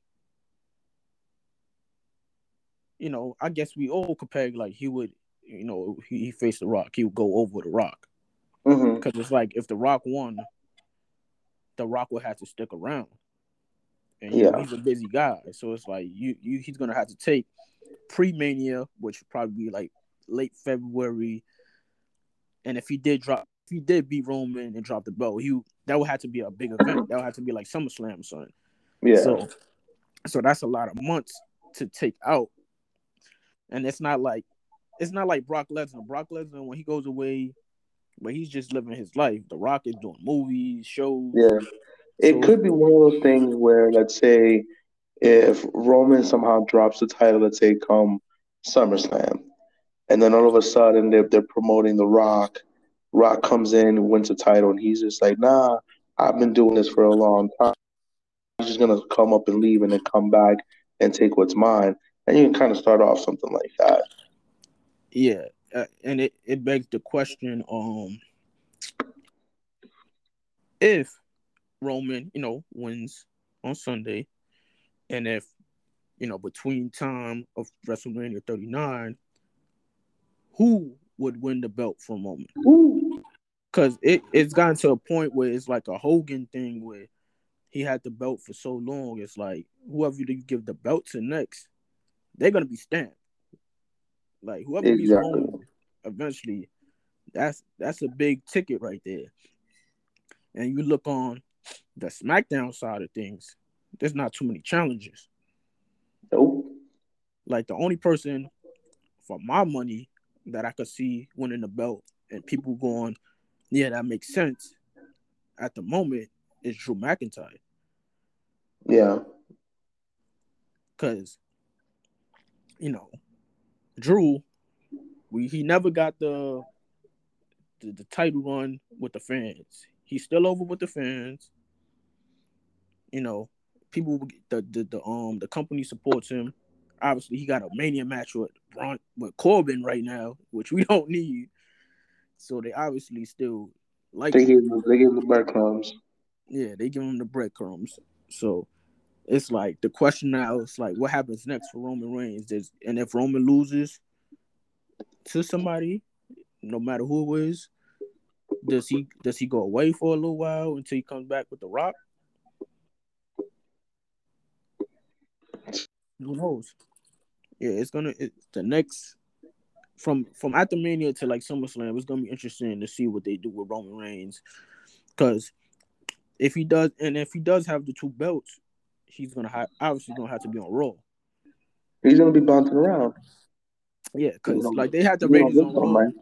[SPEAKER 4] you know, I guess we all peg like he would, you know, he, he faced the Rock, he would go over the Rock
[SPEAKER 5] Mm-hmm.
[SPEAKER 4] because it's like if the Rock won, the Rock would have to stick around, and you know,
[SPEAKER 5] Yeah.
[SPEAKER 4] he's a busy guy, so it's like you, you he's gonna have to take pre Mania, which would probably be like late February, and if he did drop, if he did beat Roman and drop the belt, he that would have to be a big event. That would have to be like SummerSlam, or something.
[SPEAKER 5] Yeah.
[SPEAKER 4] So, so that's a lot of months to take out, and it's not like it's not like Brock Lesnar. Brock Lesnar when he goes away, but he's just living his life. The Rock is doing movies, shows.
[SPEAKER 5] Yeah. It
[SPEAKER 4] So-
[SPEAKER 5] could be one of those things where, let's say, if Roman somehow drops the title, let's say come SummerSlam, and then all of a sudden they're, they're promoting The Rock. Rock comes in, wins the title, and he's just like, nah, I've been doing this for a long time. Just going to come up and leave and then come back and take what's mine. And you can kind of start off something like that.
[SPEAKER 4] Yeah, uh, and it it begs the question, um, if Roman, you know, wins on Sunday, and if you know between time of WrestleMania 39, who would win the belt from Roman? Because it it's gotten to a point where it's like a Hogan thing where he had the belt for so long. It's like whoever you give the belt to next, they're gonna be stamped. Like whoever
[SPEAKER 5] Exactly.
[SPEAKER 4] Roman eventually, that's that's a big ticket right there. And you look on the SmackDown side of things, there's not too many challenges.
[SPEAKER 5] Nope.
[SPEAKER 4] Like the only person for my money that I could see winning the belt and people going, yeah, that makes sense at the moment is Drew McIntyre.
[SPEAKER 5] Yeah.
[SPEAKER 4] because you know Drew, we he never got the, the the title run with the fans. He's still over with the fans. You know, people the the, the um the company supports him. Obviously, he got a mania match with with Corbin right now, which we don't need. So they obviously still like
[SPEAKER 5] They gave him, they gave him the breadcrumbs.
[SPEAKER 4] Yeah, they give him the breadcrumbs. So it's like the question now is like, what happens next for Roman Reigns? Does, and if Roman loses to somebody, no matter who it is, does he does he go away for a little while until he comes back with the Rock? Who knows? Yeah, it's gonna it, the next from from after Mania to like SummerSlam. It's gonna be interesting to see what they do with Roman Reigns, because if he does, and if he does have the two belts, he's gonna have obviously gonna have to be on Raw.
[SPEAKER 5] He's gonna be bouncing around.
[SPEAKER 4] Yeah, because like they had the ratings on
[SPEAKER 5] this one,
[SPEAKER 4] Raw.
[SPEAKER 5] man.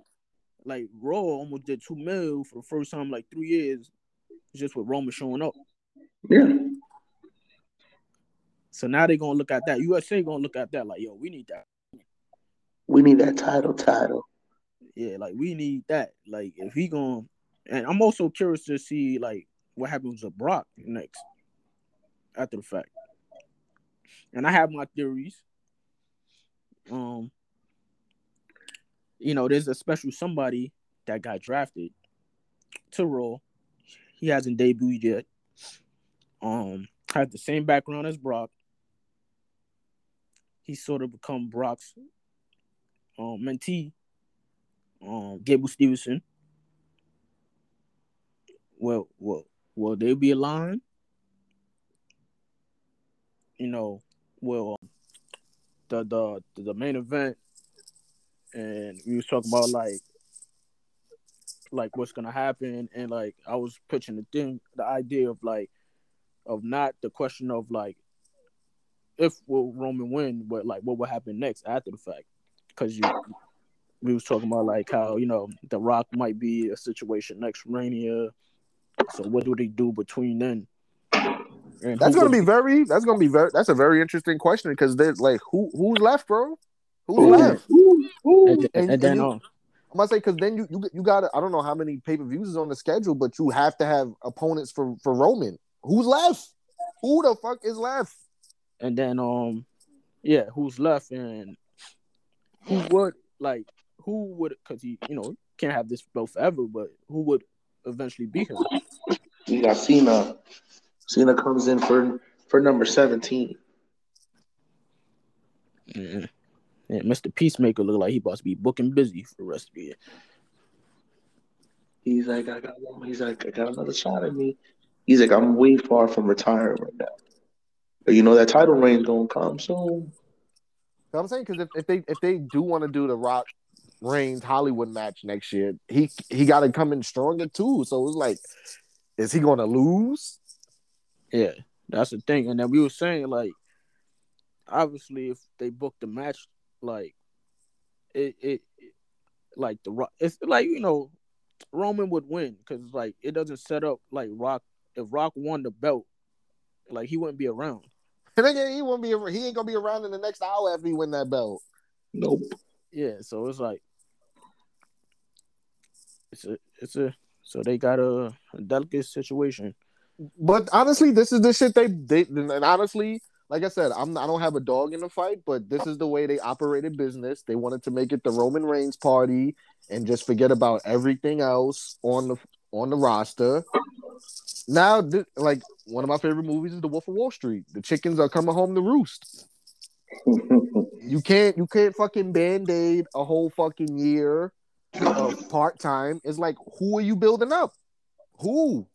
[SPEAKER 4] Like Raw almost did two mil for the first time like three years, just with Roman showing up.
[SPEAKER 5] Yeah.
[SPEAKER 4] So now they're gonna look at that. USA gonna look at that like, yo, we need that.
[SPEAKER 5] We need that title title.
[SPEAKER 4] Yeah, like we need that. Like if he gonna, and I'm also curious to see like what happens with Brock next after the fact. And I have my theories. Um, you know, there's a special somebody that got drafted to Raw. He hasn't debuted yet. Um, has the same background as Brock. He's sort of become Brock's um, mentee, um, Gable Stevenson. Well, well, will they be aligned? You know, well, um, the the the main event, and we was talking about like, like what's gonna happen, and like I was pitching the thing, the idea of like, of not the question of like, if will Roman win, but like what will happen next after the fact, because you we was talking about like how you know the Rock might be a situation next Mania. So what do they do between then? And
[SPEAKER 3] That's
[SPEAKER 4] who
[SPEAKER 3] gonna be very. That's gonna be very. That's a very interesting question because there's like who who's left, bro? Who's
[SPEAKER 5] Ooh.
[SPEAKER 3] left?
[SPEAKER 5] Ooh, ooh.
[SPEAKER 4] and, then-
[SPEAKER 3] and-
[SPEAKER 4] and then
[SPEAKER 3] you-
[SPEAKER 4] um,
[SPEAKER 3] I'm gonna say because then you you you got I don't know how many pay per views is on the schedule, but you have to have opponents for for Roman. Who's left? Who the fuck is left?
[SPEAKER 4] and then um, yeah, who's left and who would like who would because he you know can't have this belt forever, but who would eventually beat him?
[SPEAKER 5] You got Cena. Cena comes in for for number seventeen.
[SPEAKER 4] Yeah. Yeah, Mr. Peacemaker look like he about to be booking busy for the rest of the year.
[SPEAKER 5] He's like, I got one. He's like, I got another shot at me. He's like, I'm way far from retiring right now. But you know that title reign's gonna come soon.
[SPEAKER 3] So I'm saying because if, if they if they do want to do the Rock Reigns Hollywood match next year, he he got to come in stronger too. So it's like, is he going to lose?
[SPEAKER 4] Yeah, that's the thing. And then we were saying like, obviously, if they book the match, like, it it, it- like the Rock, it's like you know, Roman would win because like it doesn't set up like Rock. If Rock won the belt, like he wouldn't be around.
[SPEAKER 3] And again, he won't be. He ain't gonna be around in the next hour after he win that belt.
[SPEAKER 5] Nope.
[SPEAKER 4] Yeah, so it's like it's a it's a so they got a, a delicate situation.
[SPEAKER 3] But honestly, this is the shit they they and honestly, like I said, I'm I don't have a dog in the fight, but this is the way they operated business. They wanted to make it the Roman Reigns party and just forget about everything else on the on the roster. Now, thi- like one of my favorite movies is The Wolf of Wall Street. The chickens are coming home to roost. You can't you can't fucking band-aid a whole fucking year of part-time. It's like who are you building up? Who?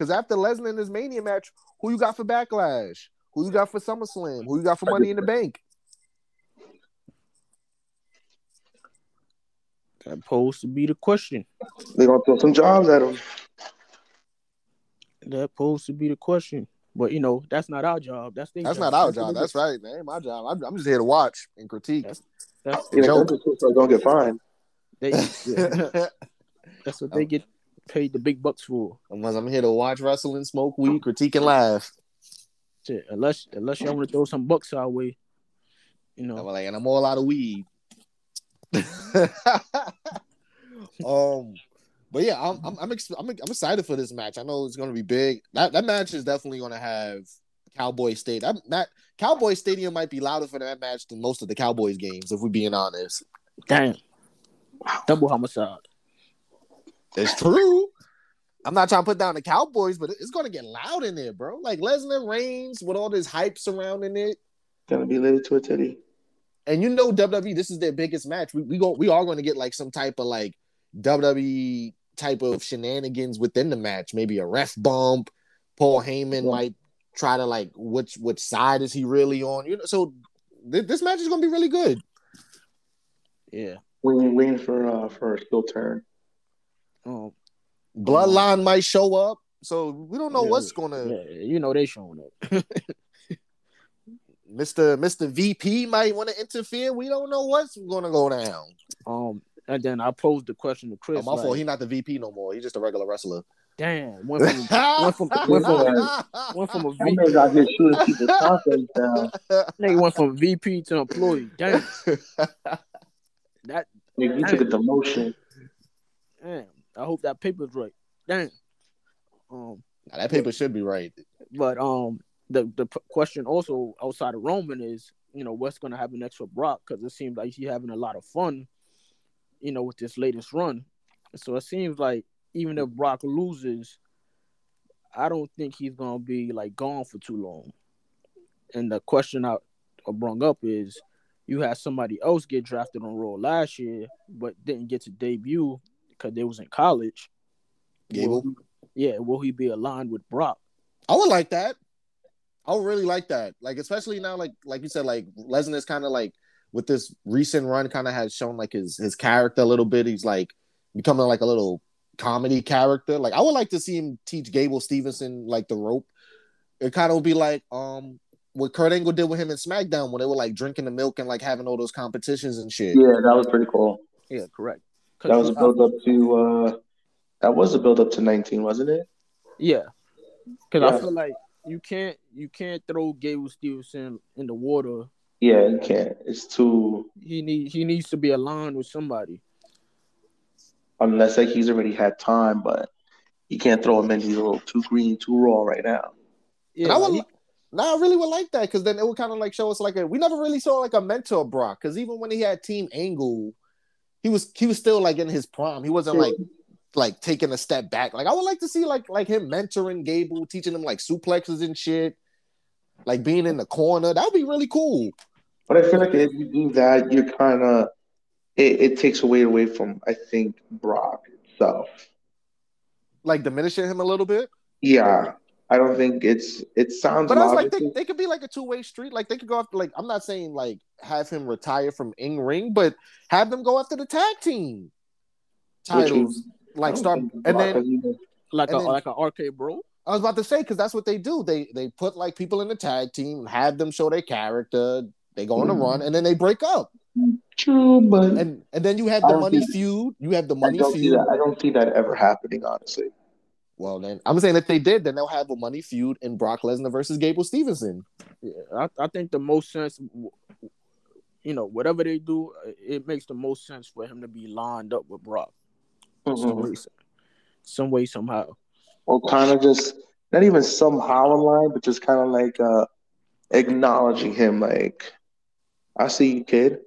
[SPEAKER 3] Because after Lesnar in his Mania match, who you got for Backlash? Who you got for SummerSlam? Who you got for Money in the Bank?
[SPEAKER 4] That supposed to be the question.
[SPEAKER 5] They're gonna throw some jobs at him.
[SPEAKER 4] That supposed to be the question. But you know, that's not our job. That's
[SPEAKER 3] That's
[SPEAKER 4] job.
[SPEAKER 3] not our
[SPEAKER 4] what
[SPEAKER 3] job. That's right. That ain't my job. I'm, I'm just here to watch and critique.
[SPEAKER 4] That's that's
[SPEAKER 5] You know,
[SPEAKER 3] Joke.
[SPEAKER 5] those superstars gonna get fined.
[SPEAKER 4] they, yeah, that's what they get paid the big bucks for.
[SPEAKER 3] Unless I'm here to watch wrestling, smoke weed, critique, and laugh.
[SPEAKER 4] Shit, unless unless y'all want to throw some bucks our way, you know.
[SPEAKER 3] I'm like, and I'm all out of weed. um, but yeah, I'm I'm I'm, ex- I'm I'm excited for this match. I know it's gonna be big. That that match is definitely gonna have Cowboy State. That that Cowboy Stadium might be louder for that match than most of the Cowboys games, if we're being honest.
[SPEAKER 4] Damn. Double homicide.
[SPEAKER 3] It's true. I'm not trying to put down the Cowboys, but it's gonna get loud in there, bro. Like Lesnar Reigns with all this hype surrounding it.
[SPEAKER 5] Gonna be lit to a titty.
[SPEAKER 3] and you know WWE, this is their biggest match. We we go we are going to get like some type of like WWE type of shenanigans within the match. Maybe a ref bump. Paul Heyman
[SPEAKER 5] Yeah.
[SPEAKER 3] might try to like which which side is he really on? You know, so th- this match is going to be really good.
[SPEAKER 4] Yeah.
[SPEAKER 5] Waiting, waiting for uh for a skill turn.
[SPEAKER 4] Um,
[SPEAKER 3] Bloodline might show up, so we don't know
[SPEAKER 4] Yeah.
[SPEAKER 3] what's going to.
[SPEAKER 4] yeah, you know they showing up.
[SPEAKER 3] Mister Mister VP might want to interfere. We don't know what's going to go down.
[SPEAKER 4] um, and then I posed the question to Chris.
[SPEAKER 3] Oh, my
[SPEAKER 4] like,
[SPEAKER 3] fault. He's not the VP no more. He's just a regular wrestler.
[SPEAKER 4] Damn, went from went from went from went from a
[SPEAKER 5] That
[SPEAKER 4] V,
[SPEAKER 5] man's out here shooting people's confidence down.
[SPEAKER 4] nigga went from VP to employee. Damn, that
[SPEAKER 5] Nigga, you took a demotion.
[SPEAKER 4] damn. I hope that paper's right. Damn. Um,
[SPEAKER 3] Nah, that paper should be right.
[SPEAKER 4] but um, the the question also outside of Roman is, you know, what's gonna happen next for Brock? Because it seems like he's having a lot of fun, you know, with this latest run. So it seems like even if Brock loses, I don't think he's gonna be like gone for too long. And the question I, I brung up is, you had somebody else get drafted on Raw last year, but didn't get to debut because they was in college.
[SPEAKER 3] Gable.
[SPEAKER 4] Will he- yeah, will he be aligned with Brock?
[SPEAKER 3] I would like that. I would really like that. Like especially now, like like you said, like Lesnar's kind of like with this recent run, kind of has shown like his his character a little bit. He's like becoming like a little comedy character. Like I would like to see him teach Gable Stevenson like the rope. It kind of would be like um what Kurt Angle did with him in SmackDown when they were like drinking the milk and like having all those competitions and shit.
[SPEAKER 5] Yeah, that was pretty cool.
[SPEAKER 4] Yeah, correct.
[SPEAKER 5] That was a build up to uh that was a build up to 19, wasn't it?
[SPEAKER 4] Yeah, because I feel like you can't you can't throw Gable Stevenson in the water.
[SPEAKER 5] Yeah, you can't. It's too
[SPEAKER 4] He need he needs to be aligned with somebody.
[SPEAKER 5] unless like he's already had time, but you can't throw him in. He's a little too green, too raw right now.
[SPEAKER 4] Yeah,
[SPEAKER 3] And I would,
[SPEAKER 4] like,
[SPEAKER 3] nah, I really would like that because then it would kind of like show us like a. We never really saw like a mentor Brock because even when he had Team Angle, he was he was still like in his prime. He wasn't like like taking a step back. Like I would like to see like like him mentoring Gable, teaching him like suplexes and shit, like being in the corner. That would be really cool.
[SPEAKER 5] But I feel like if you do that, you're kind of it, it takes away away from I think Brock itself.
[SPEAKER 3] Like diminishing him a little bit.
[SPEAKER 5] Yeah, I don't think it's it sounds.
[SPEAKER 3] But I was like, they, they could be like a two way street. Like they could go after like I'm not saying like have him retire from in ring, but have them go after the tag team titles.
[SPEAKER 5] is-
[SPEAKER 3] Like
[SPEAKER 5] don't
[SPEAKER 3] start and then
[SPEAKER 5] has even-
[SPEAKER 4] like a
[SPEAKER 3] then-
[SPEAKER 4] like a RK bro.
[SPEAKER 3] I was about to say because that's what they do. They they put like people in the tag team, have them show their character. They go on a
[SPEAKER 5] Mhm.
[SPEAKER 3] run, and then they break up.
[SPEAKER 5] True, but
[SPEAKER 3] And and then you have the money feud. You have the money
[SPEAKER 5] don't
[SPEAKER 3] feud.
[SPEAKER 5] I don't see that ever happening. Honestly,
[SPEAKER 3] Well, then I'm saying if they did, then they'll have a money feud in Brock Lesnar versus Gable Stevenson.
[SPEAKER 4] Yeah, I, I think the most sense, you know, whatever they do, it makes the most sense for him to be lined up with Brock some
[SPEAKER 5] Mhm.
[SPEAKER 4] way, some way somehow.
[SPEAKER 5] or kind of just not even somehow in line, but just kind of like uh acknowledging him. Like, I see you, kid.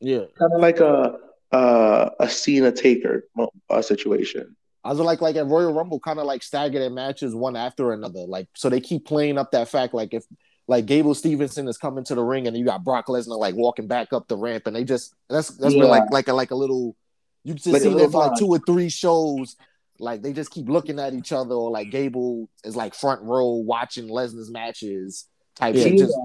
[SPEAKER 4] Yeah,
[SPEAKER 5] Kind of like a uh, a Cena Taker uh, situation.
[SPEAKER 3] I was like, like at Royal Rumble, kind of like stagger their matches one after another. Like, so they keep playing up that fact. Like, if like Gable Stevenson is coming to the ring, and you got Brock Lesnar like walking back up the ramp, and they just that's that's been
[SPEAKER 5] Yeah.
[SPEAKER 3] like like a like a little. You just
[SPEAKER 5] a
[SPEAKER 3] see them for like two or three shows. Like they just keep looking at each other, or like Gable is like front row watching Lesnar's matches type
[SPEAKER 4] Yeah.
[SPEAKER 3] shit. Just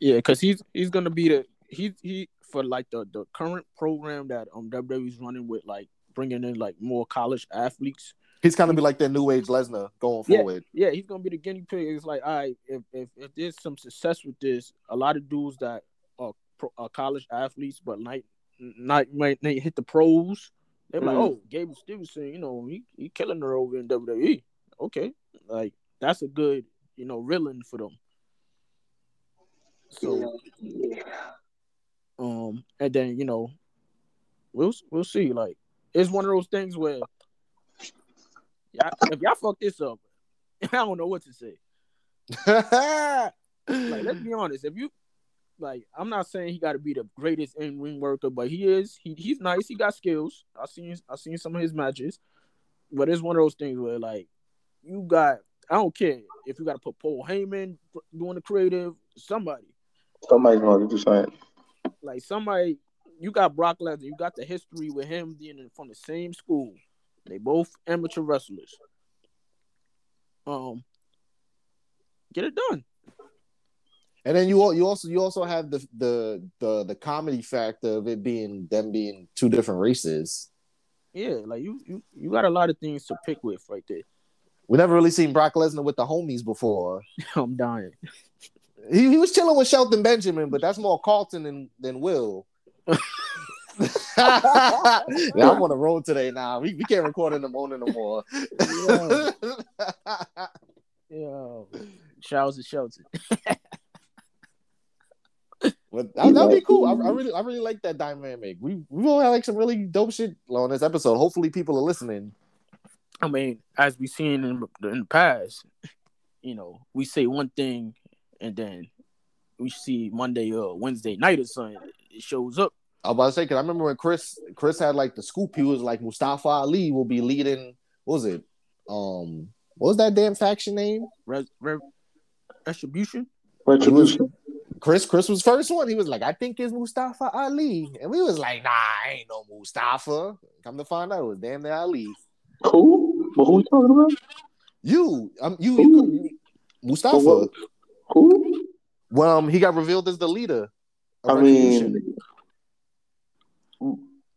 [SPEAKER 4] yeah, because he's he's gonna be the he he for like the the current program that um WWE's running with like bringing in like more college athletes.
[SPEAKER 3] he's kind of be like that new age Lesnar going
[SPEAKER 4] Yeah.
[SPEAKER 3] forward.
[SPEAKER 4] Yeah, he's gonna be the guinea pig. It's like, all right, if if, if there's some success with this, a lot of dudes that are, pro, are college athletes, but might not might they hit the pros. They're like,
[SPEAKER 5] Mhm.
[SPEAKER 4] oh, Gable Stevenson, you know, he he killing her over in WWE. Okay, like that's a good, you know, reeling for them. So, um, and then you know, we'll we'll see. Like, it's one of those things where, yeah, if y'all fuck this up, I don't know what to say. Like, let's be honest. If you like, I'm not saying he got to be the greatest in ring worker, but he is. He he's nice. He got skills. I seen I seen some of his matches, but it's one of those things where like, you got. I don't care if you got to put Paul Heyman doing the creative. Somebody
[SPEAKER 5] Somebody's to do something.
[SPEAKER 4] like somebody. You got Brock Lesnar. You got the history with him being from the same school. They both amateur wrestlers. Um, get it done.
[SPEAKER 3] And then you you also you also have the the the the comedy factor of it being them being two different races.
[SPEAKER 4] Yeah, like you you you got a lot of things to pick with right there.
[SPEAKER 3] We never really seen Brock Lesnar with the homies before.
[SPEAKER 4] I'm dying.
[SPEAKER 3] He, he was chilling with Shelton Benjamin, but that's more Carlton than than Will. I'm on the road today now. We, we can't record in the morning no more.
[SPEAKER 4] Yeah. Shouts to Shelton.
[SPEAKER 3] But that, that'd be cool. I, I really, I really like that dynamic. We we all had like some really dope shit on this episode. Hopefully, people are listening.
[SPEAKER 4] I mean, as we've seen in, in the past, you know, we say one thing and then we see Monday or Wednesday night or something, it shows up.
[SPEAKER 3] I was about to say because I remember when Chris Chris had like the scoop. He was like Mustafa Ali will be leading. What was it? Um, what was that damn faction name?
[SPEAKER 4] Res, re, retribution.
[SPEAKER 5] Retribution.
[SPEAKER 3] Chris Chris was first one. He was like, I think it's Mustafa Ali, and we was like, Nah, I ain't no Mustafa. Come to find out, it was damn near Ali.
[SPEAKER 5] Who? But who we talking about?
[SPEAKER 3] You, um, you, you, you Mustafa.
[SPEAKER 5] Who? Who?
[SPEAKER 3] Well, um, he got revealed as the leader. Of
[SPEAKER 5] I mean,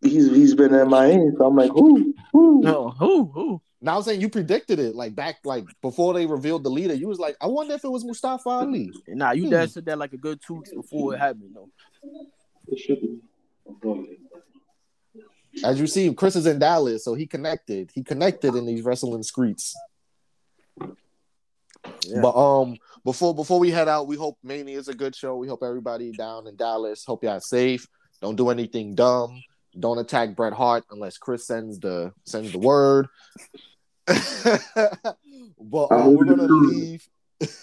[SPEAKER 5] he's he's been MIA, so I'm like, who? Who?
[SPEAKER 4] No, who who?
[SPEAKER 3] Now I'm saying you predicted it like back like before they revealed the leader. You was like, I wonder if it was Mustafa Ali.
[SPEAKER 4] Nah, you
[SPEAKER 3] Hmm.
[SPEAKER 4] said that like a good two weeks before it happened. though.
[SPEAKER 5] It should be.
[SPEAKER 3] As you see, Chris is in Dallas, so he connected. He connected in these wrestling streets.
[SPEAKER 4] Yeah.
[SPEAKER 3] But um, before before we head out, we hope Mania is a good show. We hope everybody down in Dallas. Hope y'all safe. Don't do anything dumb. Don't attack Bret Hart unless Chris sends the sends the word. but uh, we're gonna leave.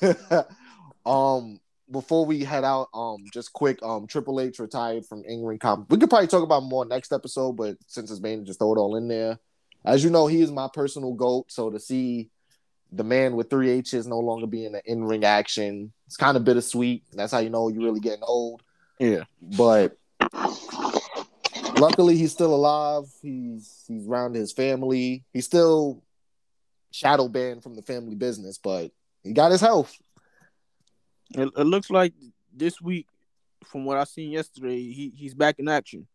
[SPEAKER 3] um, before we head out, um, just quick, um, Triple H retired from in-ring comp. We could probably talk about more next episode, but since it's main, just throw it all in there. As you know, he is my personal goat. So to see the man with three H's no longer being in the in-ring action, it's kind of bittersweet. That's how you know you're really getting old.
[SPEAKER 4] Yeah.
[SPEAKER 3] But luckily, he's still alive. He's he's around his family. He's still shadow banned from the family business, but he got his health.
[SPEAKER 4] It, it looks like this week, from what I seen yesterday, he he's back in action.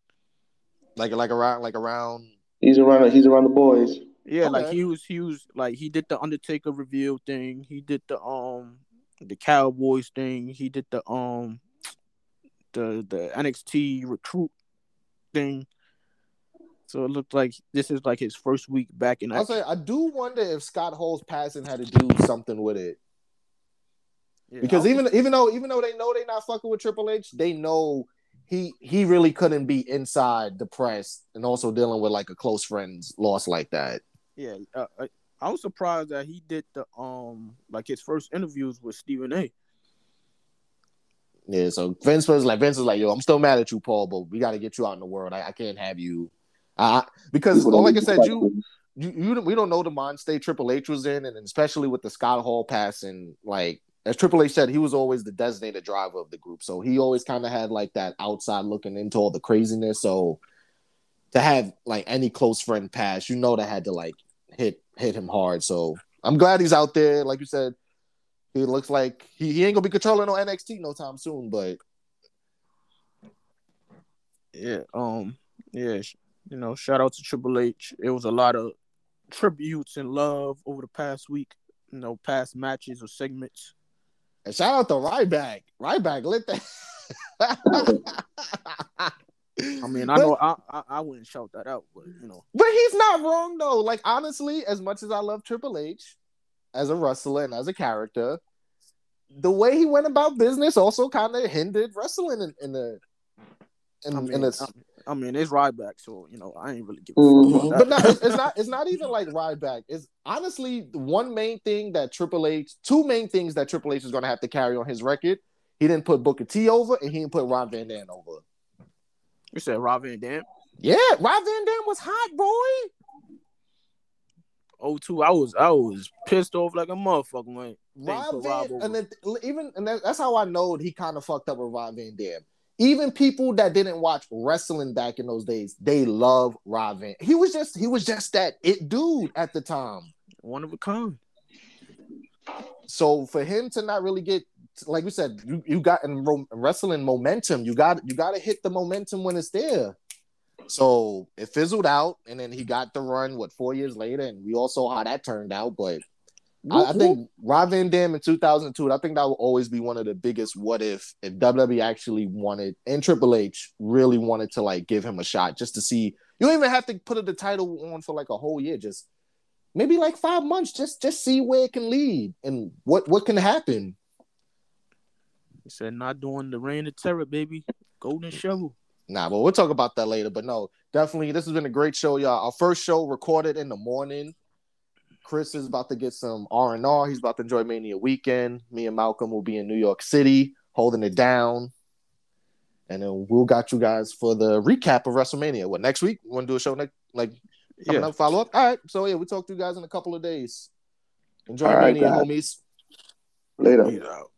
[SPEAKER 3] Like like around like around.
[SPEAKER 5] He's around. He's around the boys.
[SPEAKER 4] Yeah, like he was he was like he did the Undertaker reveal thing. He did the um the Cowboys thing. He did the um the the NXT recruit thing. So it looked like this is like his first week back in
[SPEAKER 3] I'll say I do wonder if Scott Hall's passing had to do something with it.
[SPEAKER 4] Yeah,
[SPEAKER 3] Because
[SPEAKER 4] I-
[SPEAKER 3] even even though even though they know they're not fucking with Triple H, they know he he really couldn't be inside the press and also dealing with like a close friend's loss like that.
[SPEAKER 4] Yeah, uh, I, I was surprised that he did the um like his first interviews with Stephen A.
[SPEAKER 3] Yeah, so Vince was like Vince was like, yo, I'm still mad at you, Paul, but we got to get you out in the world. I, I can't have you, uh, because
[SPEAKER 5] People
[SPEAKER 3] like I said, you you, you don't- we don't know the mind state Triple H was in, and especially with the Scott Hall passing, like as Triple H said, he was always the designated driver of the group, so he always kind of had like that outside looking into all the craziness. So to have like any close friend pass, you know that had to like hit hit him hard. So I'm glad he's out there. Like you said, he looks like he, he ain't gonna be controlling no NXT no time soon, but
[SPEAKER 4] Yeah, um, yeah, you know, shout out to Triple H. It was a lot of tributes and love over the past week. You know, past matches or segments.
[SPEAKER 3] And shout out to Ryback. Ryback lit that.
[SPEAKER 4] I mean, I know I, I I wouldn't shout that out, but you know,
[SPEAKER 3] But he's not wrong though. Like honestly, as much as I love Triple H as a wrestler and as a character, the way he went about business also kind of hindered wrestling in, the in the in,
[SPEAKER 4] I mean,
[SPEAKER 3] in a,
[SPEAKER 4] I, mean, it's Ryback, so you know, I ain't really give a fuck
[SPEAKER 5] Mhm.
[SPEAKER 4] about
[SPEAKER 3] but no, it's, it's not. It's not even like Ryback. It's honestly the one main thing that Triple H, two main things that Triple H is going to have to carry on his record. He didn't put Booker T over, and he didn't put Ron Van Dam over.
[SPEAKER 4] You said Rob Van Dam.
[SPEAKER 3] Yeah, Rob Van Dam was hot, boy.
[SPEAKER 4] Oh two, I was I was pissed off like a motherfucker when
[SPEAKER 3] Rob Van,
[SPEAKER 4] Rob
[SPEAKER 3] and then even and that, that's how I know he kind of fucked up with Rob Van Dam. Even people that didn't watch wrestling back in those days, they love Rob Van. He was just he was just that it dude at the time.
[SPEAKER 4] one of a kind.
[SPEAKER 3] So for him to not really get like we said, you, you got in wrestling momentum. You got you got to hit the momentum when it's there. So it fizzled out, and then he got the run. What four years later, and we all saw how that turned out. But I, I think Rob Van Dam in 2002. I think that will always be one of the biggest what if if WWE actually wanted and Triple H really wanted to like give him a shot just to see. You don't even have to put the title on for like a whole year. Just maybe like five months. Just just see where it can lead and what what can happen.
[SPEAKER 4] He said not doing the reign of terror, baby. Golden shovel.
[SPEAKER 3] Nah, but we'll talk about that later. But no, definitely, this has been a great show, y'all. Our first show recorded in the morning. Chris is about to get some R and R. He's about to enjoy Mania weekend. Me and Malcolm will be in New York City, holding it down, and then we'll got you guys for the recap of WrestleMania. What next week? We Want to do a show next, like coming
[SPEAKER 5] Yeah.
[SPEAKER 3] up, follow up? All right. So yeah, we'll talk to you guys in a couple of days. Enjoy
[SPEAKER 5] All right,
[SPEAKER 3] Mania,
[SPEAKER 5] guys.
[SPEAKER 3] homies.
[SPEAKER 5] Later.
[SPEAKER 4] Peace out.